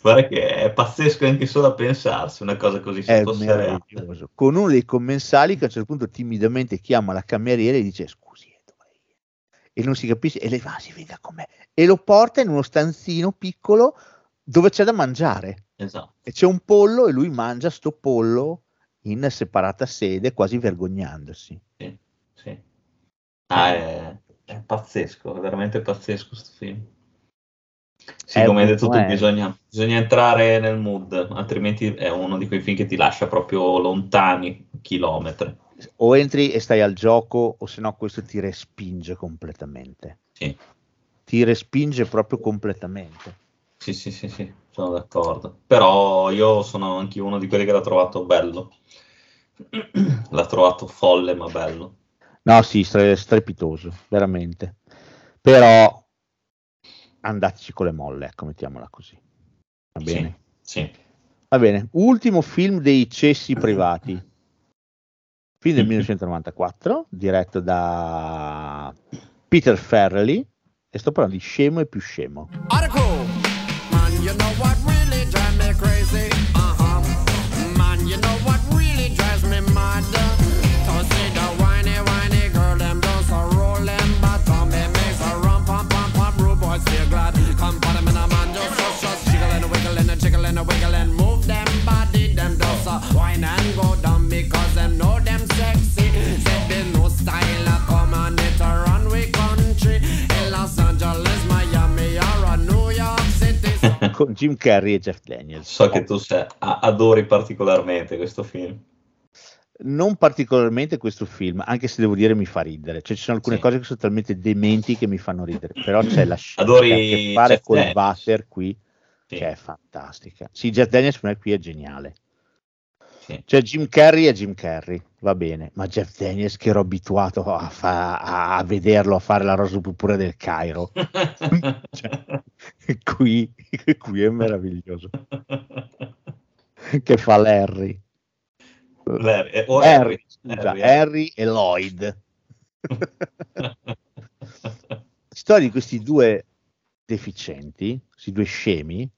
Guarda che è pazzesco anche solo a pensarsi una cosa così È meraviglioso. Con uno dei commensali che a un certo punto timidamente chiama la cameriera e dice scusi, e non si capisce e lei va, "Ah, si venga con me e lo porta in uno stanzino piccolo dove c'è da mangiare Esatto. e c'è un pollo e lui mangia sto pollo in separata sede quasi vergognandosi. Sì, sì. Ah, è, è pazzesco, è veramente pazzesco questo film. Sì, È come hai detto tu, eh. bisogna, bisogna entrare nel mood, altrimenti è uno di quei film che ti lascia proprio lontani chilometri. o entri e stai al gioco o se no questo ti respinge completamente. Sì. Ti respinge proprio completamente. Sì, sì, sì, sì, sono d'accordo. Però io sono anche uno di quelli che l'ha trovato bello. l'ha trovato folle ma bello. No, sì, stre- strepitoso, veramente. Però andateci con le molle, ecco, mettiamola così. Va bene? Sì, sì. Va bene. Ultimo film dei cessi privati. Film del 1994, diretto da Peter Farrelly. E sto parlando di Scemo e più scemo. Article. Con Jim Carrey e Jeff Daniels. So che tu sei- a- adori particolarmente questo film. non particolarmente questo film, anche se devo dire mi fa ridere. Cioè, ci sono alcune Sì. cose che sono talmente dementi che mi fanno ridere. Però c'è la scena Adori che ha a che fare Jeff col Daniels. Qui, Sì. che è fantastica. Sì, Jeff Daniels per me qui è geniale. Sì. Cioè, Jim Carrey è Jim Carrey, va bene, ma Jeff Daniels che ero abituato a, fa- a vederlo a fare la rosa pure del Cairo. Cioè, qui, qui è meraviglioso. Che fa Larry. Larry, o Harry, Harry, scusa, Harry, eh. Harry e Lloyd. Storia di questi due deficienti, questi due scemi,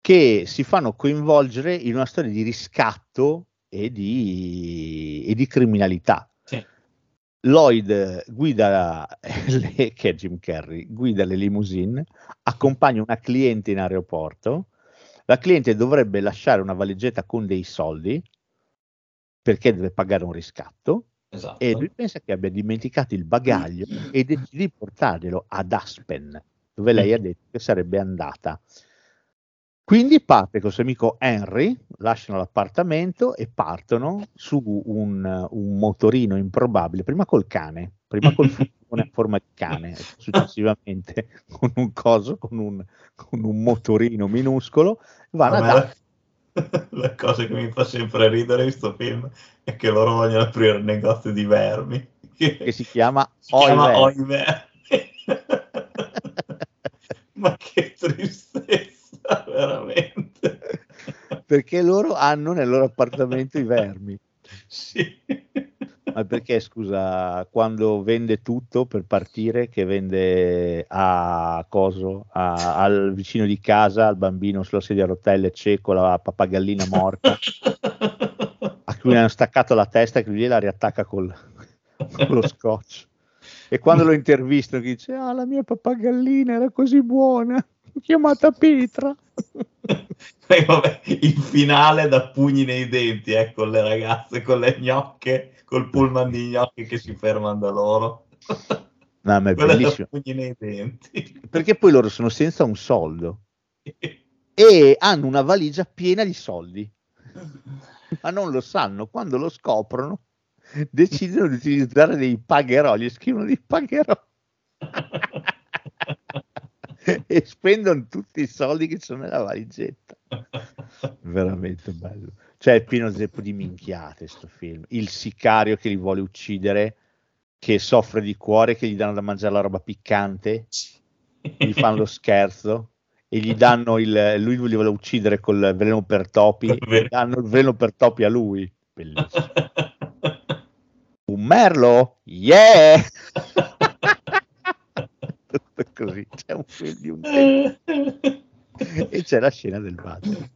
che si fanno coinvolgere in una storia di riscatto e di, e di criminalità. Sì. Lloyd guida, le- che è Jim Carrey, guida le limousine, accompagna una cliente in aeroporto. La cliente dovrebbe lasciare una valigetta con dei soldi perché deve pagare un riscatto Esatto. e lui pensa che abbia dimenticato il bagaglio e decide di portarglielo ad Aspen, dove lei ha detto che sarebbe andata. Quindi parte con il suo amico Henry, lasciano l'appartamento e partono su un, un motorino improbabile, prima col cane, prima col furgone a forma di cane, successivamente con un coso, con un, con un motorino minuscolo, vanno A la, cosa che mi fa sempre ridere in questo film è che loro vogliono aprire un negozio di vermi. Che si chiama si chiama Oi Vermi. Ma che tristezza, veramente. perché loro hanno nel loro appartamento i vermi. Sì. Ma perché, scusa, quando vende tutto per partire, che vende a coso, a- al vicino di casa, al bambino sulla sedia a rotelle cieco, la pappagallina morta, a cui hanno staccato la testa e che lui la riattacca col, con lo scotch. E quando lo intervistano, dice: Ah, la mia pappagallina era così buona, chiamata Petra. Poi, vabbè, il finale da pugni nei denti, eh, con le ragazze, con le gnocche, col pullman di gnocche che si fermano da loro. No, ma è Quello da bellissimo. pugni nei denti. perché poi loro sono senza un soldo e hanno una valigia piena di soldi, ma non lo sanno. Quando lo scoprono, decidono di utilizzare dei pagherò, gli scrivono dei pagherò e spendono tutti i soldi che sono nella valigetta. Veramente bello. Cioè, è pieno zeppo di minchiate sto film. Il sicario che li vuole uccidere, che soffre di cuore, che gli danno da mangiare la roba piccante, gli fanno lo scherzo e gli danno il... lui li vuole uccidere col veleno per topi, e danno il veleno per topi a lui. Bellissimo. Un merlo? Yeah! Così, c'è un film di un tempo. e c'è la scena del water.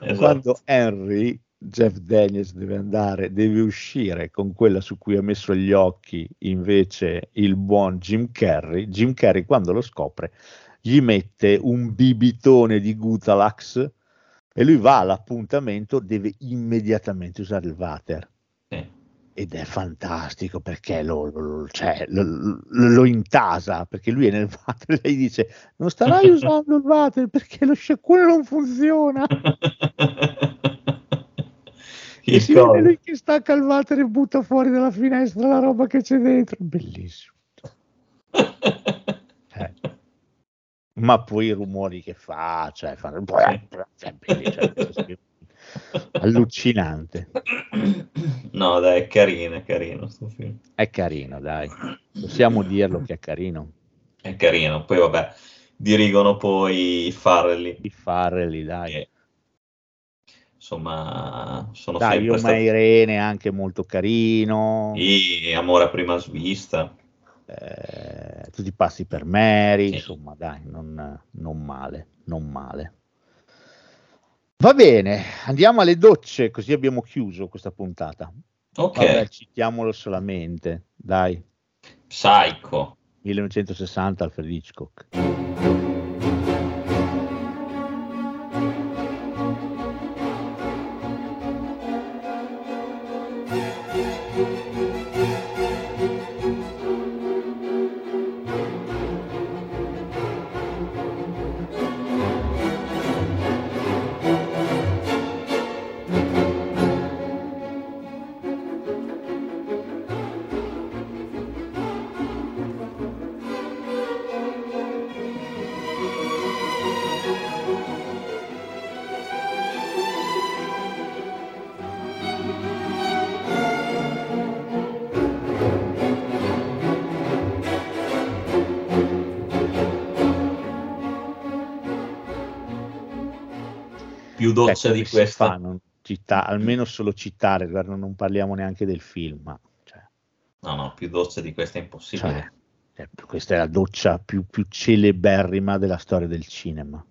Esatto. Quando Henry, Jeff Daniels, deve andare, deve uscire con quella su cui ha messo gli occhi invece il buon Jim Carrey, Jim Carrey quando lo scopre gli mette un bibitone di Gutalax e lui va all'appuntamento, deve immediatamente usare il water. Ed è fantastico perché lo, lo- cioè, lo- lo- intasa, perché lui è nel water e lei dice non starai usando il water perché lo sciacquone non funziona. E si vede lui che stacca il water e butta fuori dalla finestra la roba che c'è dentro. Bellissimo. Eh. Ma poi i rumori che fa, cioè, fa... cioè, bellissimo, allucinante. No, dai, è carino, è carino sto film. È carino, dai. Possiamo dirlo che è carino. È carino. Poi vabbè, dirigono poi i Farrelly. I Farrelly, dai. Che, insomma, sono Dai, sempre io stati... ma Irene anche molto carino. Sì, amore a prima vista. Eh, tutti i passi per Mary, insomma, dai, non, non male, non male. Va bene, andiamo alle docce, così abbiamo chiuso questa puntata. Ok. Vabbè, citiamolo solamente, dai. Psycho. 1960 Alfred Hitchcock. Più doccia Ecco, di questa. fa, non cita- almeno solo citare, guarda, non parliamo neanche del film, ma No, no, più doccia di questa è impossibile. cioè, eh, questa è la doccia più, più celeberrima della storia del cinema.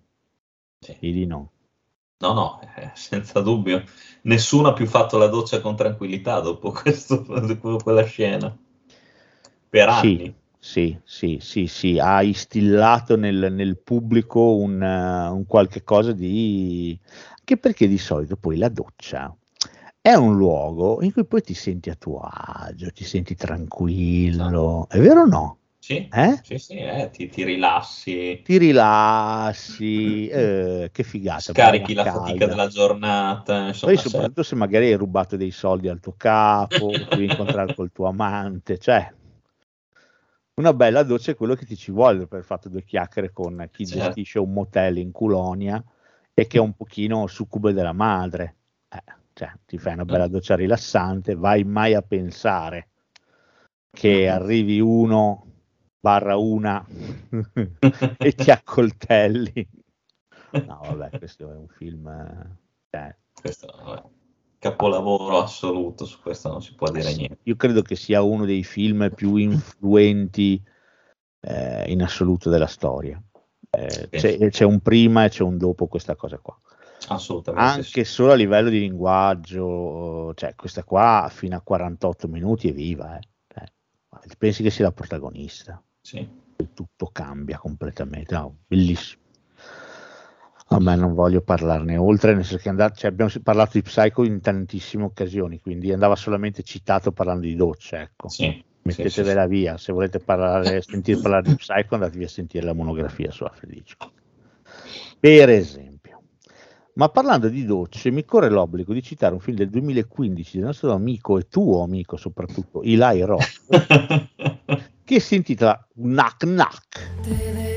Sì. E di no. No, no, eh, senza dubbio. Nessuno ha più fatto la doccia con tranquillità dopo questo, dopo quella scena. Per anni. Sì, sì, sì, sì, sì, ha istillato nel, nel pubblico un, un qualche cosa di... anche perché di solito poi la doccia è un luogo in cui poi ti senti a tuo agio, ti senti tranquillo, è vero o no? Sì, Eh? sì, sì, eh, ti, ti rilassi, Ti rilassi, eh, che figata. scarichi la fatica calda. della giornata. Insomma, Poi soprattutto se magari hai rubato dei soldi al tuo capo, devi incontrare col tuo amante, cioè una bella doccia è quello che ti ci vuole per fatto due chiacchiere con chi Certo. gestisce un motel in Culonia e che è un pochino succube della madre. Eh, cioè, ti fai una bella doccia rilassante, vai mai a pensare che arrivi uno barra una e ti accoltelli. No, vabbè, questo è un film... eh, cioè, questo vabbè, capolavoro assoluto, su questo non si può dire niente. io credo che sia uno dei film più influenti eh, in assoluto della storia. Eh, c'è, c'è un prima e c'è un dopo questa cosa qua. Assolutamente. sì. Anche solo a livello di linguaggio, cioè questa qua fino a 48 minuti è viva. eh. Cioè, pensi che sia la protagonista? Sì. Tutto cambia completamente. No, bellissimo. Vabbè, non voglio parlarne oltre, nel senso che andà- cioè, abbiamo parlato di Psycho in tantissime occasioni, quindi andava solamente citato parlando di docce, ecco. Sì, Mettetevela via, se volete parlare, sentire parlare di Psycho andatevi a sentire la monografia su Alfred Hitchcock. Per esempio. Ma parlando di docce, mi corre l'obbligo di citare un film del 2015 del nostro amico e tuo amico soprattutto, Eli Roth, che si intitola Knack Knack.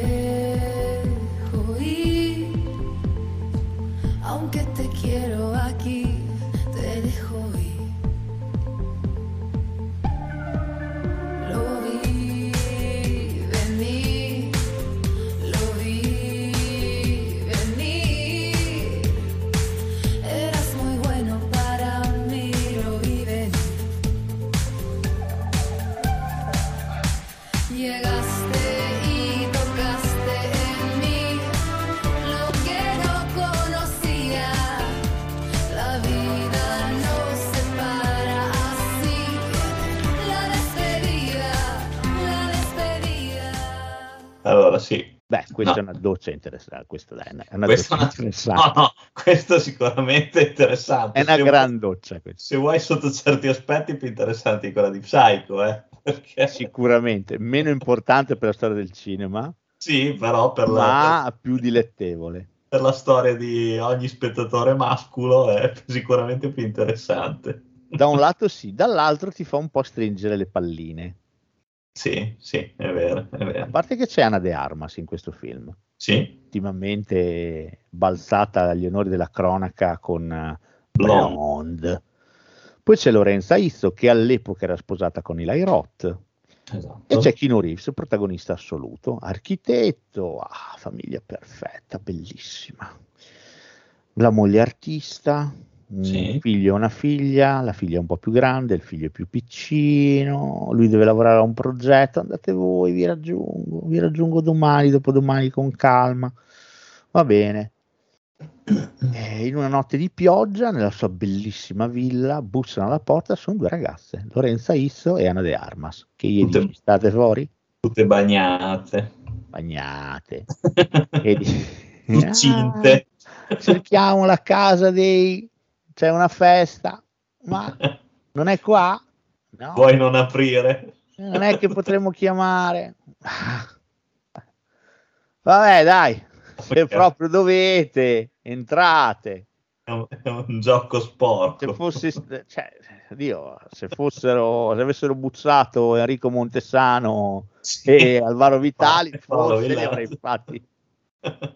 Allora, sì. Beh, questa No. è una doccia interessante, questa è una Questa doccia una- interessante. No, no, questo sicuramente è interessante. È una Se gran vuoi- doccia questa. Se vuoi sotto certi aspetti più interessanti di quella di Psycho, eh? Perché Sicuramente meno importante per la storia del cinema, sì, però per la... ma più dilettevole. per la storia di ogni spettatore masculo è sicuramente più interessante. Da un lato sì, dall'altro ti fa un po' stringere le palline. Sì, sì, è vero, è vero. A parte che c'è Anna De Armas in questo film. Sì. Ultimamente balzata agli onori della cronaca con eh, Blonde. Blonde. Poi c'è Lorenza Izzo che all'epoca era sposata con Eli Roth. Esatto. E c'è Keanu Reeves, protagonista assoluto, architetto, ah, famiglia perfetta, bellissima. La moglie artista, un Sì. figlio e una figlia, la figlia è un po' più grande, il figlio è più piccino, lui deve lavorare a un progetto, andate voi, vi raggiungo, vi raggiungo domani, dopodomani con calma. Va bene. E in una notte di pioggia, nella sua bellissima villa, bussano alla porta, sono due ragazze, Lorenza Isso e Anna De Armas, che gli Tutte- dici, state fuori? Tutte bagnate, Bagnate. e incinte. "Ah, cerchiamo la casa dei... c'è una festa, ma non è qua? No, Vuoi non aprire? non è che potremmo chiamare. Ah. Vabbè, dai, se proprio dovete, entrate. È un, è un gioco sporco. Se fosse, cioè, Dio, se fossero, se avessero buzzato Enrico Montesano e Alvaro Vitali, Paolo forse li avrei fatti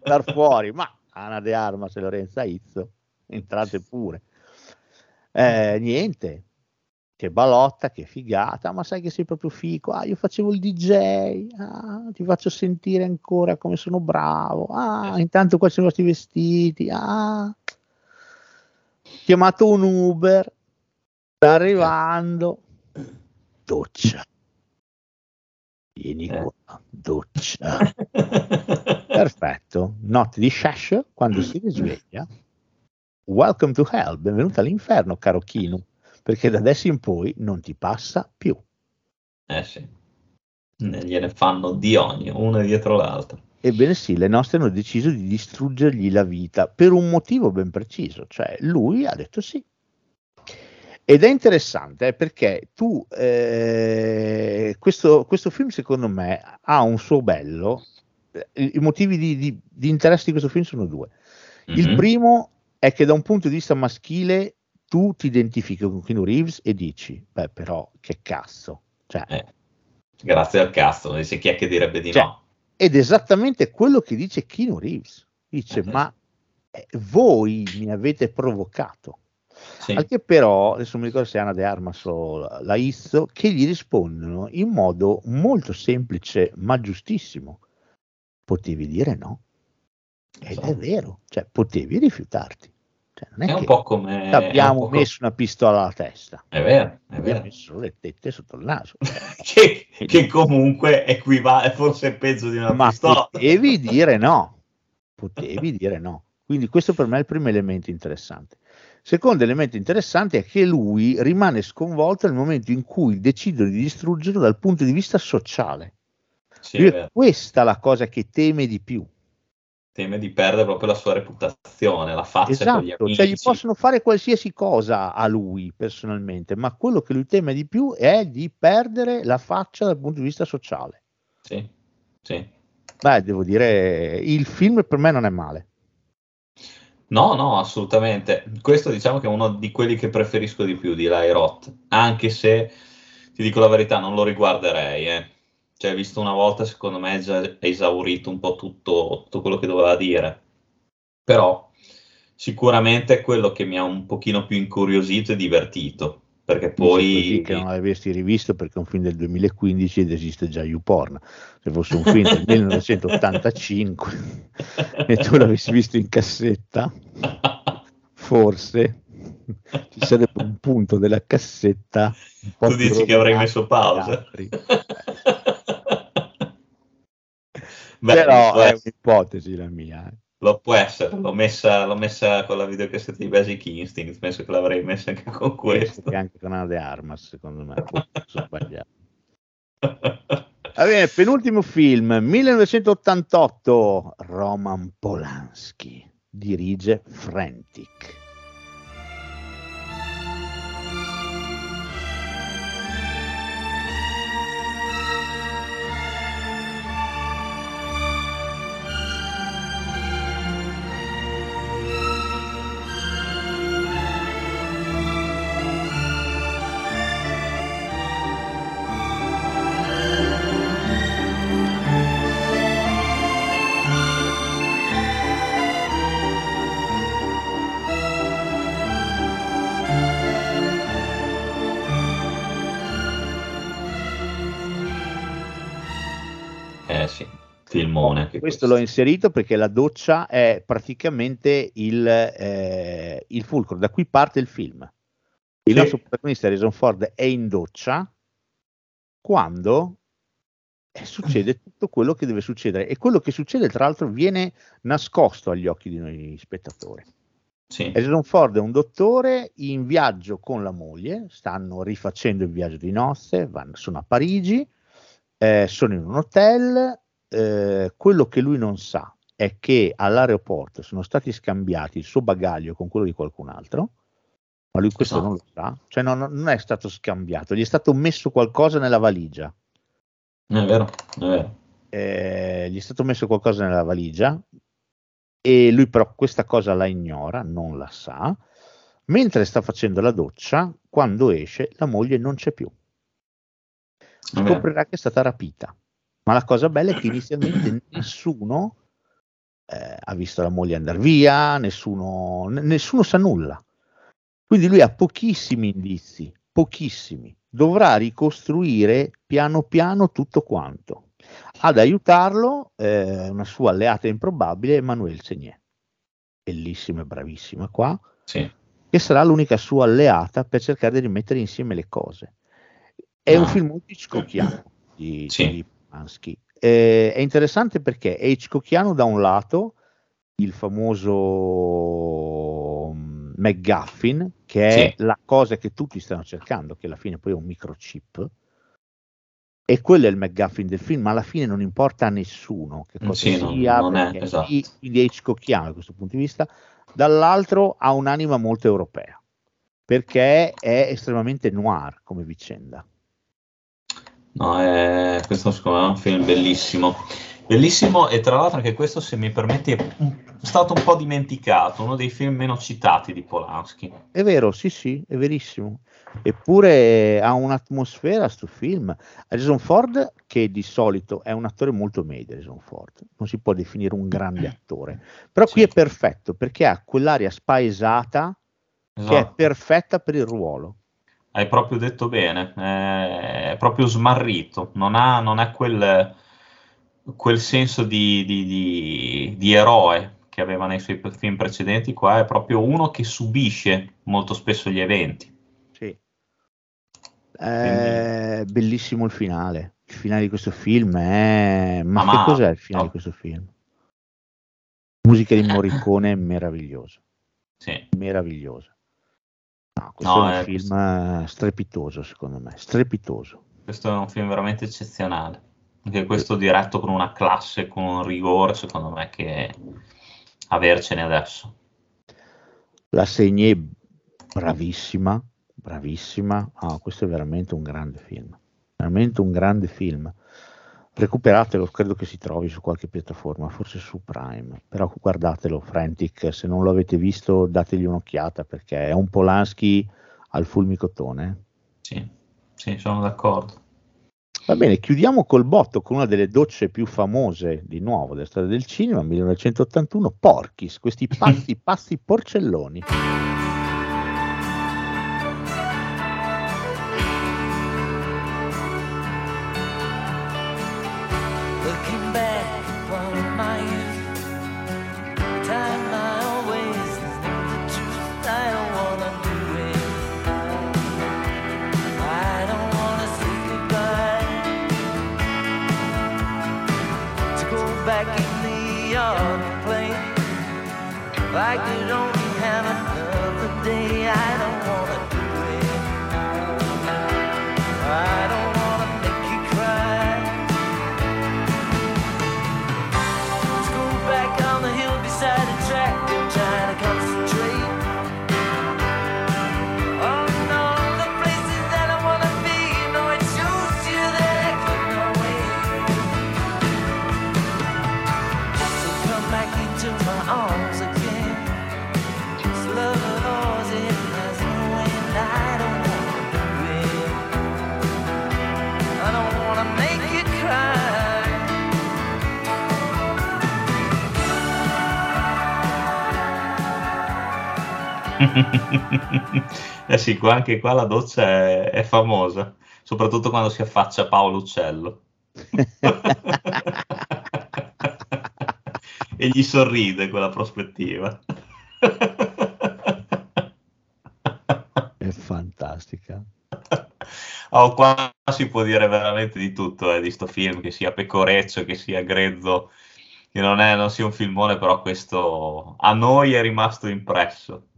dar fuori, ma Ana De Armas e Lorenza Izzo, entrate pure. Eh, niente, che balotta, che figata, ma sai che sei proprio fico, ah, io facevo il DJ, ah, ti faccio sentire ancora come sono bravo, ah, intanto qua sono i vostri vestiti, ah, chiamato un Uber, sta arrivando, doccia, vieni qua, doccia. Perfetto, notte di Shash, quando si risveglia, welcome to hell, benvenuto all'inferno, caro Kino, perché da adesso in poi non ti passa più. Eh sì. Ne- Gliene fanno di ogni, una dietro l'altra. Ebbene sì, le nostre hanno deciso di distruggergli la vita per un motivo ben preciso, cioè lui ha detto sì. Ed è interessante eh, perché tu, eh, questo, questo film secondo me ha un suo bello, i, i motivi di, di- di interesse di questo film sono due. Il Mhm. primo è che da un punto di vista maschile tu ti identifichi con Keanu Reeves e dici, beh però che cazzo, cioè, Grazie al non dice chi è che direbbe di Cioè, no. ed esattamente quello che dice Keanu Reeves. Dice, ma eh, voi mi avete provocato. Sì. Anche però, adesso mi ricordo se Anna De Armas o la Izzo, che gli rispondono in modo molto semplice ma giustissimo. Potevi dire no. Ed è vero, cioè potevi rifiutarti. Cioè, non è, È un po' come- abbiamo è un messo una pistola alla testa. È vero, è Abbiamo vero. messo le tette sotto il naso. Che, che comunque equivale, forse è peggio di una ma pistola. potevi dire no, potevi dire no. Quindi questo per me è il primo elemento interessante. Secondo elemento interessante è che lui rimane sconvolto nel momento in cui decidono di distruggerlo dal punto di vista sociale. Sì, è è questa la cosa che teme di più. Teme di perdere proprio la sua reputazione, la faccia con gli Esatto, amici. cioè gli possono fare qualsiasi cosa a lui personalmente, ma quello che lui teme di più è di perdere la faccia dal punto di vista sociale. Sì, sì. Beh, devo dire, il film per me non è male. No, no, assolutamente. Questo diciamo che è uno di quelli che preferisco di più di Eli Roth, anche se ti dico la verità, non lo riguarderei, eh. Cioè, visto una volta, secondo me è già esaurito un po' tutto, tutto quello che doveva dire. Però sicuramente è quello che mi ha un pochino più incuriosito e divertito, perché poi che non l'avresti rivisto perché è un film del 2015 ed esiste già YouPorn. Se fosse un film del 1985 e tu l'avessi visto in cassetta, forse ci sarebbe un punto della cassetta. Tu dici che avrei messo pausa. Beh, Però è un'ipotesi la mia. eh. Lo può essere, l'ho messa, l'ho messa con la videocassetta di Basic Instinct, penso che l'avrei messa anche con questo. Che anche con Anna De Armas, secondo me, sono sbagliato. Va bene, penultimo film, 1988, Roman Polanski, dirige Frantic. Filmone. Anche questo l'ho inserito perché la doccia è praticamente il, eh, il fulcro, da cui parte il film. Il Sì. nostro protagonista Harrison Ford è in doccia quando eh, succede tutto quello che deve succedere e quello che succede tra l'altro viene nascosto agli occhi di noi spettatori. Sì. Harrison Ford è un dottore in viaggio con la moglie, stanno rifacendo il viaggio di nozze, vanno- sono a Parigi, eh, sono in un hotel, eh, quello che lui non sa è che all'aeroporto sono stati scambiati il suo bagaglio con quello di qualcun altro, ma lui questo Esatto. non lo sa, cioè no- no- non è stato scambiato, gli è stato messo qualcosa nella valigia. È vero, è vero. Eh, gli è stato messo qualcosa nella valigia e lui però questa cosa la ignora, non la sa. Mentre sta facendo la doccia, quando esce, la moglie non c'è più. Scoprirà che è stata rapita. Ma la cosa bella è che inizialmente nessuno eh, ha visto la moglie andare via, nessuno, n- nessuno sa nulla. Quindi lui ha pochissimi indizi, pochissimi. Dovrà ricostruire piano piano tutto quanto. Ad aiutarlo eh, una sua alleata improbabile, Emmanuelle Segnier. Bellissima e bravissima qua, Sì. che sarà l'unica sua alleata per cercare di rimettere insieme le cose. È un film molto Hitchcockiano di, Sì. di Polanski. Eh, è interessante perché è Hitchcockiano da un lato, il famoso mm, McGuffin, che è Sì. la cosa che tutti stanno cercando, che alla fine poi è un microchip. E quello è il McGuffin del film, ma alla fine non importa a nessuno che cosa Sì, non- sia, non è, perché esatto. quindi è Hitchcockiano da questo punto di vista. Dall'altro ha un'anima molto europea, perché è estremamente noir come vicenda. No, è- questo secondo me è un film bellissimo. Bellissimo e tra l'altro anche questo, se mi permetti, è stato un po' dimenticato, uno dei film meno citati di Polanski. È vero, sì, sì, è verissimo. Eppure ha un'atmosfera sto film. Harrison Ford, che di solito è un attore molto medio, Harrison Ford, non si può definire un grande attore, però qui è perfetto perché ha quell'aria spaesata che è Esatto. perfetta per il ruolo. Hai proprio detto bene, è proprio smarrito, non ha, non ha quel, quel senso di, di- di- di eroe che aveva nei suoi film precedenti, qua è proprio uno che subisce molto spesso gli eventi. Sì. È bellissimo il finale. Il finale di questo film è... Ma, Ma- che ma- cos'è il finale no. di questo film? Musica di Morricone meravigliosa. Sì. Meravigliosa. No, questo No, è un eh, film eh, strepitoso, secondo me. Strepitoso. Questo è un film veramente eccezionale. Anche questo diretto con una classe, con un rigore, secondo me, che avercene adesso. La Segné, bravissima, bravissima. Ah, questo è veramente un grande film. Veramente un grande film. Recuperatelo, credo che si trovi su qualche piattaforma, forse su Prime. Però guardatelo, Frantic. Se non lo avete visto, dategli un'occhiata perché è un Polanski al fulmicotone. Sì, sì, sono d'accordo. Va bene, chiudiamo col botto con una delle docce più famose di nuovo della storia del cinema, 1981, Porchis, questi pazzi, pazzi porcelloni. Like we don't eh sì, qua- anche qua la doccia è, è famosa, soprattutto quando si affaccia Paolo Uccello. e gli sorride quella prospettiva. È fantastica. Oh, qua si può dire veramente di tutto eh, di sto film, che sia pecoreccio, che sia grezzo, che non, è, non sia un filmone, però questo a noi è rimasto impresso.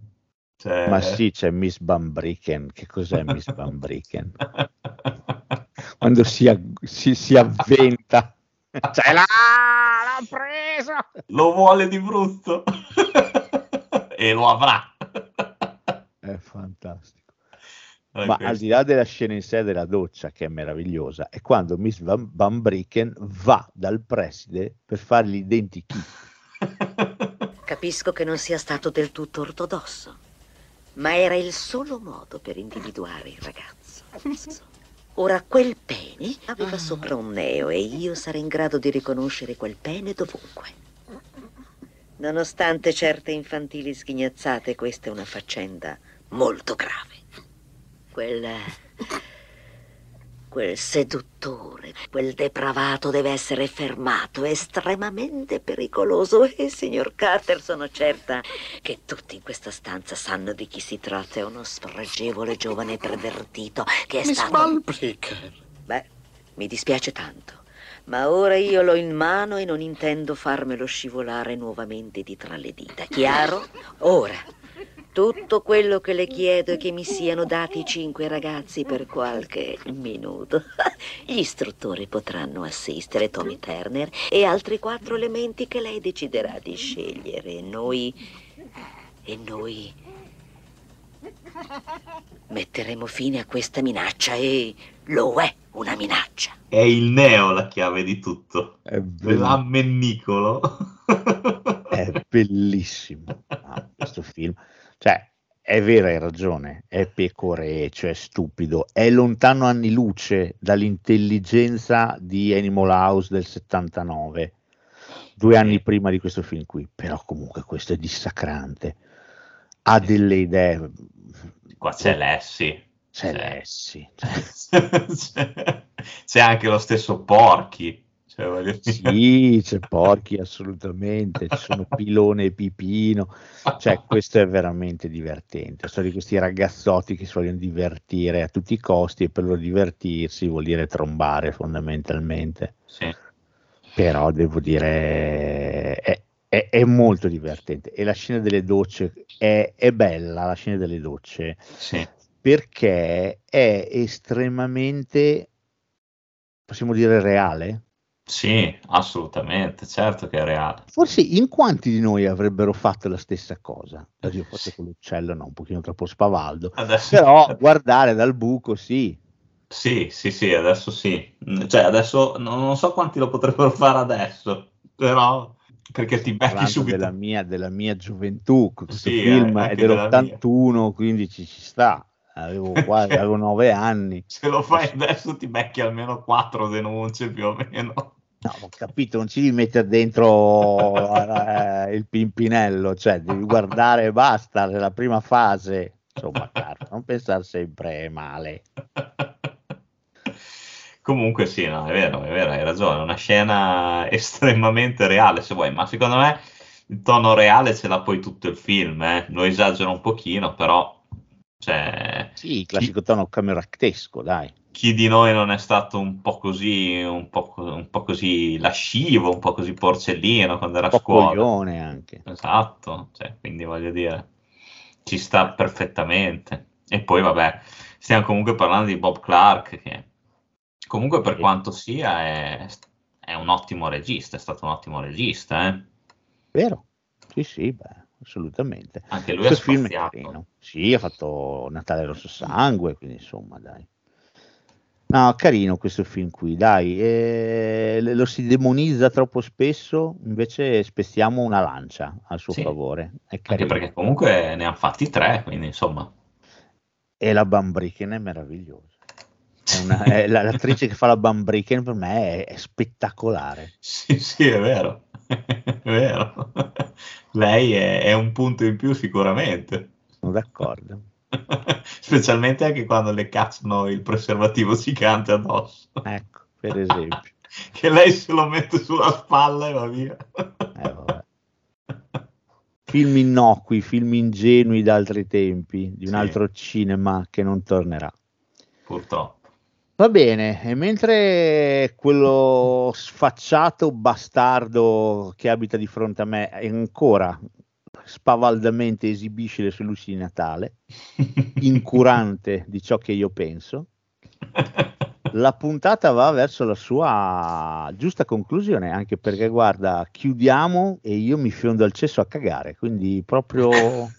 Cioè... Ma sì, c'è Miss Van Bricken. Che cos'è Miss Van Bricken? Quando si, ag- si, si avventa. Cioè, là, l'ha preso! Lo vuole di brutto e lo avrà. È fantastico. Eh, Ma al di là della scena in sé della doccia, che è meravigliosa, è quando Miss Van, Van Bricken va dal preside per fargli i denti chi. Capisco che non sia stato del tutto ortodosso, ma era il solo modo per individuare il ragazzo. Ora quel pene aveva sopra un neo e io sarei in grado di riconoscere quel pene dovunque. Nonostante certe infantili sghignazzate, questa è una faccenda molto grave. Quel. Quel seduttore, quel depravato deve essere fermato, è estremamente pericoloso. E, signor Carter, sono certa che tutti in questa stanza sanno di chi si tratta. È uno spregevole giovane pervertito che è Miss stato. Balbricker. Beh, mi dispiace tanto. Ma ora io l'ho in mano e non intendo farmelo scivolare nuovamente di tra le dita. Chiaro? Ora, tutto quello che le chiedo è che mi siano dati i cinque ragazzi per qualche minuto. Gli istruttori potranno assistere Tommy Turner e altri quattro elementi che lei deciderà di scegliere. E noi. E noi. Metteremo fine a questa minaccia e lo è una minaccia. È il neo la chiave di tutto. È, L'ammennicolo. è bellissimo ah, questo film. Cioè, è vero, hai ragione, è pecoreccio, è stupido, è lontano anni luce dall'intelligenza di Animal House del 79, due anni prima di questo film qui, però comunque questo è dissacrante, ha delle idee. Qua c'è Lessi. C'è C'è- Lessi. cioè, c'è, c'è anche lo stesso Porchi. Cioè, dire. Sì, c'è Porchi assolutamente, ci sono Pilone e Pipino, cioè questo è veramente divertente, sono di questi ragazzotti che si vogliono divertire a tutti i costi e per loro divertirsi vuol dire trombare fondamentalmente, Sì. però devo dire è, è- è molto divertente e la scena delle docce è, è bella, la scena delle docce, Sì. perché è estremamente, possiamo dire, reale. Sì, assolutamente, certo che è reale. Forse in quanti di noi avrebbero fatto la stessa cosa? Oddio, forse con l'uccello no, un pochino troppo spavaldo. Adesso- Però guardare dal buco sì. Sì, sì, sì, adesso sì. Mm, Cioè, adesso non, non so quanti lo potrebbero fare adesso, però perché ti becchi subito. della mia, della mia gioventù, questo Sì, film eh, è anche della mia. dell'81, quindi ci, ci sta. Avevo, qua, avevo nove anni. Se lo fai adesso ti becchi almeno quattro denunce più o meno. No, ho capito, non ci devi mettere dentro eh, il pimpinello, cioè devi guardare e basta, è la prima fase. Insomma, caro, non pensare sempre male. Comunque sì, no, è vero, è vero, hai ragione, è una scena estremamente reale se vuoi, ma secondo me il tono reale ce l'ha poi tutto il film, eh. Lo esagero un pochino, però cioè, Sì, il classico tono cameractesco, dai. Chi di noi non è stato un po' così, un po', co- un po' così lascivo, un po' così porcellino quando era a Un po' scuola? coglione anche. Esatto, cioè, quindi voglio dire, ci sta perfettamente. E poi vabbè, stiamo comunque parlando di Bob Clark, che comunque per quanto sia è, è un ottimo regista, è stato un ottimo regista, eh. Vero? Sì, sì, beh, assolutamente. Anche lui ha film è carino. Sì, ha fatto Natale Rosso Sangue, quindi insomma, dai. No, carino questo film qui, dai. eh, lo si demonizza troppo spesso, invece spezziamo una lancia a suo Sì. favore. Anche perché comunque ne hanno fatti tre, quindi insomma. E la Bambricken è meravigliosa. È una- è la- l'attrice che fa la Bambricken per me è, è spettacolare. Sì, sì, è vero, è vero. Lei è, è un punto in più sicuramente. Sono d'accordo. Specialmente anche quando le cacciano il preservativo gigante addosso. Ecco, per esempio. che lei se lo mette sulla spalla e va via. Eh, vabbè. film innocui, film ingenui d'altri tempi, di un Sì. altro cinema che non tornerà. Purtroppo. Va bene, e mentre quello sfacciato bastardo che abita di fronte a me è ancora spavaldamente esibisce le sue luci di Natale, incurante di ciò che io penso, la puntata va verso la sua giusta conclusione, anche perché guarda, chiudiamo e io mi fiondo al cesso a cagare, quindi proprio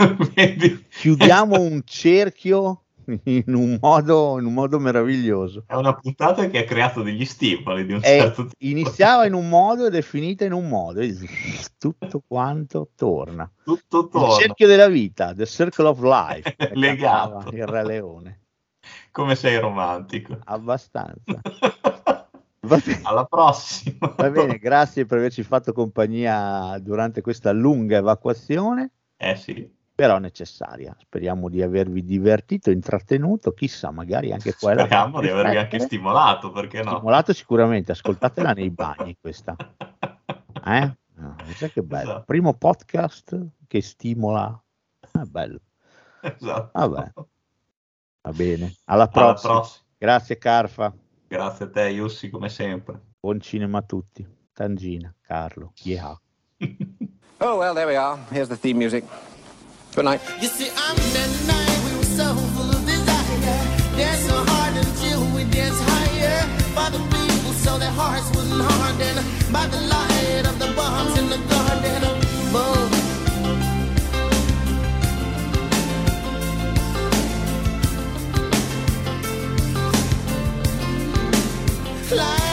chiudiamo un cerchio in un modo, in un modo meraviglioso. È una puntata che ha creato degli stimoli di un È- certo tipo. iniziava in un modo ed è finita in un modo, tutto quanto torna. Tutto Il torna. cerchio della vita, the circle of life, Legato. il Re Leone. Come sei romantico. Abbastanza. Alla prossima. Va bene, grazie per averci fatto compagnia durante questa lunga evacuazione, Eh sì. Però necessaria. Speriamo di avervi divertito, intrattenuto, chissà, magari anche qua là. Speriamo di avervi anche stimolato, perché no? Stimolato sicuramente, ascoltatela nei bagni questa. Eh? No, sai che bello. Esatto. Primo podcast che stimola. Ah, bello. Esatto. Vabbè. Va bene. Alla Alla prossima. prossima. Grazie Carfa. Grazie a te, Yussi, come sempre. Buon cinema a tutti. Tangina, Carlo. Yeah. Oh, well, there we are. Here's the theme music. Good night. You see, I'm night we were so full of desire. Dance so hard until we dance higher. By the people, so their hearts not. By the light of the bombs in the garden. Fly.